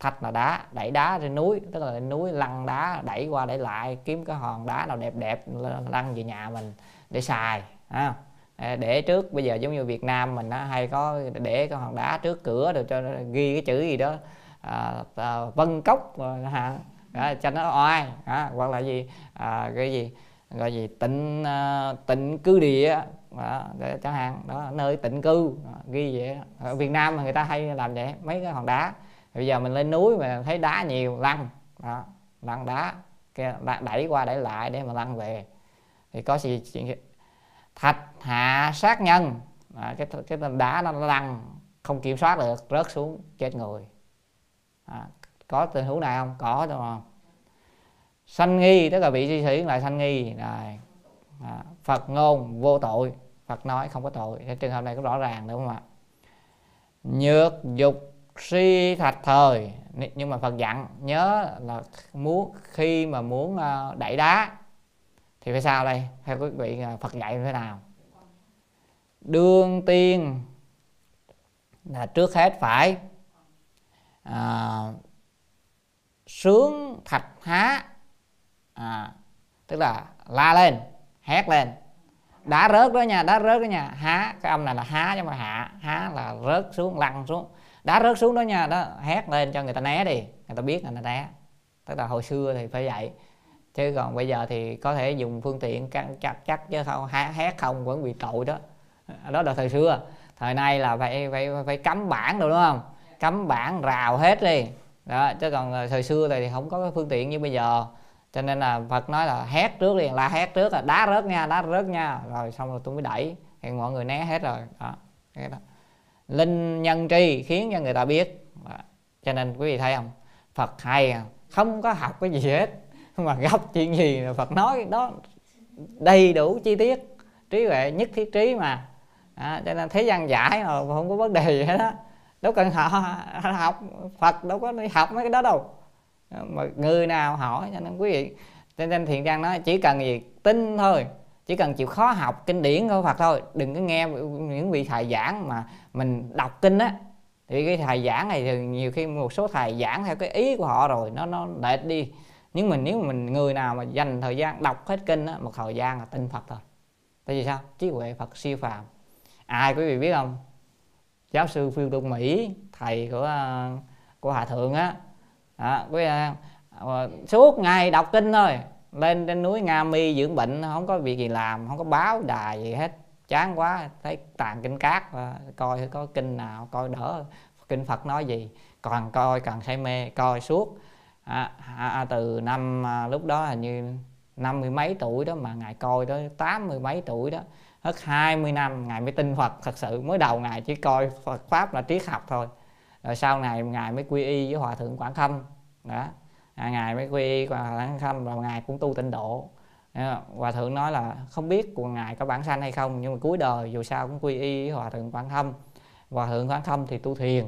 Speaker 1: Thạch là đá đẩy đá trên núi tức là lên núi lăn đá đẩy qua đẩy lại kiếm cái hòn đá nào đẹp đẹp lăn về nhà mình để xài à, để trước bây giờ giống như Việt Nam mình á, hay có để cái hòn đá trước cửa rồi cho ghi cái chữ gì đó à, à, vân cốc à, à, cho nó oai à, hoặc là gì? À, cái gì? Gọi gì? Tịnh à, tịnh cư địa đó, chẳng hạn. Đó nơi tịnh cư. Đó, ghi vậy ở Việt Nam mà người ta hay làm vậy mấy cái hòn đá. Bây giờ mình lên núi mà thấy đá nhiều lăn. Đó, lăn đá. Đẩy qua đẩy lại để mà lăn về. Thì có gì chuyện thạch hạ sát nhân. À, cái cái đá nó lăn không kiểm soát được rớt xuống chết người. À, có tình huống này không? Có đúng không sanh nghi tức là vị di sĩ lại sanh nghi. Này à, phật ngôn vô tội. Phật nói không có tội. Thế trường hợp này cũng rõ ràng đúng không ạ? Nhược dục suy thạch thời. Nhưng mà phật dặn nhớ là muốn khi mà muốn à, đẩy đá thì phải sao đây? Theo quý vị à, phật dạy như thế nào? Đương tiên là trước hết phải à, sướng thạch há à, tức là la lên hét lên. Đá rớt đó nha đá rớt đó nha. Há cái âm này là há chứ mà hạ. Há là rớt xuống lăn xuống. Đá rớt xuống đó nha đó hét lên cho người ta né đi. Người ta biết là người ta né. Tức là hồi xưa thì phải vậy. Chứ còn bây giờ thì có thể dùng phương tiện căng chặt chắc chứ không hét không vẫn bị tội đó. Đó là thời xưa. Thời nay là phải phải phải cấm bản rồi đúng không? Cấm bản rào hết đi. Đó chứ còn ờ, thời xưa thì không có cái phương tiện như bây giờ cho nên là phật nói là hét trước liền la hét trước là đá rớt nha đá rớt nha. Rồi xong rồi tôi mới đẩy thì mọi người né hết rồi. Đó cái đó. Linh nhân tri khiến cho người ta biết. Đó. cho nên quý vị thấy không? Phật hay à, không có học cái gì hết. Mà gặp chuyện gì là phật nói đó đầy đủ chi tiết. Trí huệ nhất thiết trí mà. À, cho nên thế gian giải mà không có vấn đề gì hết á. Đâu cần họ học phật đâu có đi học mấy cái đó đâu. Ờ, mà người nào hỏi, cho nên quý vị cho nên thiện trang nói chỉ cần gì? Tin thôi, chỉ cần chịu khó học kinh điển của phật thôi. Đừng có nghe những vị thầy giảng mà mình đọc kinh á. Thì cái thầy giảng này thì nhiều khi một số thầy giảng theo cái ý của họ rồi, nó nó lệch đi. Nhưng mình, nếu mình, người nào mà dành thời gian đọc hết kinh á, một thời gian là tin phật thôi. Tại vì sao? Trí huệ phật siêu phàm. Ai quý vị biết không? Giáo sư phiêu đông mỹ, thầy của ờ, của hòa thượng á đó, quý vị ờ, suốt ngày đọc kinh thôi. Lên trên núi nga mi dưỡng bệnh không có việc gì làm không có báo đài gì hết. Chán quá thấy tàn kinh cát coi có kinh nào coi đỡ. Kinh phật nói gì? Còn coi càng say mê coi suốt. À, à, à, từ năm à, lúc đó hình như năm mươi mấy tuổi đó mà ngài coi tới tám mươi mấy tuổi đó. Hết 20 năm ngài mới tin Phật thật sự mới đầu ngài chỉ coi Phật pháp là triết học thôi rồi sau này ngài mới quy y với hòa thượng Quảng Khâm. Đó. À, ngài mới quy y hòa thượng Quảng Khâm và ngài cũng tu tịnh độ. Hòa thượng nói là không biết của ngài có bản sanh hay không nhưng mà cuối đời dù sao cũng quy y với hòa thượng Quảng Khâm. Hòa thượng Quảng Khâm thì tu thiền.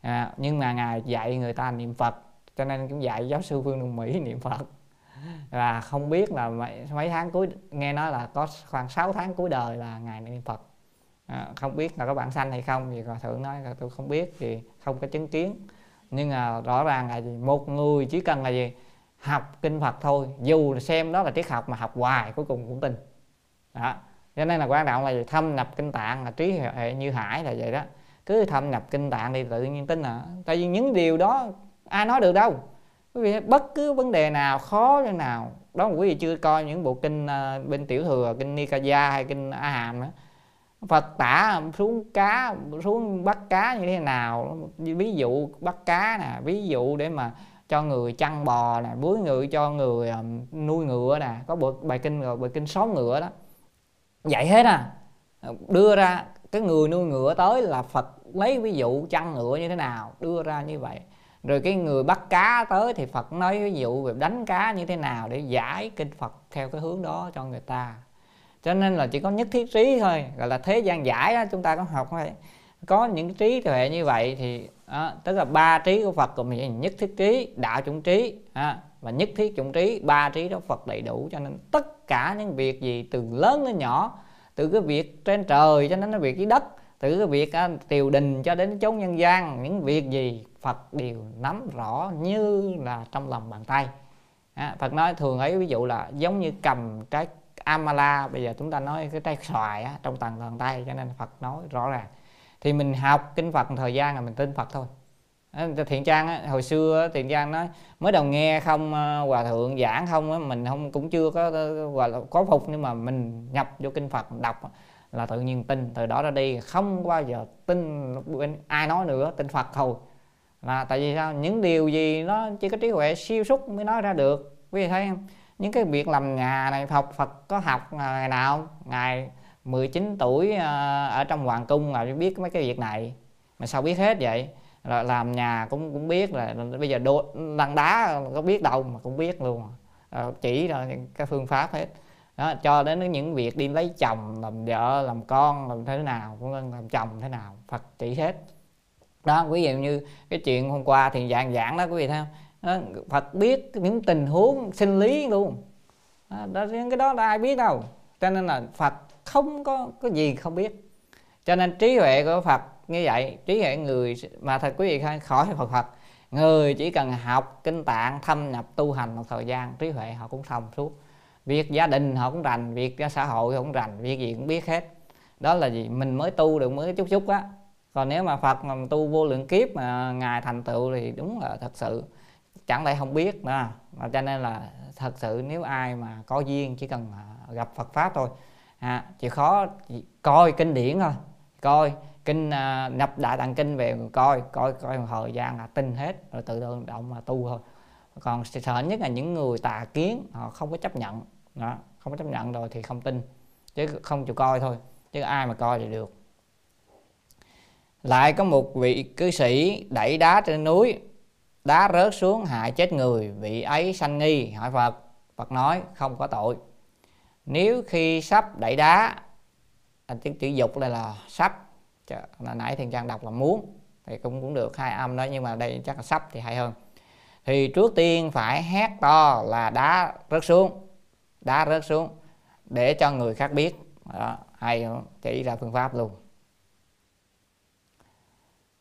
Speaker 1: À, nhưng mà ngài dạy người ta niệm Phật cho nên cũng dạy giáo sư Phương Đông Mỹ niệm Phật. Và không biết là mấy, mấy tháng cuối nghe nói là có khoảng 6 tháng cuối đời là ngài niệm Phật à, không biết là có bạn sanh hay không thì hòa thượng nói là tôi không biết thì không có chứng kiến. Nhưng mà rõ ràng là gì? Một người chỉ cần là gì? Học kinh Phật thôi dù xem đó là triết học mà học hoài cuối cùng cũng tin. Đó. Cho nên là quan trọng là gì? thâm nhập kinh tạng là trí hệ như hải là vậy đó. Cứ thâm nhập kinh tạng đi tự nhiên tin à tại vì những điều đó ai nói được đâu. Quý vị bất cứ vấn đề nào khó như nào đó quý vị chưa coi những bộ kinh uh, bên tiểu thừa kinh Nikaya hay kinh A Hàm nữa Phật tả xuống cá xuống bắt cá như thế nào. Ví dụ bắt cá nè ví dụ để mà cho người chăn bò nè búi người cho người um, nuôi ngựa nè có bộ bài kinh rồi bài kinh xóm ngựa đó. Vậy hết à. Đưa ra cái người nuôi ngựa tới là Phật lấy ví dụ chăn ngựa như thế nào đưa ra như vậy. Rồi cái người bắt cá tới thì Phật nói ví dụ về đánh cá như thế nào để giải kinh Phật theo cái hướng đó cho người ta cho nên là chỉ có nhất thiết trí thôi gọi là thế gian giải đó chúng ta có học thôi. Có những trí tuệ như vậy thì đó, tức là ba trí của Phật gồm nhất thiết trí đạo chủng trí ha, và nhất thiết chủng trí ba trí đó Phật đầy đủ. Cho nên tất cả những việc gì từ lớn đến nhỏ từ cái việc trên trời cho đến cái việc dưới đất từ cái việc à, triều đình cho đến chốn nhân gian những việc gì Phật đều nắm rõ như là trong lòng bàn tay. À, Phật nói thường ấy ví dụ là giống như cầm trái amala bây giờ chúng ta nói cái trái xoài á, trong tầng tầng tay cho nên Phật nói rõ ràng. Thì mình học kinh Phật thời gian là mình tin Phật thôi. Thiện trang á, hồi xưa thiện trang nói mới đầu nghe không ờ, hòa thượng giảng không á, mình không cũng chưa có gọi là có phục nhưng mà mình nhập vô kinh Phật đọc là tự nhiên tin từ đó ra đi không bao giờ tin ai nói nữa tin Phật thôi. Là tại vì sao? Những điều gì nó chỉ có trí huệ siêu xuất mới nói ra được quý vị thấy không? Những cái việc làm nhà này học Phật có học à, ngày nào? Ngày 19 tuổi à, ở trong hoàng cung là biết mấy cái việc này. Mà sao biết hết vậy? Là làm nhà cũng cũng biết là bây giờ đô lăn đá có biết đâu mà cũng biết luôn. Ờ, chỉ là cái phương pháp hết. Đó, cho đến những việc đi lấy chồng làm vợ làm con làm thế nào cũng làm chồng thế nào. Phật chỉ hết. Đó ví dụ như cái chuyện hôm qua thì dạng giảng đó quý vị thấy không? Phật biết những tình huống sinh lý luôn. Đó, những cái đó là ai biết đâu. Cho nên là Phật không có có gì không biết. Cho nên trí huệ của Phật như vậy trí huệ người mà thật quý vị khỏi Phật Phật người chỉ cần học kinh tạng thâm nhập tu hành một thời gian trí huệ họ cũng thông suốt. Việc gia đình họ cũng rành việc xã hội họ cũng rành việc gì cũng biết hết. Đó là gì? Mình mới tu được mới chút chút á. Còn nếu mà phật mà tu vô lượng kiếp mà ngài thành tựu thì đúng là thật sự chẳng lẽ không biết mà cho nên là thật sự nếu ai mà có duyên chỉ cần à, gặp Phật pháp thôi. À, chỉ khó coi kinh điển thôi. Coi kinh à, nhập đại tạng kinh về coi coi coi một thời gian là tin hết rồi tự động động mà tu thôi. Còn sợ nhất là những người tà kiến họ không có chấp nhận. Đó không có chấp nhận rồi thì không tin chứ không chịu coi thôi chứ ai mà coi thì được. Lại có một vị cư sĩ đẩy đá trên núi đá rớt xuống hại chết người vị ấy sanh nghi hỏi phật. Phật nói không có tội. Nếu khi sắp đẩy đá anh tiếng chữ dục đây là sắp là nãy thiền trang đọc là muốn thì cũng cũng được hai âm đó nhưng mà đây chắc là sắp thì hay hơn. Thì trước tiên phải hét to là đá rớt xuống đá rớt xuống để cho người khác biết. Đó, hay chỉ ra phương pháp luôn.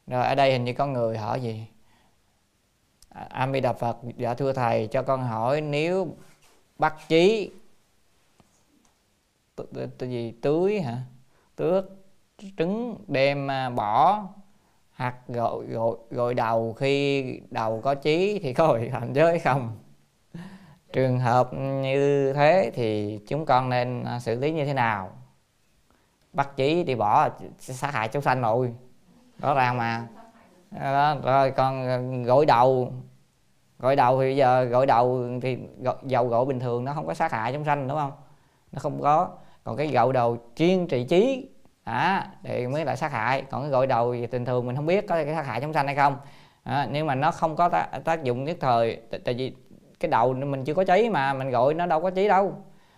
Speaker 1: Rồi ở đây hình như có người hỏi gì? A di đà phật dạ thưa thầy cho con hỏi nếu bắt chí từ gì tưới hả? Tước trứng đem à, bỏ hạt gội gội gội đầu khi đầu có chí thì có bị thành giới không? Trường hợp như thế thì chúng con nên à, xử lý như thế nào? Bắt chí thì bỏ sát hại chúng sanh rồi rõ ràng mà. Đó, rồi con à, gội đầu gội đầu thì giờ gội đầu thì dầu gội bình thường nó không có sát hại chúng sanh đúng không? Nó không có. Còn cái gội đầu chuyên trị trí à, thì mới là sát hại. Còn cái gội đầu thì bình thường mình không biết có cái sát hại chúng sanh hay không. À, nhưng mà nó không có tác, tác dụng nhất thời tại vì cái đầu mình chưa có cháy mà mình gội nó đâu có cháy đâu.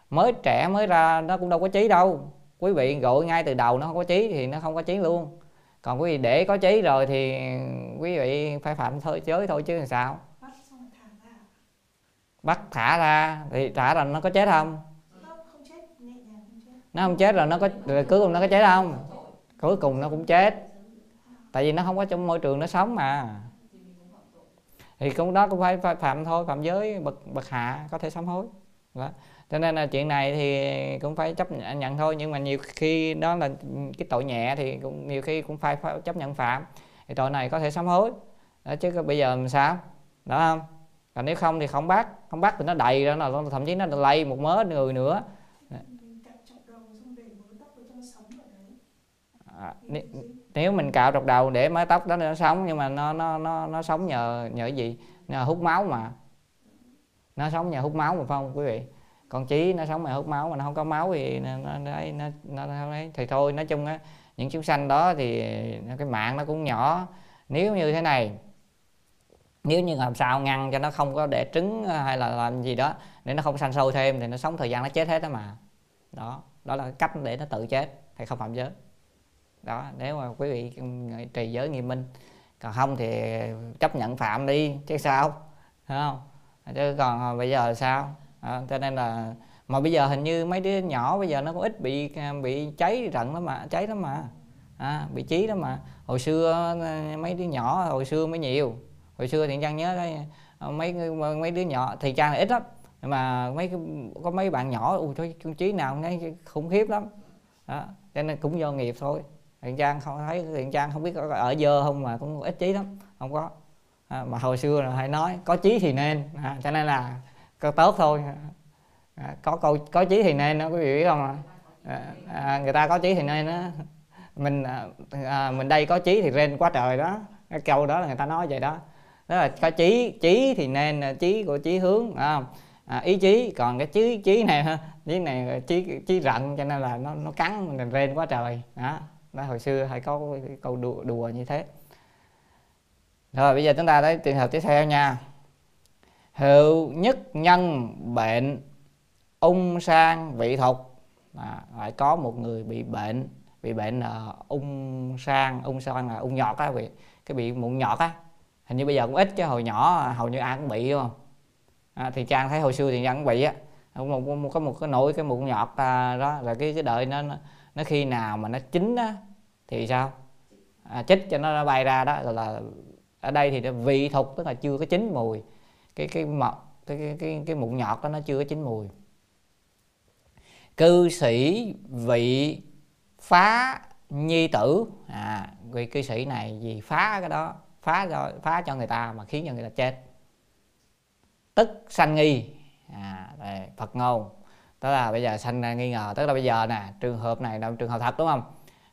Speaker 1: Mới trẻ mới ra nó cũng đâu có cháy đâu. Quý vị gội ngay từ đầu nó không có cháy thì nó không có cháy luôn. Còn quý vị để có cháy rồi thì quý vị phải phạm thôi chới thôi chứ làm sao bắt thả ra thì thả là nó có chết không? Nó không chết rồi nó có rồi cuối cùng nó có chết không? Cuối cùng nó cũng chết. Tại vì nó không có trong môi trường nó sống mà. Thì cũng đó cũng phải, phải phạm thôi phạm giới bậc bậc hạ có thể sám hối. Đó. cho nên là chuyện này thì cũng phải chấp nhận thôi. Nhưng mà nhiều khi đó là cái tội nhẹ thì cũng nhiều khi cũng phải, phải chấp nhận phạm. Thì tội này có thể sám hối. Đó, chứ bây giờ làm sao? Đó không? Còn nếu không thì không bắt không bắt thì nó đầy ra nó thậm chí nó lây một mớ người nữa. À, nếu mình cạo trọc đầu để mái tóc đó nó sống nhưng mà nó nó nó nó sống nhờ nhờ gì? Nhờ hút máu mà. Nó sống nhờ hút máu mà phải không quý vị? Còn chí nó sống nhờ hút máu mà nó không có máu thì nó nó nó, nó, nó, nó thì thôi nói chung á những chúng sanh đó thì cái mạng nó cũng nhỏ. Nếu như thế này nếu như làm sao ngăn cho nó không có để trứng ờ, hay là làm gì đó để nó không sanh sôi thêm thì nó sống thời gian nó chết hết đó mà. Đó đó là cách để nó tự chết thì không phạm giới. Đó nếu mà quý vị ừ, trì giới nghiêm minh. Còn không thì chấp nhận phạm đi chứ sao? Thấy không? Chứ còn ờ, bây giờ sao? À, cho nên là mà bây giờ hình như mấy đứa nhỏ bây giờ nó cũng ít bị bị cháy rận lắm mà cháy lắm mà. À, bị chí đó mà. Hồi xưa mấy đứa nhỏ hồi xưa mới nhiều hồi xưa thì trang nhớ đấy ờ, mấy ờ, mấy đứa nhỏ thì trang là ít lắm. Mà mấy có mấy bạn nhỏ ui thôi trí nào nghe khủng khiếp lắm. Đó. cho nên cũng do nghiệp thôi. Thiện trang không thấy thiện trang không biết có ở dơ không mà cũng ít trí lắm không có. À, mà hồi xưa là hay nói có trí thì nên. À, cho nên là có tốt thôi. À, có câu có trí thì nên đó quý vị biết không à, à, người ta có trí thì nên đó mình à, à, mình đây có trí thì lên quá trời đó. Cái câu đó là người ta nói vậy đó đó là có trí trí thì nên à, trí của trí hướng à, à, ý chí còn cái trí trí này trí này trí trí rận cho nên là nó nó cắn mình rên quá trời. Đó đó hồi xưa hay có câu đùa, đùa như thế. Rồi bây giờ chúng ta tới trường hợp tiếp theo nha. Hữu nhất nhân bệnh ung sang vị thục. À, lại có một người bị bệnh bị bệnh là ung sang ung sang là ung nhọt á bị cái bị mụn nhọt á hình như bây giờ cũng ít chứ hồi nhỏ hầu như ai cũng bị đúng không? À, thì trang thấy hồi xưa thì trang cũng bị á. Một, một, có một cái nỗi cái mụn nhọt à, đó là cái cái đợi nó nó khi nào mà nó chín á thì sao? À, chích cho nó bay ra đó là ở đây thì vị thục tức là chưa có chín mùi. Cái cái mọt cái cái cái, cái mụn nhọt đó nó chưa có chín mùi. Cư sĩ vị phá nhi tử. À vị cư sĩ này gì phá cái đó phá cho phá cho người ta mà khiến cho người ta chết. Tức sanh nghi. À phật ngôn. Tức là bây giờ sanh nghi ngờ. Tức là bây giờ nè trường hợp này là trường hợp thật đúng không?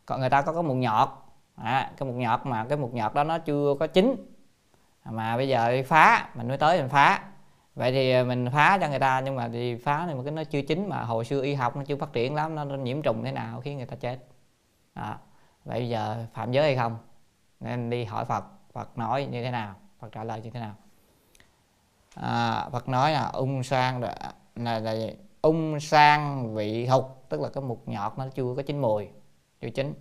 Speaker 1: Còn người ta có cái mụn nhọt. À, cái mụn nhọt mà cái mụn nhọt đó nó chưa có chín. Mà bây giờ đi phá mình mới tới mình phá. Vậy thì mình phá cho người ta nhưng mà thì phá này mà cái nó chưa chín mà hồi xưa y học nó chưa phát triển lắm nó, nó nhiễm trùng thế nào khiến người ta chết. Đó. vậy bây giờ phạm giới hay không? Nên đi hỏi Phật. Phật nói như thế nào? Phật trả lời như thế nào? À, Phật nói là ung sang là, là, là ung sang vị thục tức là cái mục nhọt nó chưa có chín mùi chưa chín.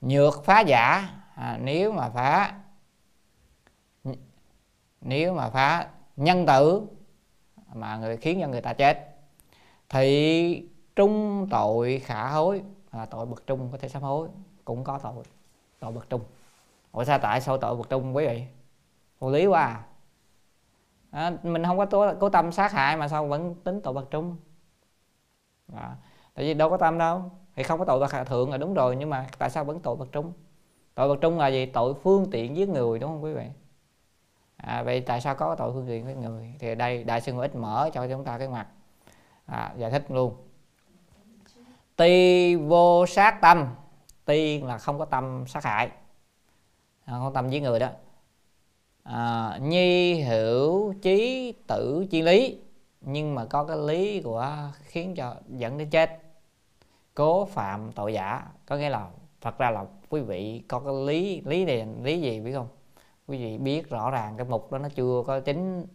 Speaker 1: Nhược phá giả à, nếu mà phá nếu mà phá nhân tử mà người khiến cho người ta chết thì trung tội khả hối là tội bậc trung có thể sám hối cũng có tội tội bậc trung ủa sao tại sao tội bậc trung quý vị? Vô lý quá à. à mình không có tố, cố tâm sát hại mà sao vẫn tính tội bậc trung? À, tại vì đâu có tâm đâu. Thì không có tội bậc thượng là đúng rồi nhưng mà tại sao vẫn tội bậc trung? Tội bậc trung là gì tội phương tiện giết người đúng không quý vị? À, vậy tại sao có tội phương tiện với người? Thì đây đại sư ít mở cho chúng ta cái mặt à, giải thích luôn. Ti vô sát tâm. Tiên là không có tâm sát hại. À, không tâm với người đó. À, nhi hữu trí tử chi lý. Nhưng mà có cái lý của khiến cho dẫn đến chết. Cố phạm tội giả. Có nghĩa là thật ra là quý vị có cái lý lý này lý gì biết không? Quý vị biết rõ ràng cái mục đó nó chưa có chính.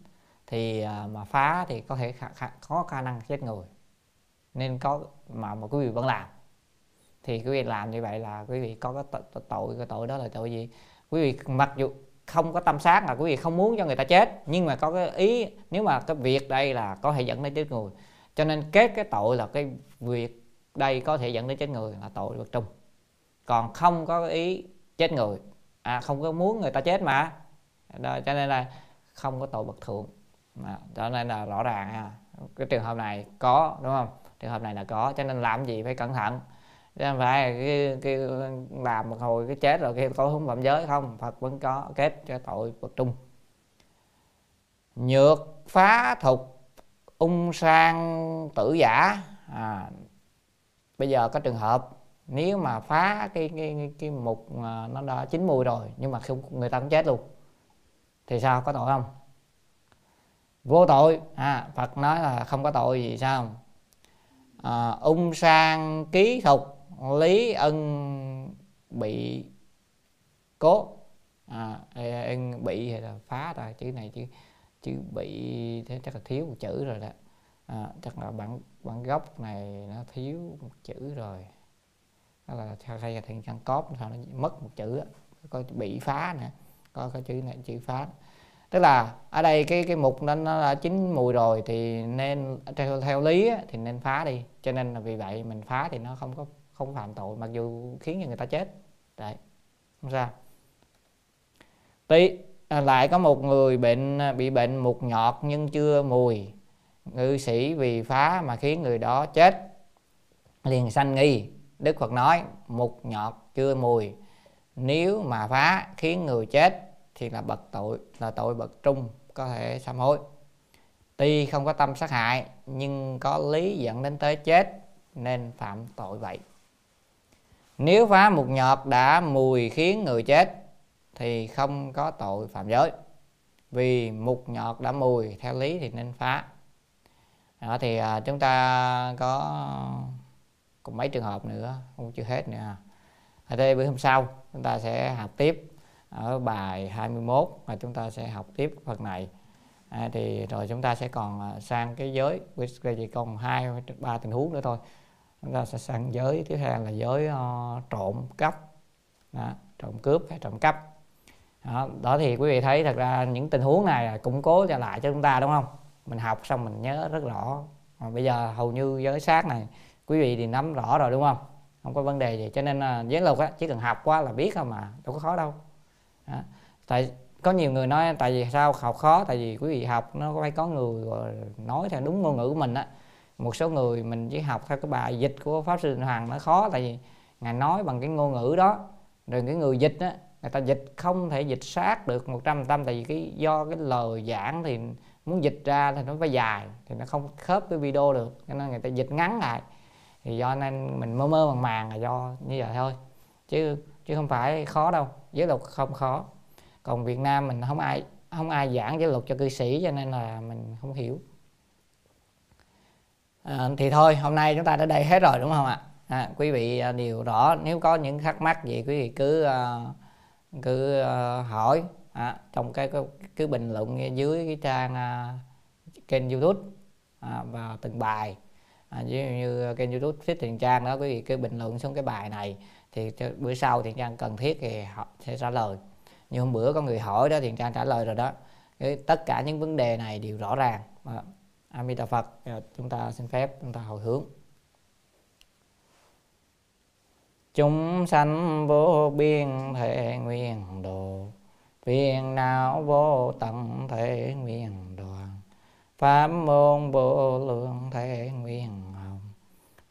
Speaker 1: Thì à, mà phá thì có thể khả, khả, có khả năng chết người. Nên có mà mà quý vị vẫn làm. Thì quý vị làm như vậy là quý vị có cái tội cái tội đó là tội gì? Quý vị mặc dù không có tâm sát là quý vị không muốn cho người ta chết nhưng mà có cái ý nếu mà cái việc đây là có thể dẫn đến chết người. Cho nên kết cái tội là cái việc đây có thể dẫn đến chết người là tội bậc trung còn không có ý chết người à không có muốn người ta chết mà. Đó, cho nên là không có tội bậc thượng. À, cho nên là rõ ràng ha. cái trường hợp này có đúng không? Trường hợp này là có cho nên làm gì phải cẩn thận chứ không phải cái, cái làm một hồi cái chết rồi cái có không phạm giới. Không phật vẫn có kết cho tội bậc trung. Nhược phá thục ung sang tử giả. À, bây giờ có trường hợp nếu mà phá cái cái cái, cái mục nó đã chín mùi rồi nhưng mà không người ta cũng chết luôn thì sao? Có tội không? Vô tội. À, phật nói là không có tội gì sao? À, ung sang ký thục lý ân bị cố à, ân bị hay là phá ra chữ này chữ chữ bị thế chắc là thiếu một chữ rồi đó. À, chắc là bản bản gốc này nó thiếu một chữ rồi. Đó là hay là thằng trang cóp sao nó mất một chữ đó có bị phá nè có cái chữ này chữ phá. Tức là ở đây cái cái mục nó nó đã chín mùi rồi thì nên theo theo lý á, thì nên phá đi. Cho nên là vì vậy mình phá thì nó không có không phạm tội mặc dù khiến cho người ta chết. Đấy không sao. Tí à, lại có một người bệnh à, bị bệnh mục nhọt nhưng chưa mùi. Ngư sĩ vì phá mà khiến người đó chết. Liền sanh nghi. Đức phật nói mục nhọt chưa mùi. Nếu mà phá khiến người chết thì là bậc tội là tội bậc trung có thể sám hối. Tuy không có tâm sát hại nhưng có lý dẫn đến tới chết nên phạm tội vậy nếu phá một nhọt đã mùi khiến người chết thì không có tội phạm giới. Vì mục nhọt đã mùi theo lý thì nên phá. Đó thì à, chúng ta có còn mấy trường hợp nữa không chưa hết nữa à. ở đây bữa hôm sau chúng ta sẽ học tiếp ở bài 21 và chúng ta sẽ học tiếp phần này. À, thì rồi chúng ta sẽ còn à, sang cái giới với chỉ còn hai ba tình huống nữa thôi ta sẽ sang giới. Thứ hai là giới uh, trộm cắp. Đó, trộm cướp hay trộm cắp. Đó, đó thì quý vị thấy thật ra những tình huống này là củng cố trở lại cho chúng ta đúng không? Mình học xong mình nhớ rất rõ. Mà bây giờ hầu như giới sát này quý vị thì nắm rõ rồi đúng không? Không có vấn đề gì. Cho nên uh, giới luật á chỉ cần học qua là biết không mà đâu có khó đâu. Đó. tại có nhiều người nói tại vì sao học khó? Tại vì quý vị học nó phải có người nói theo đúng ngôn ngữ của mình á một số người mình chỉ học theo cái bài dịch của pháp sư hoàng nó khó, tại vì ngài nói bằng cái ngôn ngữ đó. Rồi cái người dịch á, người ta dịch không thể dịch sát được một trăm trăm, tại vì cái, do cái lời giảng thì muốn dịch ra thì nó phải dài, thì nó không khớp với video được, cho nên người ta dịch ngắn lại. Thì do nên mình mơ mơ màng màng là do như vậy thôi. Chứ chứ không phải khó đâu giới luật không khó. Còn Việt Nam mình không ai không ai giảng giới luật cho cư sĩ, cho nên là mình không hiểu à, thì thôi hôm nay chúng ta đã đây hết rồi đúng không ạ? À, quý vị à, đều rõ nếu có những thắc mắc gì quý vị cứ uh, cứ uh, hỏi. À, trong cái cứ bình luận dưới cái trang uh, kênh youtube à, và từng bài. À, ví dụ như kênh youtube thích thiện trang đó quý vị cứ bình luận xuống cái bài này thì bữa sau thiện trang cần thiết thì họ sẽ trả lời. Như hôm bữa có người hỏi đó thiện trang trả lời rồi đó. Cái, tất cả những vấn đề này đều rõ ràng. À, Amita Phật. Chúng ta xin phép chúng ta hồi hướng. Chúng sanh vô biên thể nguyện độ. Phiền não vô tận thể nguyện đoàn pháp môn vô lượng thể nguyện hồng.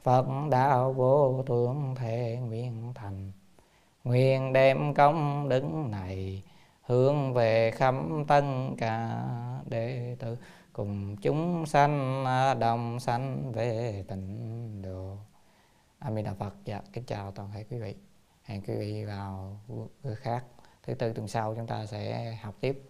Speaker 1: Phật đạo vô thượng thể nguyện thành. Nguyện đem công đức này hướng về khắp tân cả đệ tử cùng chúng sanh đồng sanh về tịnh độ. A di đà phật. Dạ kính chào toàn thể quý vị. Hẹn quý vị vào bữa khác, thứ tư, tuần sau chúng ta sẽ học tiếp.